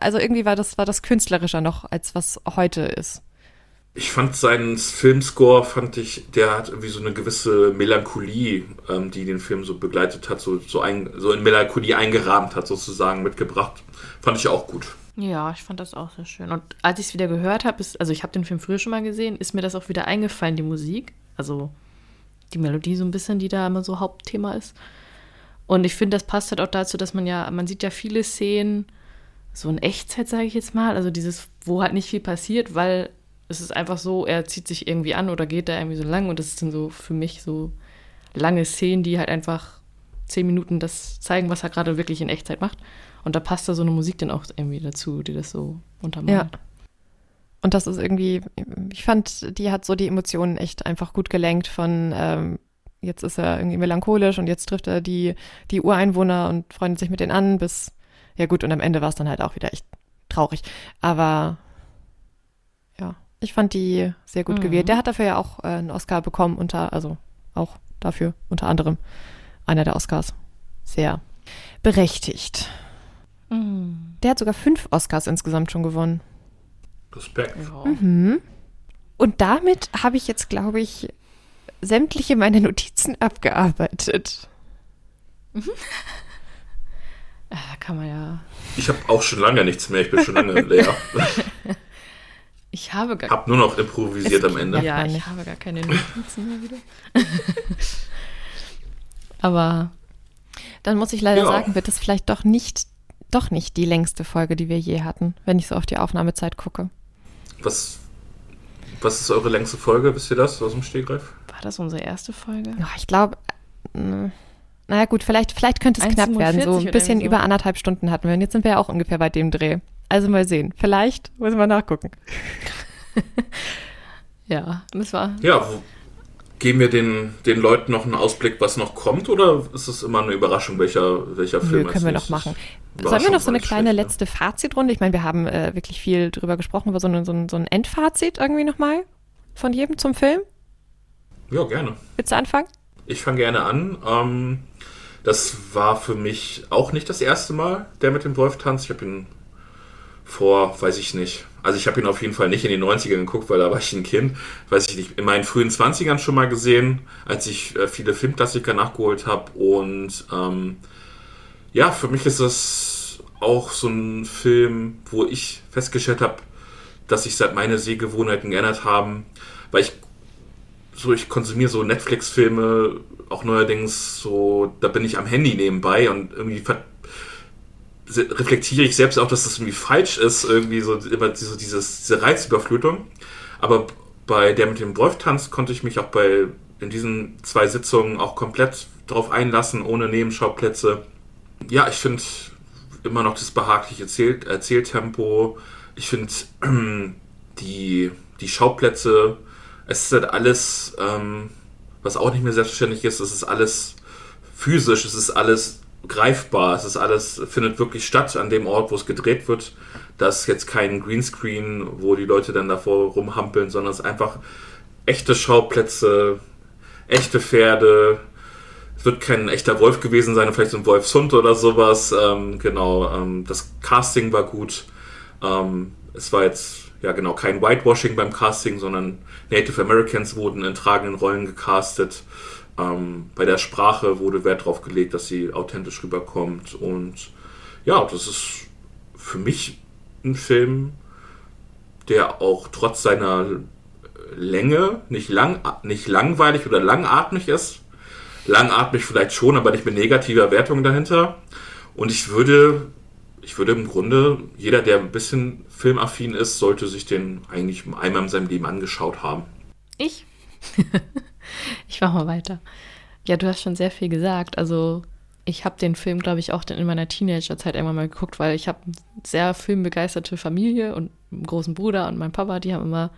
also irgendwie war das, war das künstlerischer noch, als was heute ist. Ich fand seinen Filmscore, fand ich, der hat irgendwie so eine gewisse Melancholie, ähm, die den Film so begleitet hat, so, so, ein, so in Melancholie eingerahmt hat, sozusagen mitgebracht. Fand ich auch gut. Ja, ich fand das auch sehr schön. Und als ich es wieder gehört habe, also ich habe den Film früher schon mal gesehen, ist mir das auch wieder eingefallen, die Musik. Also die Melodie so ein bisschen, die da immer so Hauptthema ist. Und ich finde, das passt halt auch dazu, dass man ja, man sieht ja viele Szenen so in Echtzeit, sage ich jetzt mal. Also dieses, wo halt nicht viel passiert, weil es ist einfach so, er zieht sich irgendwie an oder geht da irgendwie so lang und das sind so für mich so lange Szenen, die halt einfach zehn Minuten das zeigen, was er gerade wirklich in Echtzeit macht. Und da passt da so eine Musik dann auch irgendwie dazu, die das so untermalt. Ja. Und das ist irgendwie, ich fand, die hat so die Emotionen echt einfach gut gelenkt von, ähm, jetzt ist er irgendwie melancholisch und jetzt trifft er die, die Ureinwohner und freundet sich mit denen an, bis, ja gut, und am Ende war es dann halt auch wieder echt traurig. Aber ich fand die sehr gut Mhm. gewählt. Der hat dafür ja auch äh, einen Oscar bekommen, unter, also auch dafür, unter anderem einer der Oscars. Sehr berechtigt. Mhm. Der hat sogar fünf Oscars insgesamt schon gewonnen. Respekt. Ja. Mhm. Und damit habe ich jetzt, glaube ich, sämtliche meine Notizen abgearbeitet. Ah, Da kann man ja. Ich habe auch schon lange nichts mehr, ich bin schon lange leer. Ich habe gar Hab nur noch improvisiert am Ende. Ja, ich habe gar keine Notizen mehr wieder. Aber Dann muss ich leider Ja. sagen, wird es vielleicht doch nicht, doch nicht die längste Folge, die wir je hatten, wenn ich so auf die Aufnahmezeit gucke. Was, was ist eure längste Folge? Wisst ihr das aus dem Stegreif? war das unsere erste Folge? Ja, ich glaube, äh, naja gut, vielleicht, vielleicht könnte es knapp werden. So 1,47 ein bisschen so. über anderthalb Stunden hatten wir. Und jetzt sind wir ja auch ungefähr bei dem Dreh. Also mal sehen. Vielleicht müssen wir nachgucken. Ja, das war. Ja, geben wir den, den Leuten noch einen Ausblick, was noch kommt, oder ist es immer eine Überraschung, welcher, welcher Film Nö, können wir noch machen. Sollen wir noch so eine kleine schlecht, letzte Fazitrunde? Ich meine, wir haben äh, wirklich viel drüber gesprochen, über so, eine, so, ein, so ein Endfazit irgendwie nochmal von jedem zum Film. Ja, gerne. Willst du anfangen? Ich fange gerne an. Ähm, das war für mich auch nicht das erste Mal, der mit dem Wolf tanzt. Ich habe ihn vor, weiß ich nicht. Also ich habe ihn auf jeden Fall nicht in den 90ern geguckt, weil da war ich ein Kind. Weiß ich nicht, in meinen frühen 20ern schon mal gesehen, als ich äh, viele Filmklassiker nachgeholt habe. Und ähm, ja, für mich ist das auch so ein Film, wo ich festgestellt habe, dass sich seit meine Sehgewohnheiten geändert haben, weil ich so, ich konsumiere so Netflix-Filme, auch neuerdings so, da bin ich am Handy nebenbei und irgendwie reflektiere ich selbst auch, dass das irgendwie falsch ist, irgendwie so immer so dieses, diese Reizüberflutung. Aber bei der mit dem Wolf-Tanz konnte ich mich auch bei in diesen zwei Sitzungen auch komplett drauf einlassen, ohne Nebenschauplätze. Ja, ich finde immer noch das behagliche Erzähl Erzähltempo. Ich finde die, die Schauplätze, es ist halt alles, ähm, was auch nicht mehr selbstverständlich ist, es ist alles physisch, es ist alles greifbar, es ist alles, findet wirklich statt an dem Ort, wo es gedreht wird. Das ist jetzt kein Greenscreen, wo die Leute dann davor rumhampeln, sondern es ist einfach echte Schauplätze, echte Pferde. Es wird kein echter Wolf gewesen sein, vielleicht so ein Wolfshund oder sowas. Ähm, genau, ähm, das Casting war gut. Ähm, es war jetzt ja genau kein Whitewashing beim Casting, sondern Native Americans wurden in tragenden Rollen gecastet. Ähm, bei der Sprache wurde Wert darauf gelegt, dass sie authentisch rüberkommt. Und ja, das ist für mich ein Film, der auch trotz seiner Länge nicht, lang, nicht langweilig oder langatmig ist. Langatmig vielleicht schon, aber nicht mit negativer Wertung dahinter. Und ich würde, ich würde im Grunde, jeder, der ein bisschen filmaffin ist, sollte sich den eigentlich einmal in seinem Leben angeschaut haben. Ich? ich mach mal weiter. Ja, du hast schon sehr viel gesagt. Also ich habe den Film, glaube ich, auch in meiner Teenagerzeit irgendwann mal geguckt, weil ich habe sehr filmbegeisterte Familie und einen großen Bruder und mein Papa, die haben immer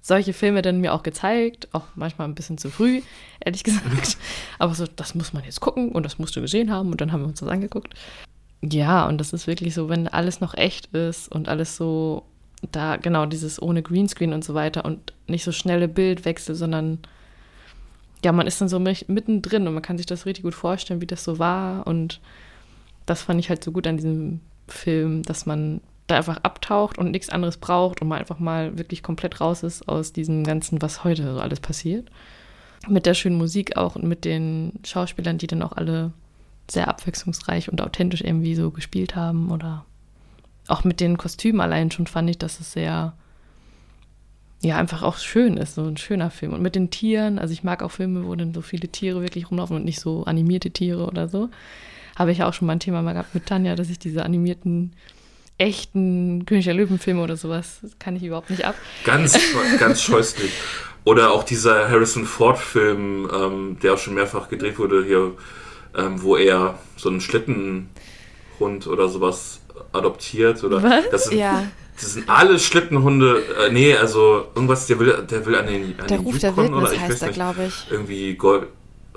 solche Filme dann mir auch gezeigt, auch manchmal ein bisschen zu früh, ehrlich gesagt. Aber so, das muss man jetzt gucken und das musst du gesehen haben und dann haben wir uns das angeguckt. Ja, und das ist wirklich so, wenn alles noch echt ist und alles so, da genau dieses ohne Greenscreen und so weiter und nicht so schnelle Bildwechsel, sondern ja, man ist dann so mittendrin und man kann sich das richtig gut vorstellen, wie das so war. Und das fand ich halt so gut an diesem Film, dass man da einfach abtaucht und nichts anderes braucht und man einfach mal wirklich komplett raus ist aus diesem Ganzen, was heute so alles passiert. Mit der schönen Musik auch und mit den Schauspielern, die dann auch alle sehr abwechslungsreich und authentisch irgendwie so gespielt haben oder auch mit den Kostümen allein schon fand ich, dass es sehr ja, einfach auch schön ist, so ein schöner Film. Und mit den Tieren, also ich mag auch Filme, wo dann so viele Tiere wirklich rumlaufen und nicht so animierte Tiere oder so. Habe ich auch schon mal ein Thema mal gehabt mit Tanja, dass ich diese animierten, echten König der Löwen-Filme oder sowas, das kann ich überhaupt nicht ab. Ganz, ganz scheußlich. Oder auch dieser Harrison Ford-Film, ähm, der auch schon mehrfach gedreht wurde hier, ähm, wo er so einen Schlittenhund oder sowas adoptiert. Oder Was? Das sind, ja. Das sind alle Schlittenhunde. Äh, nee, also irgendwas, der will, der will an den, an Der den Ruf der Wildnis oder ich heißt er, glaube ich. Irgendwie Gold,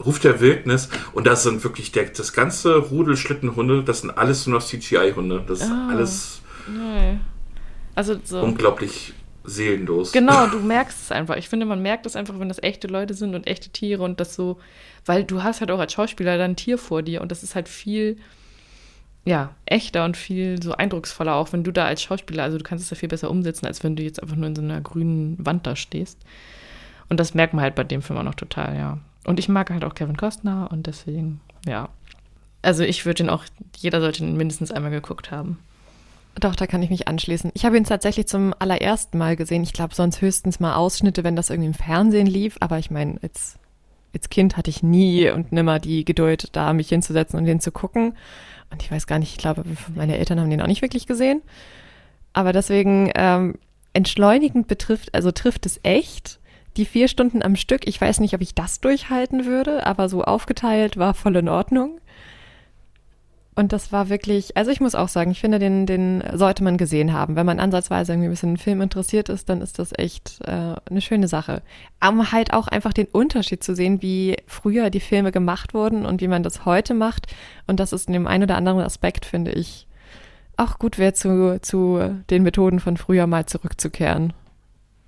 Ruf der Wildnis. Und das sind wirklich der, das ganze Rudel Schlittenhunde, das sind alles nur noch CGI-Hunde. Das ist Ah. alles Nee. Also so. unglaublich seelenlos. Genau, du merkst es einfach. Ich finde, man merkt es einfach, wenn das echte Leute sind und echte Tiere und das so, weil du hast halt auch als Schauspieler dann ein Tier vor dir und das ist halt viel, ja, echter und viel so eindrucksvoller, auch wenn du da als Schauspieler, also du kannst es ja viel besser umsetzen, als wenn du jetzt einfach nur in so einer grünen Wand da stehst. Und das merkt man halt bei dem Film auch noch total, ja. Und ich mag halt auch Kevin Costner und deswegen, ja. Also ich würde ihn auch, jeder sollte ihn mindestens einmal geguckt haben. Doch, da kann ich mich anschließen. Ich habe ihn tatsächlich zum allerersten Mal gesehen. Ich glaube, sonst höchstens mal Ausschnitte, wenn das irgendwie im Fernsehen lief. Aber ich meine, als, als Kind hatte ich nie und nimmer die Geduld, da mich hinzusetzen und den zu gucken. Und ich weiß gar nicht, ich glaube, meine Eltern haben den auch nicht wirklich gesehen. Aber deswegen ähm, entschleunigend betrifft, also trifft es echt. Die vier Stunden am Stück, ich weiß nicht, ob ich das durchhalten würde, aber so aufgeteilt war voll in Ordnung. Und das war wirklich, also ich muss auch sagen, ich finde, den, den sollte man gesehen haben. Wenn man ansatzweise irgendwie ein bisschen in Film interessiert ist, dann ist das echt äh, eine schöne Sache. Um halt auch einfach den Unterschied zu sehen, wie früher die Filme gemacht wurden und wie man das heute macht. Und das ist in dem einen oder anderen Aspekt, finde ich, auch gut wäre, zu, zu den Methoden von früher mal zurückzukehren.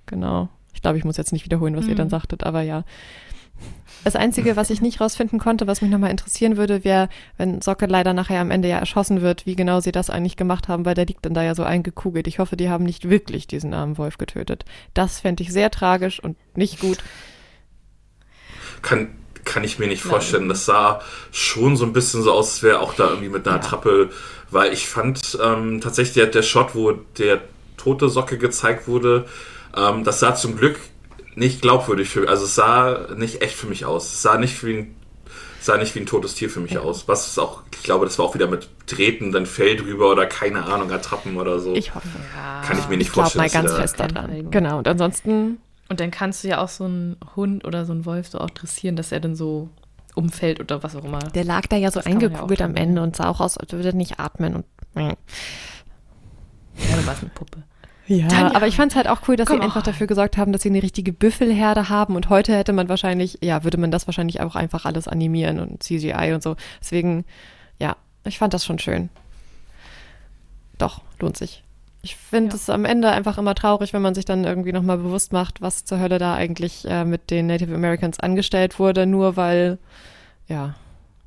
Genau. Ich glaube, ich muss jetzt nicht wiederholen, was ihr dann sagtet, aber ja. Das Einzige, was ich nicht rausfinden konnte, was mich nochmal interessieren würde, wäre, wenn Socke leider nachher am Ende ja erschossen wird, wie genau sie das eigentlich gemacht haben, weil der liegt dann da ja so eingekugelt. Ich hoffe, die haben nicht wirklich diesen armen Wolf getötet. Das fände ich sehr tragisch und nicht gut. Kann, kann ich mir nicht vorstellen. Das sah schon so ein bisschen so aus, als wäre auch da irgendwie mit einer Ja. Attrappe, weil ich fand ähm, tatsächlich der, der Shot, wo der tote Socke gezeigt wurde, ähm, das sah zum Glück nicht glaubwürdig für also es sah nicht echt für mich aus. Es sah nicht wie ein, sah nicht wie ein totes Tier für mich aus. Was ist auch, ich glaube, das war auch wieder mit Treten, dann Fell drüber oder keine Ahnung, Attrappen oder so. Ich hoffe. kann ich mir nicht Ich vorstellen. mal dass sie ganz fest daran. Genau. Und ansonsten, Und dann kannst du ja auch so einen Hund oder so einen Wolf so auch dressieren, dass er dann so umfällt oder was auch immer. der lag da ja so Das ja eingekugelt auch am. Ende und sah auch aus, als würde er nicht atmen und. Ja, du warst eine Puppe. Ja, Tanja, aber ich fand es halt auch cool, dass sie come einfach on. dafür gesorgt haben, dass sie eine richtige Büffelherde haben und heute hätte man wahrscheinlich, ja, würde man das wahrscheinlich auch einfach alles animieren und CGI und so. Deswegen, ja, ich fand das schon schön. Doch, lohnt sich. Ich finde Ja. es am Ende einfach immer traurig, wenn man sich dann irgendwie nochmal bewusst macht, was zur Hölle da eigentlich äh, mit den Native Americans angestellt wurde, nur weil, ja,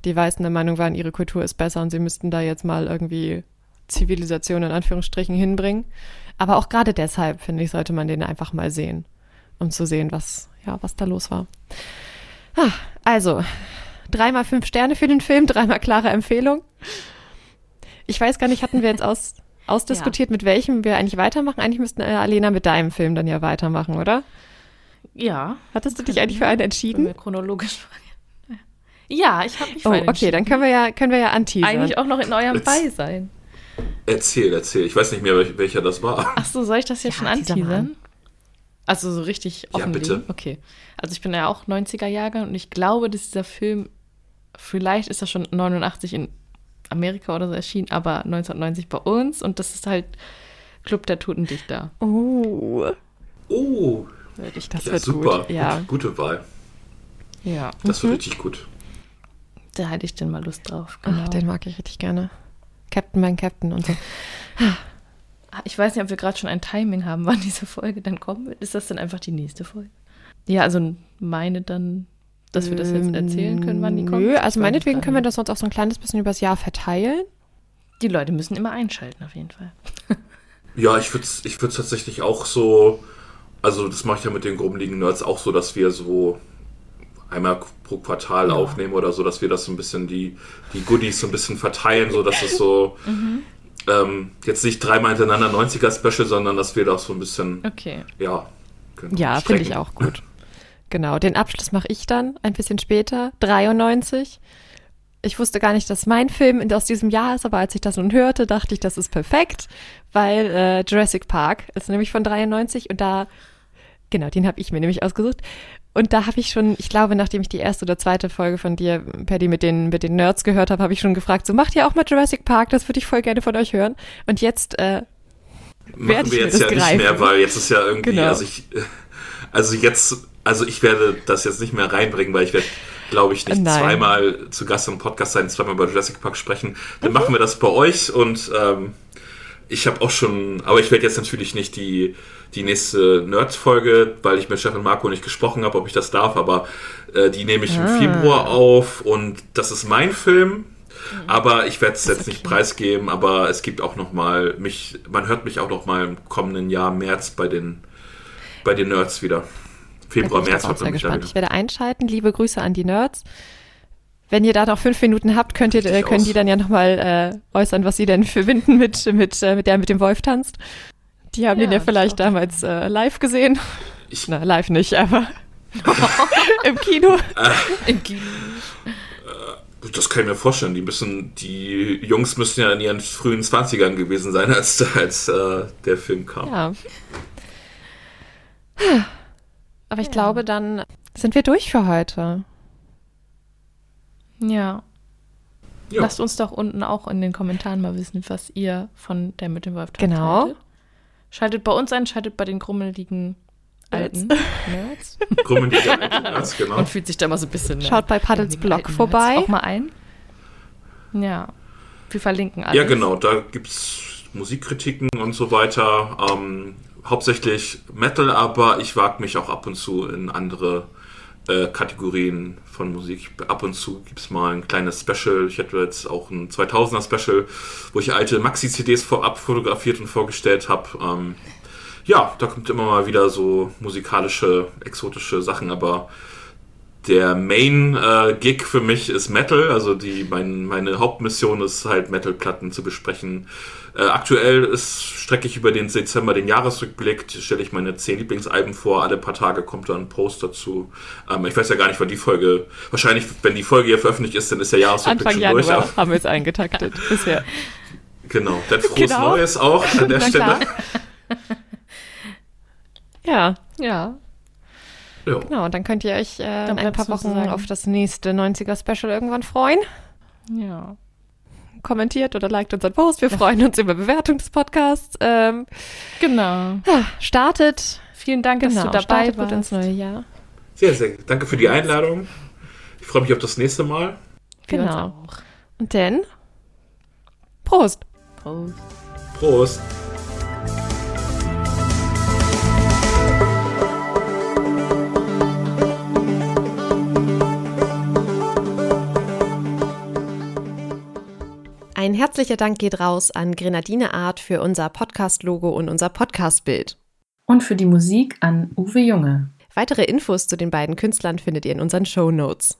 die Weißen der Meinung waren, ihre Kultur ist besser und sie müssten da jetzt mal irgendwie Zivilisation in Anführungsstrichen hinbringen. Aber auch gerade deshalb, finde ich, sollte man den einfach mal sehen, um zu sehen, was, ja, was da los war. Ah, also, dreimal fünf Sterne für den Film, dreimal klare Empfehlung. Ich weiß gar nicht, hatten wir jetzt aus, ausdiskutiert, mit welchem wir eigentlich weitermachen? Eigentlich müssten äh, Alena mit deinem Film dann ja weitermachen, oder? Ja. Hattest du dich eigentlich für einen entschieden? chronologisch Ja, ich habe mich Oh, für einen okay, dann können wir ja, können wir ja anteasern. Eigentlich auch noch in eurem Jetzt- Beisein. Erzähl, erzähl. Ich weiß nicht mehr, welch- welcher das war. Ach so, soll ich das jetzt Ja, schon anteasern? Also so richtig Ja, offen. bitte. Okay. Also ich bin ja auch 90er Jahre und ich glaube, dass dieser Film vielleicht ist das schon 89 in Amerika oder so erschienen, aber 1990 bei uns und das ist halt Club der Toten Dichter. Oh. Oh. Ich, das ja, wird super. gut. Ja. Gute Wahl. Ja. Das wird richtig gut. Da hätte ich denn mal Lust drauf. Genau. Ach, den mag ich richtig gerne. Captain, mein Captain und so. Ah, Ich weiß nicht, ob wir gerade schon ein Timing haben, wann diese Folge dann kommen wird. Ist das dann einfach die nächste Folge? Ja, also meine dann, dass wir das jetzt erzählen können, wann die kommt. Nö, Ich also meinetwegen können wir das sonst auch so ein kleines bisschen übers Jahr verteilen. Die Leute müssen immer einschalten, auf jeden Fall. Ja, ich würde ich würd's tatsächlich auch so, also das mache ich ja mit den grummeligen Nerds auch so, dass wir so einmal pro Quartal Ja. aufnehmen oder so, dass wir das so ein bisschen, die, die Goodies so ein bisschen verteilen, so dass es so ähm, jetzt nicht dreimal hintereinander 90er-Special, sondern dass wir das so ein bisschen, Okay. ja, genau, Ja, finde ich auch gut. Genau, den Abschluss mache ich dann ein bisschen später, 93. Ich wusste gar nicht, dass mein Film aus diesem Jahr ist, aber als ich das nun hörte, dachte ich, das ist perfekt, weil äh, Jurassic Park ist nämlich von 93 und da, genau, den habe ich mir nämlich ausgesucht. Und da habe ich schon, ich glaube, nachdem ich die erste oder zweite Folge von dir, Paddy, mit den, mit den Nerds gehört habe, habe ich schon gefragt, so macht ihr auch mal Jurassic Park, das würde ich voll gerne von euch hören. Und jetzt, äh, Machen wir jetzt das ja nicht greifen. mehr, weil jetzt ist ja irgendwie, Genau. also ich, also jetzt, also ich werde das jetzt nicht mehr reinbringen, weil ich werde, glaube ich, nicht Nein. zweimal zu Gast im Podcast sein, zweimal über Jurassic Park sprechen. Mhm. Dann machen wir das bei euch und ähm, ich habe auch schon, aber ich werde jetzt natürlich nicht die, die nächste Nerd-Folge, weil ich mit und Marco nicht gesprochen habe, ob ich das darf, aber äh, die nehme ich Ah. im Februar auf und das ist mein Film. Mhm. Aber ich werde es jetzt nicht preisgeben, aber es gibt auch noch mal mich, man hört mich auch noch mal im kommenden Jahr März bei den bei den Nerds wieder. Februar, bin ich März auch hört sehr gespannt. Ich werde einschalten. Liebe Grüße an die Nerds. Wenn ihr da noch fünf Minuten habt, könnt ihr, äh, können aus. die dann ja nochmal äh, äußern, was sie denn verbinden mit, mit, äh, mit der mit dem Wolf tanzt. Die haben Ja, den ja vielleicht damals äh, live gesehen. Ich- Na, live nicht, aber im Kino. Im Kino. Das kann ich mir vorstellen. Die müssen, die Jungs müssen ja in ihren frühen 20ern gewesen sein, als, als äh, der Film kam. Ja. Aber ich glaube, dann sind wir durch für heute. Ja. Ja. Lasst uns doch unten auch in den Kommentaren mal wissen, was ihr von der mit dem Wolf Genau. haltet. Schaltet bei uns ein, schaltet bei den grummeligen alten Nerds Krummen die Nerds, genau. und fühlt sich da mal so ein bisschen. ne, Schaut bei Paddels Blog alten vorbei. Auch mal ein. Ja. Wir verlinken alles. Ja, genau, da gibt es Musikkritiken und so weiter. Ähm, hauptsächlich Metal, aber ich wage mich auch ab und zu in andere äh, Kategorien von Musik. Ab und zu gibt es mal ein kleines Special. Ich hatte jetzt auch ein 2000er Special, wo ich alte Maxi-CDs vorab fotografiert und vorgestellt habe. Ähm, ja, da kommt immer mal wieder so musikalische, exotische Sachen, aber der Main-Gig für mich ist Metal, also die, mein, meine Hauptmission ist halt Metal-Platten zu besprechen. Äh, aktuell ist, strecke ich über den Dezember den Jahresrückblick, stelle ich meine zehn Lieblingsalben vor, alle paar Tage kommt da ein Post dazu. Ähm, ich weiß ja gar nicht, wann die Folge, wahrscheinlich, wenn die Folge hier veröffentlicht ist, dann ist der Jahresrückblick Anfang schon durch. Januar aber- haben wir es eingetaktet bisher. Genau, dann frohes Genau. Neues auch an der Stelle. Ja, Ja. Ja. genau. Dann könnt ihr euch äh, in ein paar Wochen sagen. auf das nächste 90er-Special irgendwann freuen. Ja. Kommentiert oder liked unseren Post. Wir freuen uns über Bewertung des Podcasts. Ähm, Genau. startet, Vielen Dank, dass genau, du dabei gut warst. ins neue Jahr. Sehr, sehr danke für die Einladung. Ich freue mich auf das nächste Mal. Genau. Und dann Prost. Prost. Prost. Ein herzlicher Dank geht raus an Grenadine Art für unser Podcast-Logo und unser Podcast-Bild. Und für die Musik an Uwe Junge. Weitere Infos zu den beiden Künstlern findet ihr in unseren Show Notes.